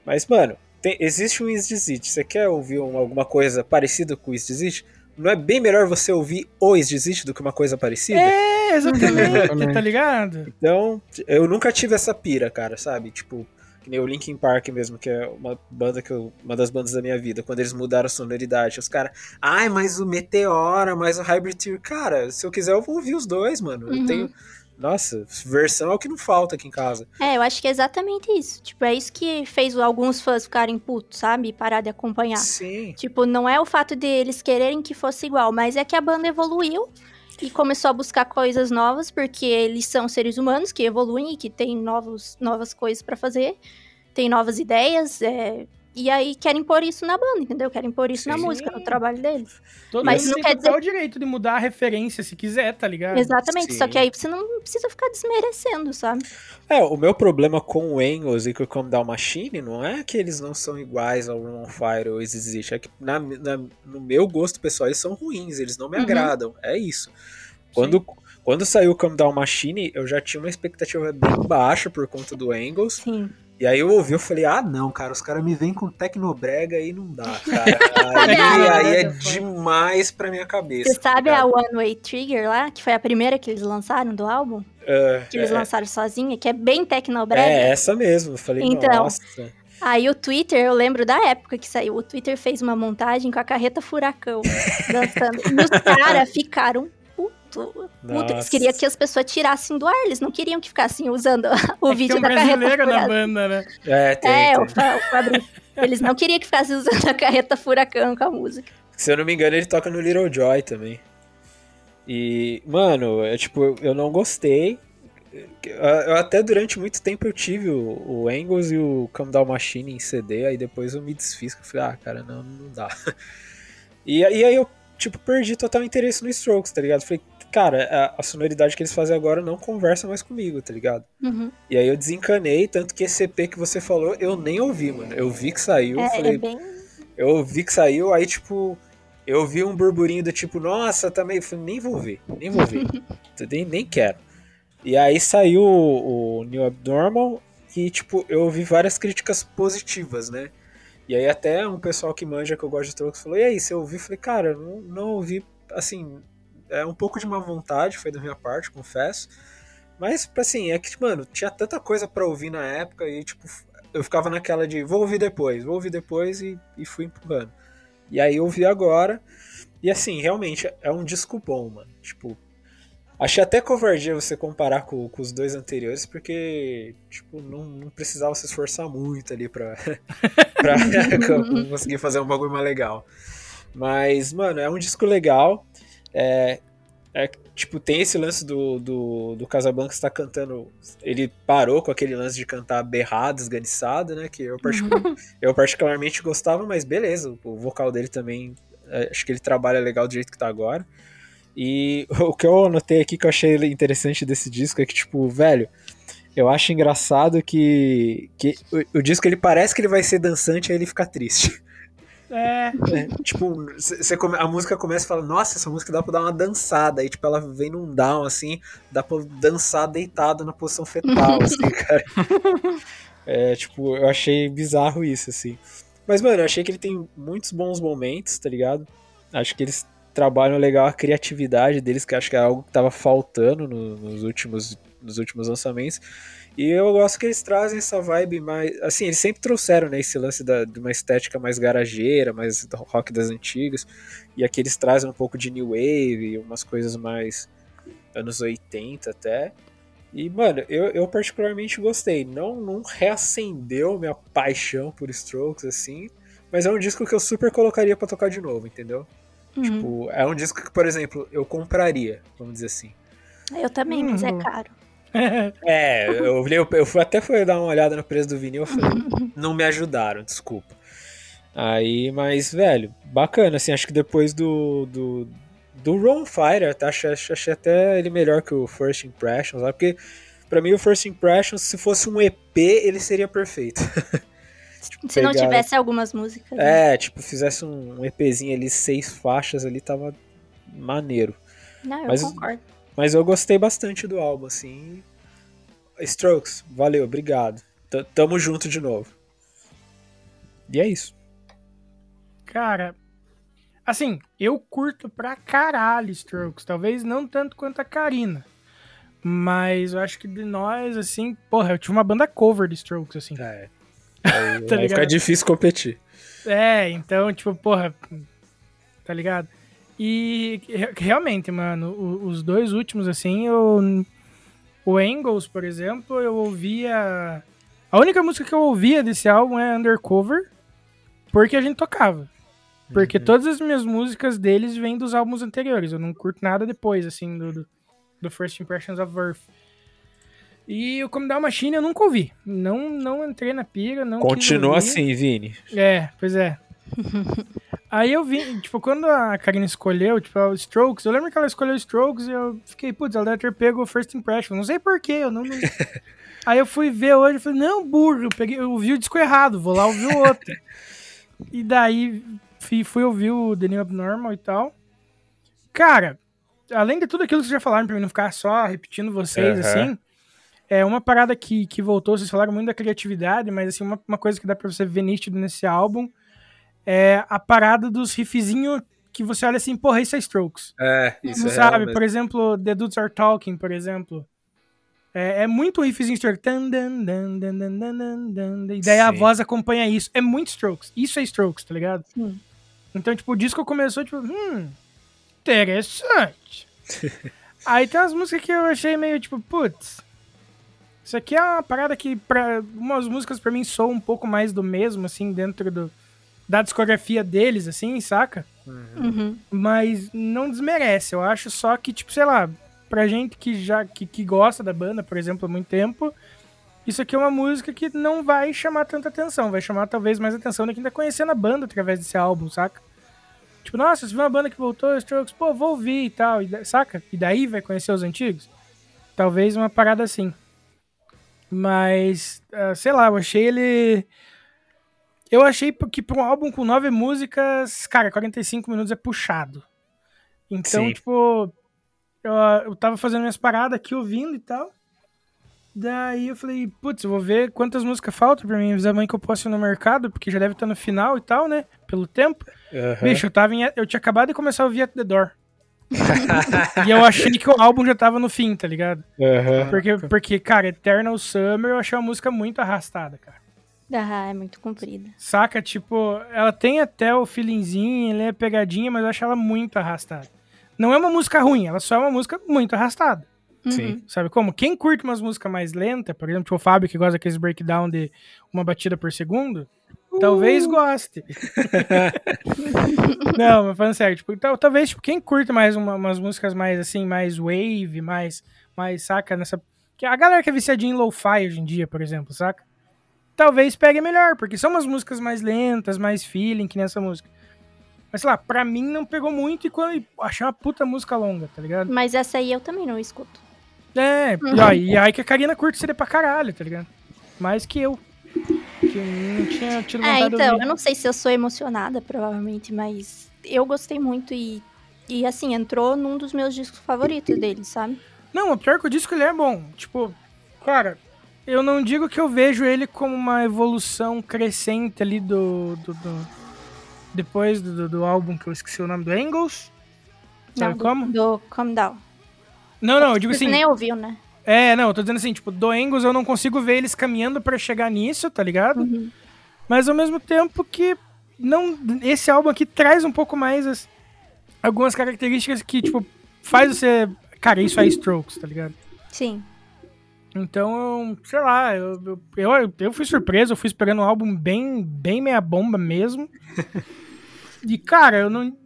Mas, mano, tem- existe um Is This It. Você quer ouvir um- alguma coisa parecida com o Is This It? Não é bem melhor você ouvir o Is This It do que uma coisa parecida? É, *laughs* exatamente, tá ligado? Então, eu nunca tive essa pira, cara, sabe? Tipo, que nem o Linkin Park mesmo, que é uma banda que eu, uma das bandas da minha vida, quando eles mudaram a sonoridade, os caras, ai, mas o Meteora, mas o Hybrid Theory, cara, se eu quiser eu vou ouvir os dois, mano. Eu Uhum. tenho, nossa, versão é o que não falta aqui em casa. É, eu acho que é exatamente isso. Tipo, é isso que fez alguns fãs ficarem putos, sabe? Parar de acompanhar. Sim. Tipo, não é o fato de eles quererem que fosse igual, mas é que a banda evoluiu e começou a buscar coisas novas, porque eles são seres humanos que evoluem e que têm novos, novas coisas pra fazer, têm novas ideias, é, e aí querem pôr isso na banda, entendeu? Querem pôr isso na Sim. música, no trabalho deles. Todo Mas mundo não tem quer total direito de mudar a referência se quiser, tá ligado? Exatamente, só Sim. que aí você não precisa ficar desmerecendo, sabe? É, o meu problema com o Engels e com o Come Down Machine não é que eles não são iguais ao Room on Fire ou It, é que na, na- no meu gosto pessoal eles são ruins, eles não me Uhum. agradam, é isso. Quando, quando saiu o Come Down Machine, eu já tinha uma expectativa bem baixa por conta do Engels, Sim. E aí eu ouvi, eu falei, ah não, cara, os caras me vêm com Tecnobrega e não dá, cara. *laughs* Aí, aí é demais pra minha cabeça. Você sabe tá a? One Way Trigger lá, que foi a primeira que eles lançaram do álbum? É, Que eles é, lançaram sozinha, que é bem tecnobrega. é, essa mesmo, eu falei, Então, nossa. Aí o Twitter, eu lembro da época que saiu, o Twitter fez uma montagem com a carreta furacão *laughs* dançando. e os caras ficaram puto. puto. Eles Nossa. queriam que as pessoas tirassem do ar, eles não queriam que ficassem usando *laughs* o É que vídeo tem um da carreta brasileiro na furacão. banda, né? É, tem, É, tem. o, o Fabrício. Eles não queriam que ficasse usando a carreta furacão com a música. Se eu não me engano, ele toca no Little Joy também. E, mano, é tipo, eu- eu não gostei. Eu até durante muito tempo eu tive o, o Angles e o Come Down Machine em CD, aí depois eu me desfiz, eu falei, ah, cara, não, não dá. *laughs* E, aí- e aí eu, tipo, perdi total interesse no Strokes, tá ligado? Falei, cara, a, a sonoridade que eles fazem agora não conversa mais comigo, tá ligado? Uhum. E aí eu desencanei, tanto que esse EP que você falou, eu nem ouvi, mano. Eu vi que saiu, É, falei, é bem. eu vi que saiu, aí tipo, eu vi um burburinho do tipo, nossa, também, eu falei, nem vou ver, nem vou ver, *laughs* nem, nem quero. E aí saiu o, o New Abnormal e tipo, eu ouvi várias críticas positivas, né? E aí até um pessoal que manja que eu gosto de Strokes falou, e aí, você ouviu? Eu falei, cara, não, não ouvi, assim, é um pouco de má vontade, foi da minha parte, confesso. Mas, assim, é que, mano, tinha tanta coisa pra ouvir na época e, tipo, eu ficava naquela de vou ouvir depois, vou ouvir depois e, e fui empurrando. E aí eu ouvi agora. E assim, realmente é um disco bom, mano. Tipo, achei até covardia você comparar com, com os dois anteriores, porque, tipo, não, não precisava se esforçar muito ali pra, *laughs* pra *laughs* conseguir fazer um bagulho mais legal. Mas, mano, é um disco legal. É, é, tipo, tem esse lance do, do, do Casablanca estar cantando. Ele parou com aquele lance de cantar berrado, esganiçado, né? Que eu, particu- *laughs* eu particularmente gostava, mas beleza, o vocal dele também. é, acho que ele trabalha legal do jeito que tá agora. E *laughs* o que eu anotei aqui que eu achei interessante desse disco é que, tipo, velho, Eu acho engraçado que, que o, o disco ele parece que ele vai ser dançante, aí ele fica triste. *laughs* É, É, tipo, cê, come- a música começa e fala, nossa, essa música dá pra dar uma dançada. Aí, tipo, ela vem num down, assim, dá pra dançar deitado na posição fetal, *laughs* assim, cara. É, tipo, eu achei bizarro isso, assim. Mas, mano, eu achei que ele tem muitos bons momentos, tá ligado? Acho que eles trabalham legal a criatividade deles, que acho que é algo que tava faltando no- nos, últimos, nos últimos lançamentos. E eu gosto que eles trazem essa vibe mais. Assim, eles sempre trouxeram, né, esse lance da, de uma estética mais garageira, mais do rock das antigas. E aqui eles trazem um pouco de new wave, umas coisas mais anos 80 até. E, mano, eu, eu particularmente gostei. Não, não reacendeu minha paixão por Strokes, assim. Mas é um disco que eu super colocaria pra tocar de novo, entendeu? Uhum. Tipo, é um disco que, por exemplo, eu compraria, vamos dizer assim. Eu também, mas é Uhum. caro. *laughs* É, eu, eu, eu fui, até fui dar uma olhada no preço do vinil, eu falei, não me ajudaram, desculpa. Aí, mas, velho, bacana, assim, acho que depois do, do, do Ron Fire, até achei, achei até ele melhor que o First Impressions, porque pra mim o First Impressions, se fosse um EP, ele seria perfeito. *laughs* Se não pegaram- tivesse algumas músicas. né? É, tipo, fizesse um EPzinho ali, seis faixas ali, tava maneiro. Não, eu mas- concordo. Mas eu gostei bastante do álbum, assim. Strokes, valeu, obrigado. T- Tamo junto de novo. E é isso. Cara, assim, eu curto pra caralho Strokes. Talvez não tanto quanto a Karina. Mas eu acho que de nós, assim, porra, eu tinha uma banda cover de Strokes, assim. É. *laughs* Aí, Tá aí fica difícil competir. É, então, tipo, porra, tá ligado? E re- realmente, mano, os dois últimos, assim, eu, o Angles, por exemplo, eu ouvia. A única música que eu ouvia desse álbum é Undercover, porque a gente tocava. Porque todas as minhas músicas deles vêm dos álbuns anteriores, eu não curto nada depois, assim, do, do, First Impressions of Earth. E o Come Down Machine eu nunca ouvi. Não, não entrei na pira, não Continua assim, Vini. É, pois é. *laughs* Aí eu vi, tipo, quando a Karina escolheu, tipo, o Strokes, eu lembro que ela escolheu Strokes e eu fiquei, putz, ela deve ter pego o First Impression. Não sei porquê, eu não. não- *laughs* Aí eu fui ver hoje e falei, não, burro, eu, peguei, eu ouvi o disco errado, vou lá ouvir o outro. *laughs* e daí fui, fui ouvir o The New Abnormal e tal. Cara, além de tudo aquilo que vocês já falaram, pra mim não ficar só repetindo vocês, assim, é uma parada que, que voltou, vocês falaram muito da criatividade, mas assim, uma, uma coisa que dá pra você ver nítido nesse álbum é a parada dos riffzinhos que você olha assim, porra, isso é Strokes. É, isso Não é sabe? Por exemplo, The Dudes Are Talking, por exemplo. É, é muito riffzinho Strokes. Tan, dan, dan, dan, dan, dan, dan, dan, E daí a Sim. voz acompanha isso. É muito Strokes. Isso é Strokes, tá ligado? Sim. Então, tipo, o disco começou, tipo, hum, interessante. *laughs* Aí tem umas músicas que eu achei meio, tipo, putz, isso aqui é uma parada que, pra, umas músicas pra mim soam um pouco mais do mesmo, assim, dentro do, da discografia deles, assim, saca? Uhum. Mas não desmerece, eu acho só que, tipo, sei lá, pra gente que já que, que gosta da banda, por exemplo, há muito tempo, isso aqui é uma música que não vai chamar tanta atenção, vai chamar talvez mais atenção de quem tá conhecendo a banda através desse álbum, saca? Tipo, nossa, você viu uma banda que voltou, Strokes, pô, vou ouvir e tal, e da- saca? E daí vai conhecer os antigos? Talvez uma parada assim. Mas, ah, sei lá, eu achei ele. Eu achei que pra um álbum com nove músicas, cara, 45 minutos é puxado. Então, Sim. tipo, eu, eu tava fazendo minhas paradas aqui ouvindo e tal. Daí eu falei, putz, eu vou ver quantas músicas faltam pra mim avisar a mãe que eu posso ir no mercado, porque já deve estar no final e tal, né? Pelo tempo. Aham. Bicho, eu tava em, eu tinha acabado de começar a ouvir At The Door. e eu achei que o álbum já tava no fim, tá ligado? Aham. Porque, porque, cara, Eternal Summer eu achei uma música muito arrastada, cara. Ah, é muito comprida. Saca? Tipo, ela tem até o feelingzinho, ela é pegadinha, mas eu acho ela muito arrastada. Não é uma música ruim, ela só é uma música muito arrastada. Sim. Sabe como? Quem curte umas músicas mais lentas, por exemplo, tipo o Fábio que gosta daqueles breakdown de uma batida por segundo, talvez goste. *laughs* Não, mas falando sério, tipo, tal- talvez tipo, quem curte mais uma- umas músicas mais assim, mais wave, mais, mais saca nessa. Que a galera que é viciadinha em lo-fi hoje em dia, por exemplo, saca? Talvez pegue melhor, porque são umas músicas mais lentas, mais feeling que nessa música. Mas sei lá, pra mim não pegou muito e quando achei uma puta música longa, tá ligado? Mas essa aí eu também não escuto. É, e, ó, e aí que a Karina curte CD pra caralho, tá ligado? Mais que eu. Que não tinha tido É, então, eu não sei se eu sou emocionada, provavelmente, mas eu gostei muito e, e assim, entrou num dos meus discos favoritos dele, sabe? Não, o pior que o disco ele é bom. Tipo, cara, eu não digo que eu vejo ele como uma evolução crescente ali do. do, do- depois do, do- do álbum que eu esqueci o nome do Angles. Sabe Não, do- como? Do Calm Down. Não, não, eu digo Você assim. nem ouviu, né? É, não, eu tô dizendo assim, tipo, do Angles eu não consigo ver eles caminhando pra chegar nisso, tá ligado? Uhum. Mas ao mesmo tempo que não esse álbum aqui traz um pouco mais as- algumas características que, tipo, faz você. Cara, isso é Strokes, tá ligado? Sim. Então, sei lá, eu, eu, eu, eu fui surpreso, eu fui esperando um álbum bem, bem meia bomba mesmo. *laughs* e, cara, eu não.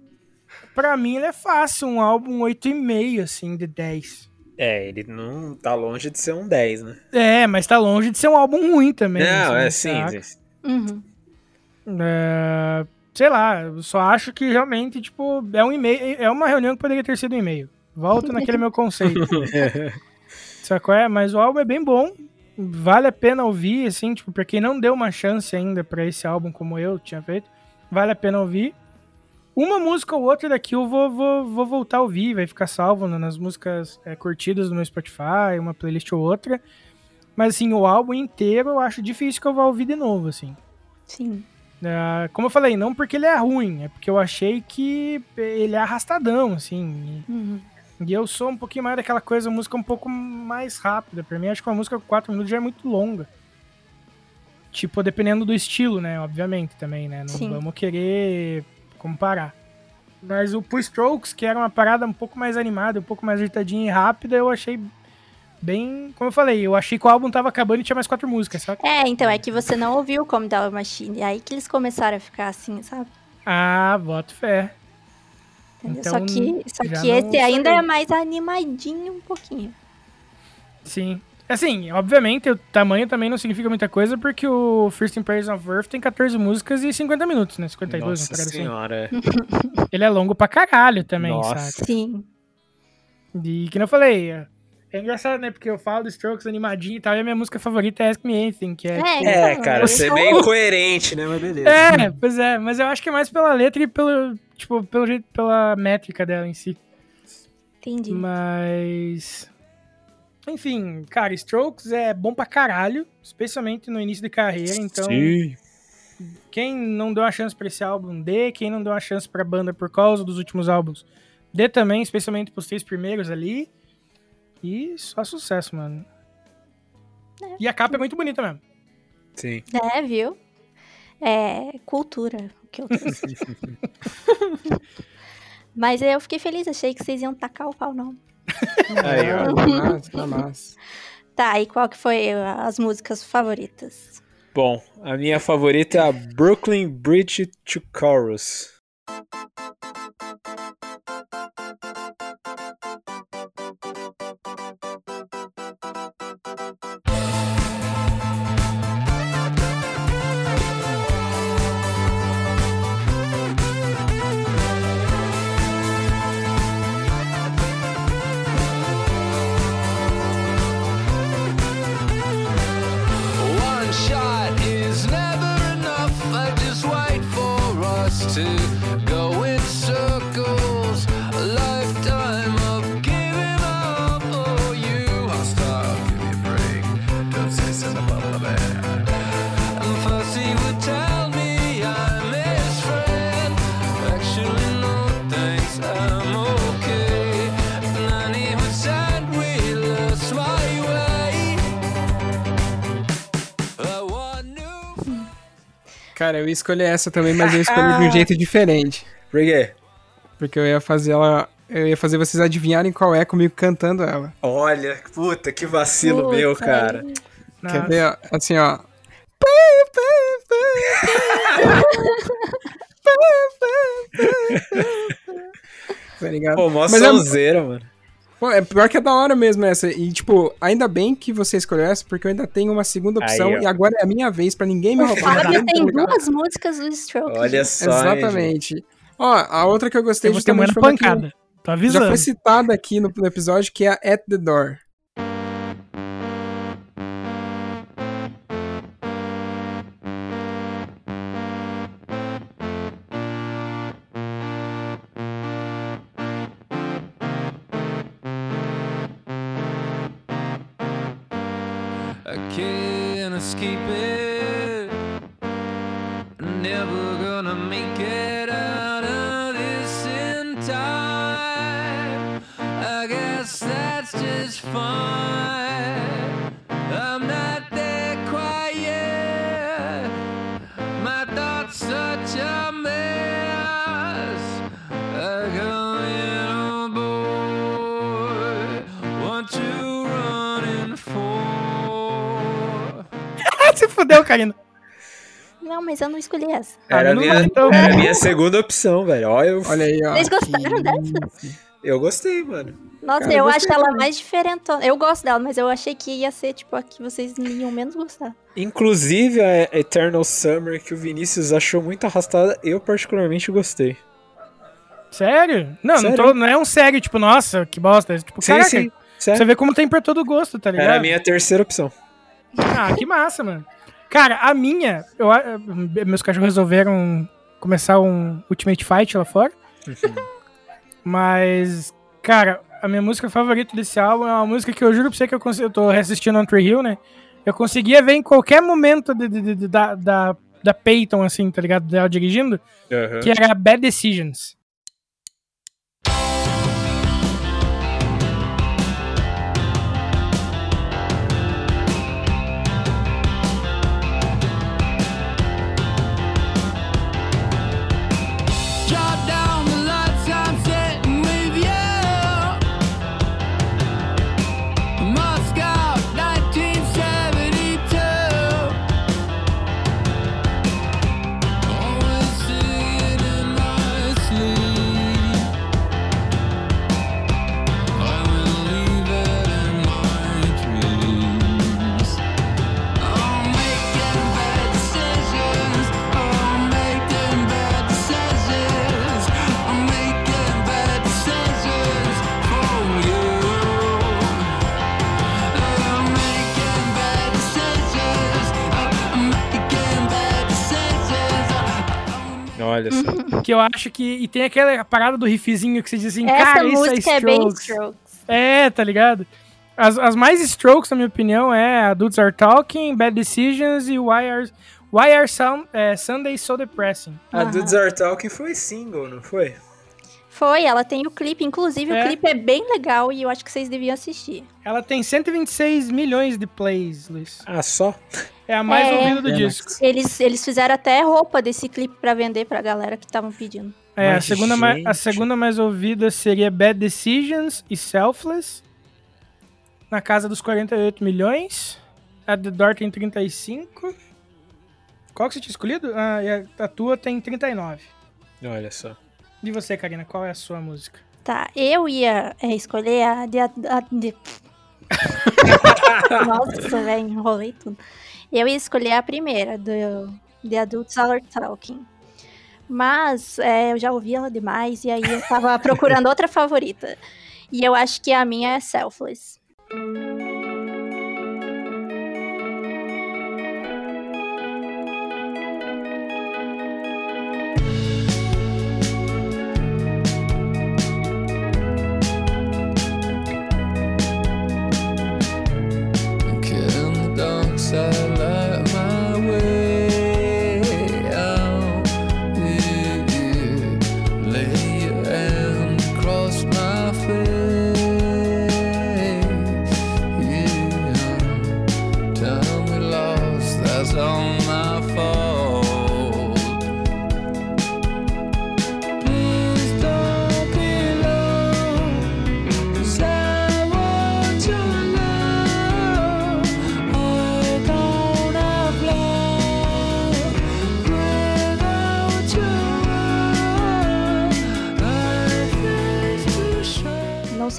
Pra mim ele é fácil, um álbum 8,5, assim, de 10. É, ele não tá longe de ser um 10, né? É, mas tá longe de ser um álbum ruim também. não, assim, é sim. Uhum. É, sei lá, eu só acho que realmente, tipo, é um e-mail. É uma reunião que poderia ter sido um e-mail. Volto naquele meu *laughs* conceito. *laughs* Sacou? É, mas o álbum é bem bom. Vale a pena ouvir, assim, tipo, pra quem não deu uma chance ainda pra esse álbum como eu tinha feito, vale a pena ouvir. Uma música ou outra daqui eu vou, vou, vou voltar a ouvir, vai ficar salvo na- nas músicas é, curtidas do meu Spotify, uma playlist ou outra. Mas, assim, o álbum inteiro eu acho difícil que eu vá ouvir de novo, assim. Sim. É, como eu falei, não porque ele é ruim, é porque eu achei que ele é arrastadão, assim. Uhum. E eu sou um pouquinho mais daquela coisa, música um pouco mais rápida. Pra mim, acho que uma música com 4 minutos já é muito longa. Tipo, dependendo do estilo, né? Obviamente também, né? Não Sim. vamos querer comparar. Mas o Pull Strokes, que era uma parada um pouco mais animada, um pouco mais agitadinha e rápida, eu achei bem. Como eu falei, eu achei que o álbum tava acabando e tinha mais quatro músicas, saca? É, então, é que você não ouviu o Calm Down Machine. É aí que eles começaram a ficar assim, sabe? Ah, boto fé. Entendeu? Então, só que, só que não esse ainda é mais animadinho um pouquinho. Sim. Assim, obviamente, o tamanho também não significa muita coisa, porque o First Impression of Earth tem 14 músicas e 50 minutos, né? 52, uma Nossa parada assim. senhora. Ele é longo pra caralho também, Nossa. saca? Sim. E que eu falei, é é engraçado, né? Porque eu falo do Strokes animadinho e tal, e a minha música favorita é Ask Me Anything, que é... É, É, então, cara, eu você é meio *laughs* incoerente, né? Mas beleza. É, pois é, mas eu acho que é mais pela letra e pelo, tipo, pelo jeito, pela métrica dela em si. Entendi. Mas. Enfim, cara, Strokes é bom pra caralho, especialmente no início de carreira, então. Sim. Quem não deu uma chance pra esse álbum, dê. Quem não deu uma chance pra banda por causa dos últimos álbuns, dê também, especialmente pros três primeiros ali. E só sucesso, mano. E a capa é muito bonita mesmo. Sim. É, viu? É cultura o que eu trouxe. *laughs* Mas eu fiquei feliz, achei que vocês iam tacar o pau, não. *laughs* Aí, ó. Tá massa, tá massa. Tá, e qual que foi as músicas favoritas? Bom, a minha favorita é a Brooklyn Bridge to Chorus. Escolher essa também, mas eu escolhi de um *laughs* jeito diferente. Por quê? Porque eu ia fazer ela. Eu ia fazer vocês adivinharem qual é comigo cantando ela. Olha, puta, que vacilo Puta, meu, cara. Nossa. Quer ver? ó? Assim, ó. Tá ligado? Pô, mó é- sonzeira, mano. Pô, é pior que é da hora mesmo essa. E, tipo, ainda bem que você escolheu essa, porque eu ainda tenho uma segunda opção Aí, e agora é a minha vez pra ninguém me O roubar. Fábio Tá tem ligado? duas músicas do Strokes. Olha só. hein. Exatamente. Ó, a outra que eu gostei Eu ter justamente foi pancada. Tô já avisando. foi citada aqui no, no episódio, que é a At the Door. Mas eu não escolhi essa. Era minha, era a minha segunda opção, velho. Olha, eu, Olha aí, ó. Vocês gostaram que- dessa? eu gostei, mano. Nossa, Cara, eu eu acho ela mais diferentona. Eu gosto dela, mas eu achei que ia ser, tipo, a que vocês iam menos gostar. Inclusive a Eternal Summer, que o Vinícius achou muito arrastada, eu particularmente gostei. Sério? Não, Sério? Não, tô- não é um sério, tipo, nossa, que bosta. É Tipo, Sim, caraca, sim. você vê como tem pra todo gosto, tá ligado? Era a minha terceira opção. Ah, que massa, mano. Cara, a minha, eu, meus cachorros resolveram começar um Ultimate Fight lá fora. Mas, cara, a minha música favorita desse álbum é uma música que eu juro pra você que eu, consigo, eu tô reassistindo on Tree Hill, né? Eu conseguia ver em qualquer momento de- de- de- da, da, da Peyton, assim, tá ligado? Dela dirigindo, que era Bad Decisions. Olha só. *laughs* Que eu acho que. E tem aquela parada do riffzinho que você diz assim, Essa cara, isso música é é bem Strokes. Strokes. É, tá ligado? As, as mais strokes, na minha opinião, é Adults Are Talking, Bad Decisions e Why Are, Why Are Sun, é, Sunday So Depressing. A Dudes Are Talking foi single, não foi? Foi, ela tem o clipe. Inclusive, É. o clipe é bem legal e eu acho que vocês deviam assistir. Ela tem 126 milhões de plays, Luiz. Ah, só? É a mais É. ouvida do É, disco. Eles, eles fizeram até roupa desse clipe pra vender pra galera que estavam pedindo. É, a segunda, mais, a segunda mais ouvida seria Bad Decisions e Selfless. Na casa dos 48 milhões. A The Door tem 35. Qual que você tinha escolhido? Ah, a, a tua tem 39. Olha só. E você, Karina, qual é a sua música? Tá, eu ia é, escolher a de. A, de... *laughs* Nossa, velho, enrolei tudo. Eu ia escolher a primeira, do The Adults Are Talking. Mas é, eu já ouvi ela demais e aí eu tava procurando *laughs* outra favorita. E eu acho que a minha é Selfless.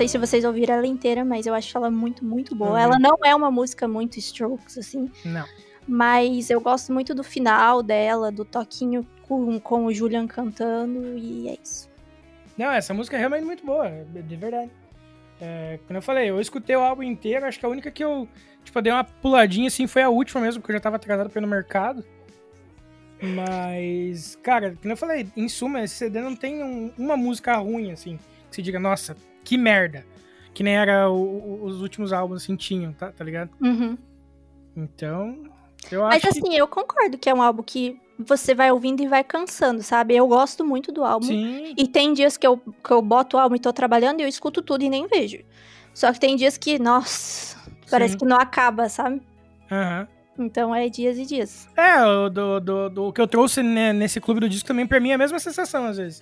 Sei se vocês ouviram ela inteira, mas eu acho ela muito, muito boa. Ela não é uma música muito strokes, assim. Não. Mas eu gosto muito do final dela, do toquinho com, com o Julian cantando, e é isso. Não, essa música é realmente muito boa, de verdade. É, como eu falei, eu escutei o álbum inteiro, acho que a única que eu, tipo, dei uma puladinha assim foi a última mesmo, porque eu já tava atrasado no mercado. Mas, cara, como eu falei, em suma, esse CD não tem um- uma música ruim, assim, que você diga, nossa, que merda. Que nem era o- os últimos álbuns, assim, tinham, tá, tá ligado? Uhum. Então, eu acho Mas que assim, eu concordo que é um álbum que você vai ouvindo e vai cansando, sabe? Eu gosto muito do álbum. sim. E tem dias que eu, que eu boto o álbum e tô trabalhando e eu escuto tudo e nem vejo. Só que tem dias que, nossa, parece Sim. que não acaba, sabe? Aham. Então é dias e dias. É, o do, do, do- que eu trouxe ne- nesse clube do disco também, pra mim, é a mesma sensação, às vezes.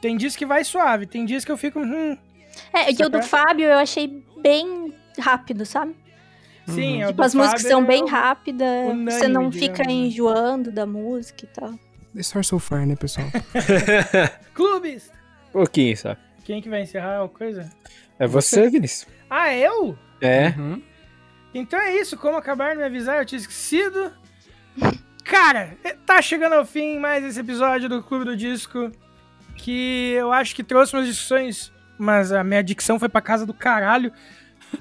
Tem dias que vai suave, tem dias que eu fico. Hum, É, e o do? Fábio eu achei bem rápido, sabe? sim, o Tipo, as músicas Fábio são é bem rápidas, unânime, você não digamos, fica né? enjoando da música e tal. The Star So Far, né, pessoal? *laughs* Clubes! Pouquinho, só. Quem que vai encerrar a coisa? É você, Vinícius. Ah, eu? É. Uhum. Então é isso, como acabar de me avisar, eu tinha esquecido. Cara, tá chegando ao fim mais esse episódio do Clube do Disco, que eu acho que trouxe umas discussões, mas a minha dicção foi pra casa do caralho.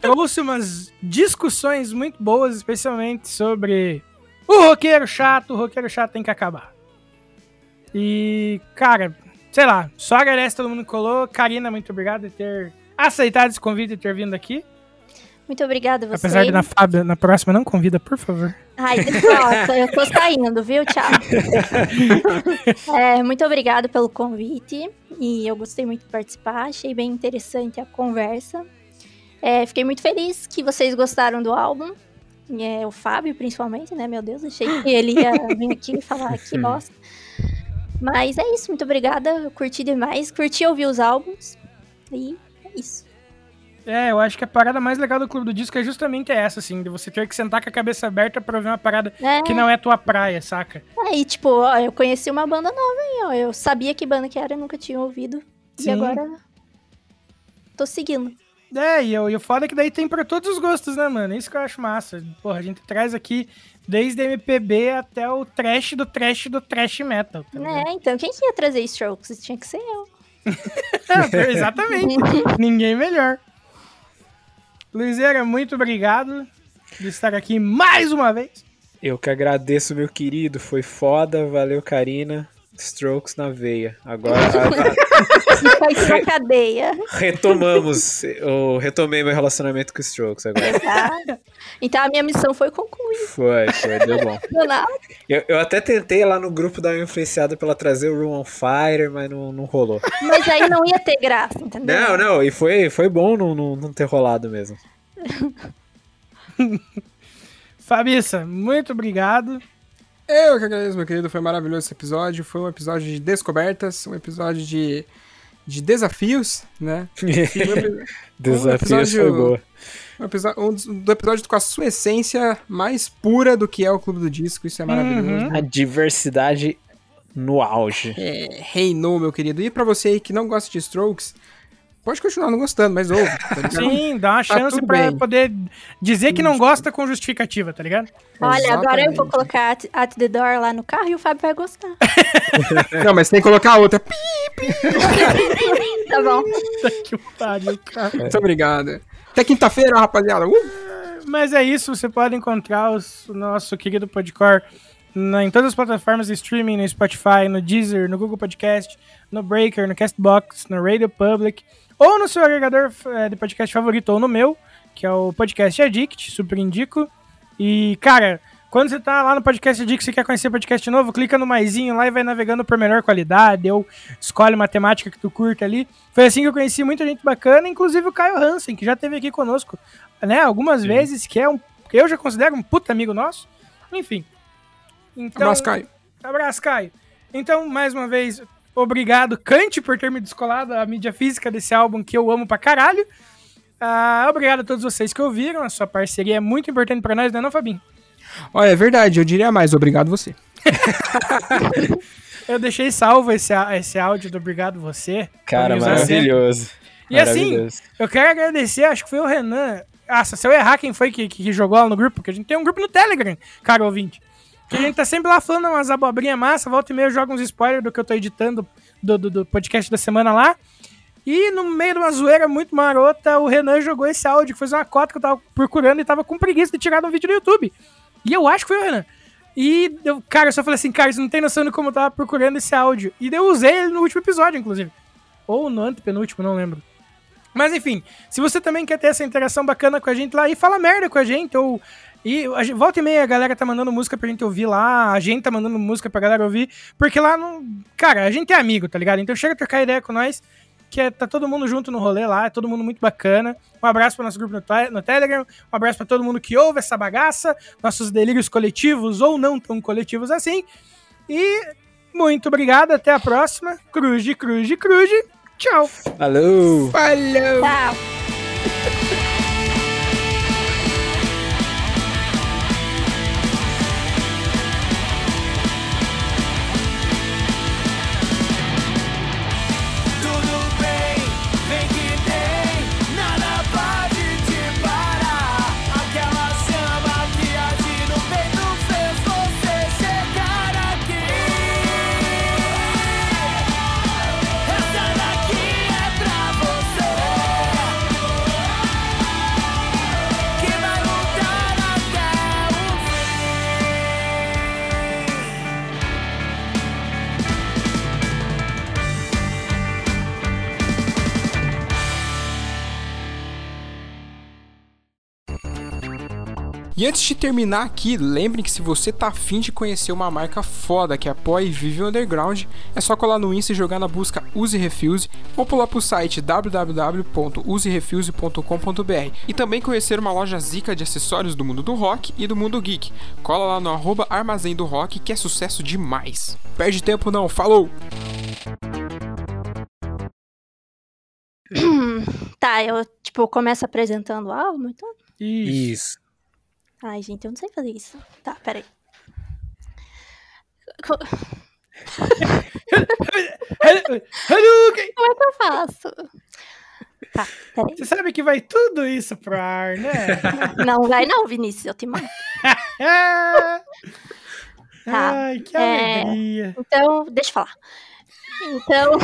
Trouxe umas discussões muito boas, especialmente sobre o roqueiro chato, o roqueiro chato tem que acabar. E, cara, sei lá, só agradece todo mundo que colou. Karina, muito obrigado por ter aceitado esse convite e ter vindo aqui. Muito obrigada a você. Apesar de na, Fábio, na próxima não convida, por favor. Ai, nossa, eu tô saindo, viu? Tchau. *laughs* É, muito obrigada pelo convite. E eu gostei muito de participar. Achei bem interessante a conversa. É, fiquei muito feliz que vocês gostaram do álbum. É, o Fábio, principalmente, né? Meu Deus, achei que ele ia vir aqui falar *laughs* que bosta. Mas é isso, muito obrigada. Eu curti demais. Curti ouvir os álbuns. E é isso. É, eu acho que a parada mais legal do Clube do Disco é justamente essa, assim, de você ter que sentar com a cabeça aberta pra ouvir uma parada É, que não é tua praia, saca? Aí, tipo, ó, eu conheci uma banda nova aí, ó. Eu sabia que banda que era, eu nunca tinha ouvido. Sim. E agora. Tô seguindo. É, e, o- e o foda é que daí tem pra todos os gostos, né, mano? Isso que eu acho massa. Porra, a gente traz aqui desde MPB até o trash do trash do trash metal. Tá? É, então, quem que ia trazer Strokes? Tinha que ser eu. É, *laughs* exatamente. *laughs* Ninguém melhor. Luizeira, muito obrigado de estar aqui mais uma vez. Eu que agradeço, meu querido. Foi foda. Valeu, Karina. Strokes na veia. Agora Foi na cadeia. retomamos. Eu retomei meu relacionamento com os Strokes agora. Tá? Então a minha missão foi concluída. Foi, foi, deu bom. *laughs* Eu, eu até tentei lá no grupo dar uma influenciada pra ela trazer o Room on Fire, mas não, não rolou. Mas aí não ia ter graça, entendeu? Não, não, e foi, foi bom não, não, não ter rolado mesmo. *laughs* Fabiça, muito obrigado. Eu que agradeço, meu querido. Foi maravilhoso esse episódio. Foi um episódio de descobertas, um episódio de, de desafios, né? *laughs* Desafios episódio- foi boa. Um episódio, um do episódio com a sua essência mais pura do que é o Clube do Disco. Isso é maravilhoso. Uhum. A diversidade no auge. É, reinou, meu querido. E pra você aí que não gosta de Strokes, pode continuar não gostando, mas ouve. Tá? Sim, dá uma Tá chance tudo pra bem. poder dizer que não gosta com justificativa, tá ligado? Olha, agora eu vou colocar at, at the door lá no carro e o Fábio vai gostar. *laughs* Não, mas tem que colocar outra. Pi, *laughs* tá bom. Que pariu, cara. Muito obrigado. Até quinta-feira, rapaziada. Uh! Mas é isso, você pode encontrar os- o nosso querido Podcore na- em todas as plataformas de streaming, no Spotify, no Deezer, no Google Podcast, no Breaker, no Castbox, no Radio Public, ou no seu agregador eh, de podcast favorito, ou no meu, que é o Podcast Addict, super indico. E, cara, quando você tá lá no Podcast Addict e quer conhecer podcast novo, clica no maisinho lá e vai navegando por melhor qualidade, ou escolhe uma temática que tu curta ali. Foi assim que eu conheci muita gente bacana, inclusive o Caio Hansen, que já esteve aqui conosco, né, algumas vezes, que é um, eu já considero um puta amigo nosso. Enfim. Então, Abraço, Caio. Abraço, Caio. Então, mais uma vez, obrigado, Kant, por ter me descolado a mídia física desse álbum que eu amo pra caralho. Ah, obrigado a todos vocês que ouviram. A sua parceria é muito importante pra nós, né, não, Fabinho? Olha, é verdade, eu diria mais. Obrigado você. *laughs* Eu deixei salvo esse, esse áudio do Obrigado Você. Cara, maravilhoso. E assim, Maravilhoso. eu quero agradecer, acho que foi o Renan. Ah, se eu errar quem foi que, que jogou lá no grupo, porque a gente tem um grupo no Telegram, cara ouvinte. Que a gente tá sempre lá falando umas abobrinhas massa, volta e meia eu jogo uns spoilers do que eu tô editando do, do, do podcast da semana lá. E no meio de uma zoeira muito marota, o Renan jogou esse áudio, que foi uma cota que eu tava procurando e tava com preguiça de tirar de um vídeo do YouTube. E eu acho que foi o Renan. E, eu, cara, eu só falei assim, cara, você não tem noção de como eu tava procurando esse áudio. E eu usei ele no último episódio, inclusive. Ou no antepenúltimo, não lembro. Mas enfim, se você também quer ter essa interação bacana com a gente lá e fala merda com a gente, ou E a gente- volta e meia a galera tá mandando música pra gente ouvir lá, a gente tá mandando música pra galera ouvir, porque lá não. Cara, a gente é amigo, tá ligado? Então chega a trocar ideia com nós, que é, tá todo mundo junto no rolê lá, é todo mundo muito bacana. Um abraço pro nosso grupo no, no Telegram, um abraço pra todo mundo que ouve essa bagaça, nossos delírios coletivos ou não tão coletivos assim. E muito obrigado, até a próxima. Cruz, cruz, cruz. Tchau. Falou! Falou! Tchau. E antes de terminar aqui, lembrem que se você tá afim de conhecer uma marca foda que apoia e vive o underground, é só colar no Insta e jogar na busca Use Refuse ou pular pro site www.userefuse.com.br e também conhecer uma loja zica de acessórios do mundo do rock e do mundo geek. Cola lá no arroba Armazém do Rock que é sucesso demais. Perde tempo não, falou! *clears throat* Tá, eu, tipo, começo apresentando o álbum, então? Isso. Isso. Ai, gente, eu não sei fazer isso. Tá, peraí. Co-! *laughs* Como é que eu faço? Tá, peraí. Você sabe que vai tudo isso pro ar, né? *laughs* Não vai não, Vinícius, eu te mato. *laughs* Tá, Ai, que é. alegria. Então, deixa eu falar. Então,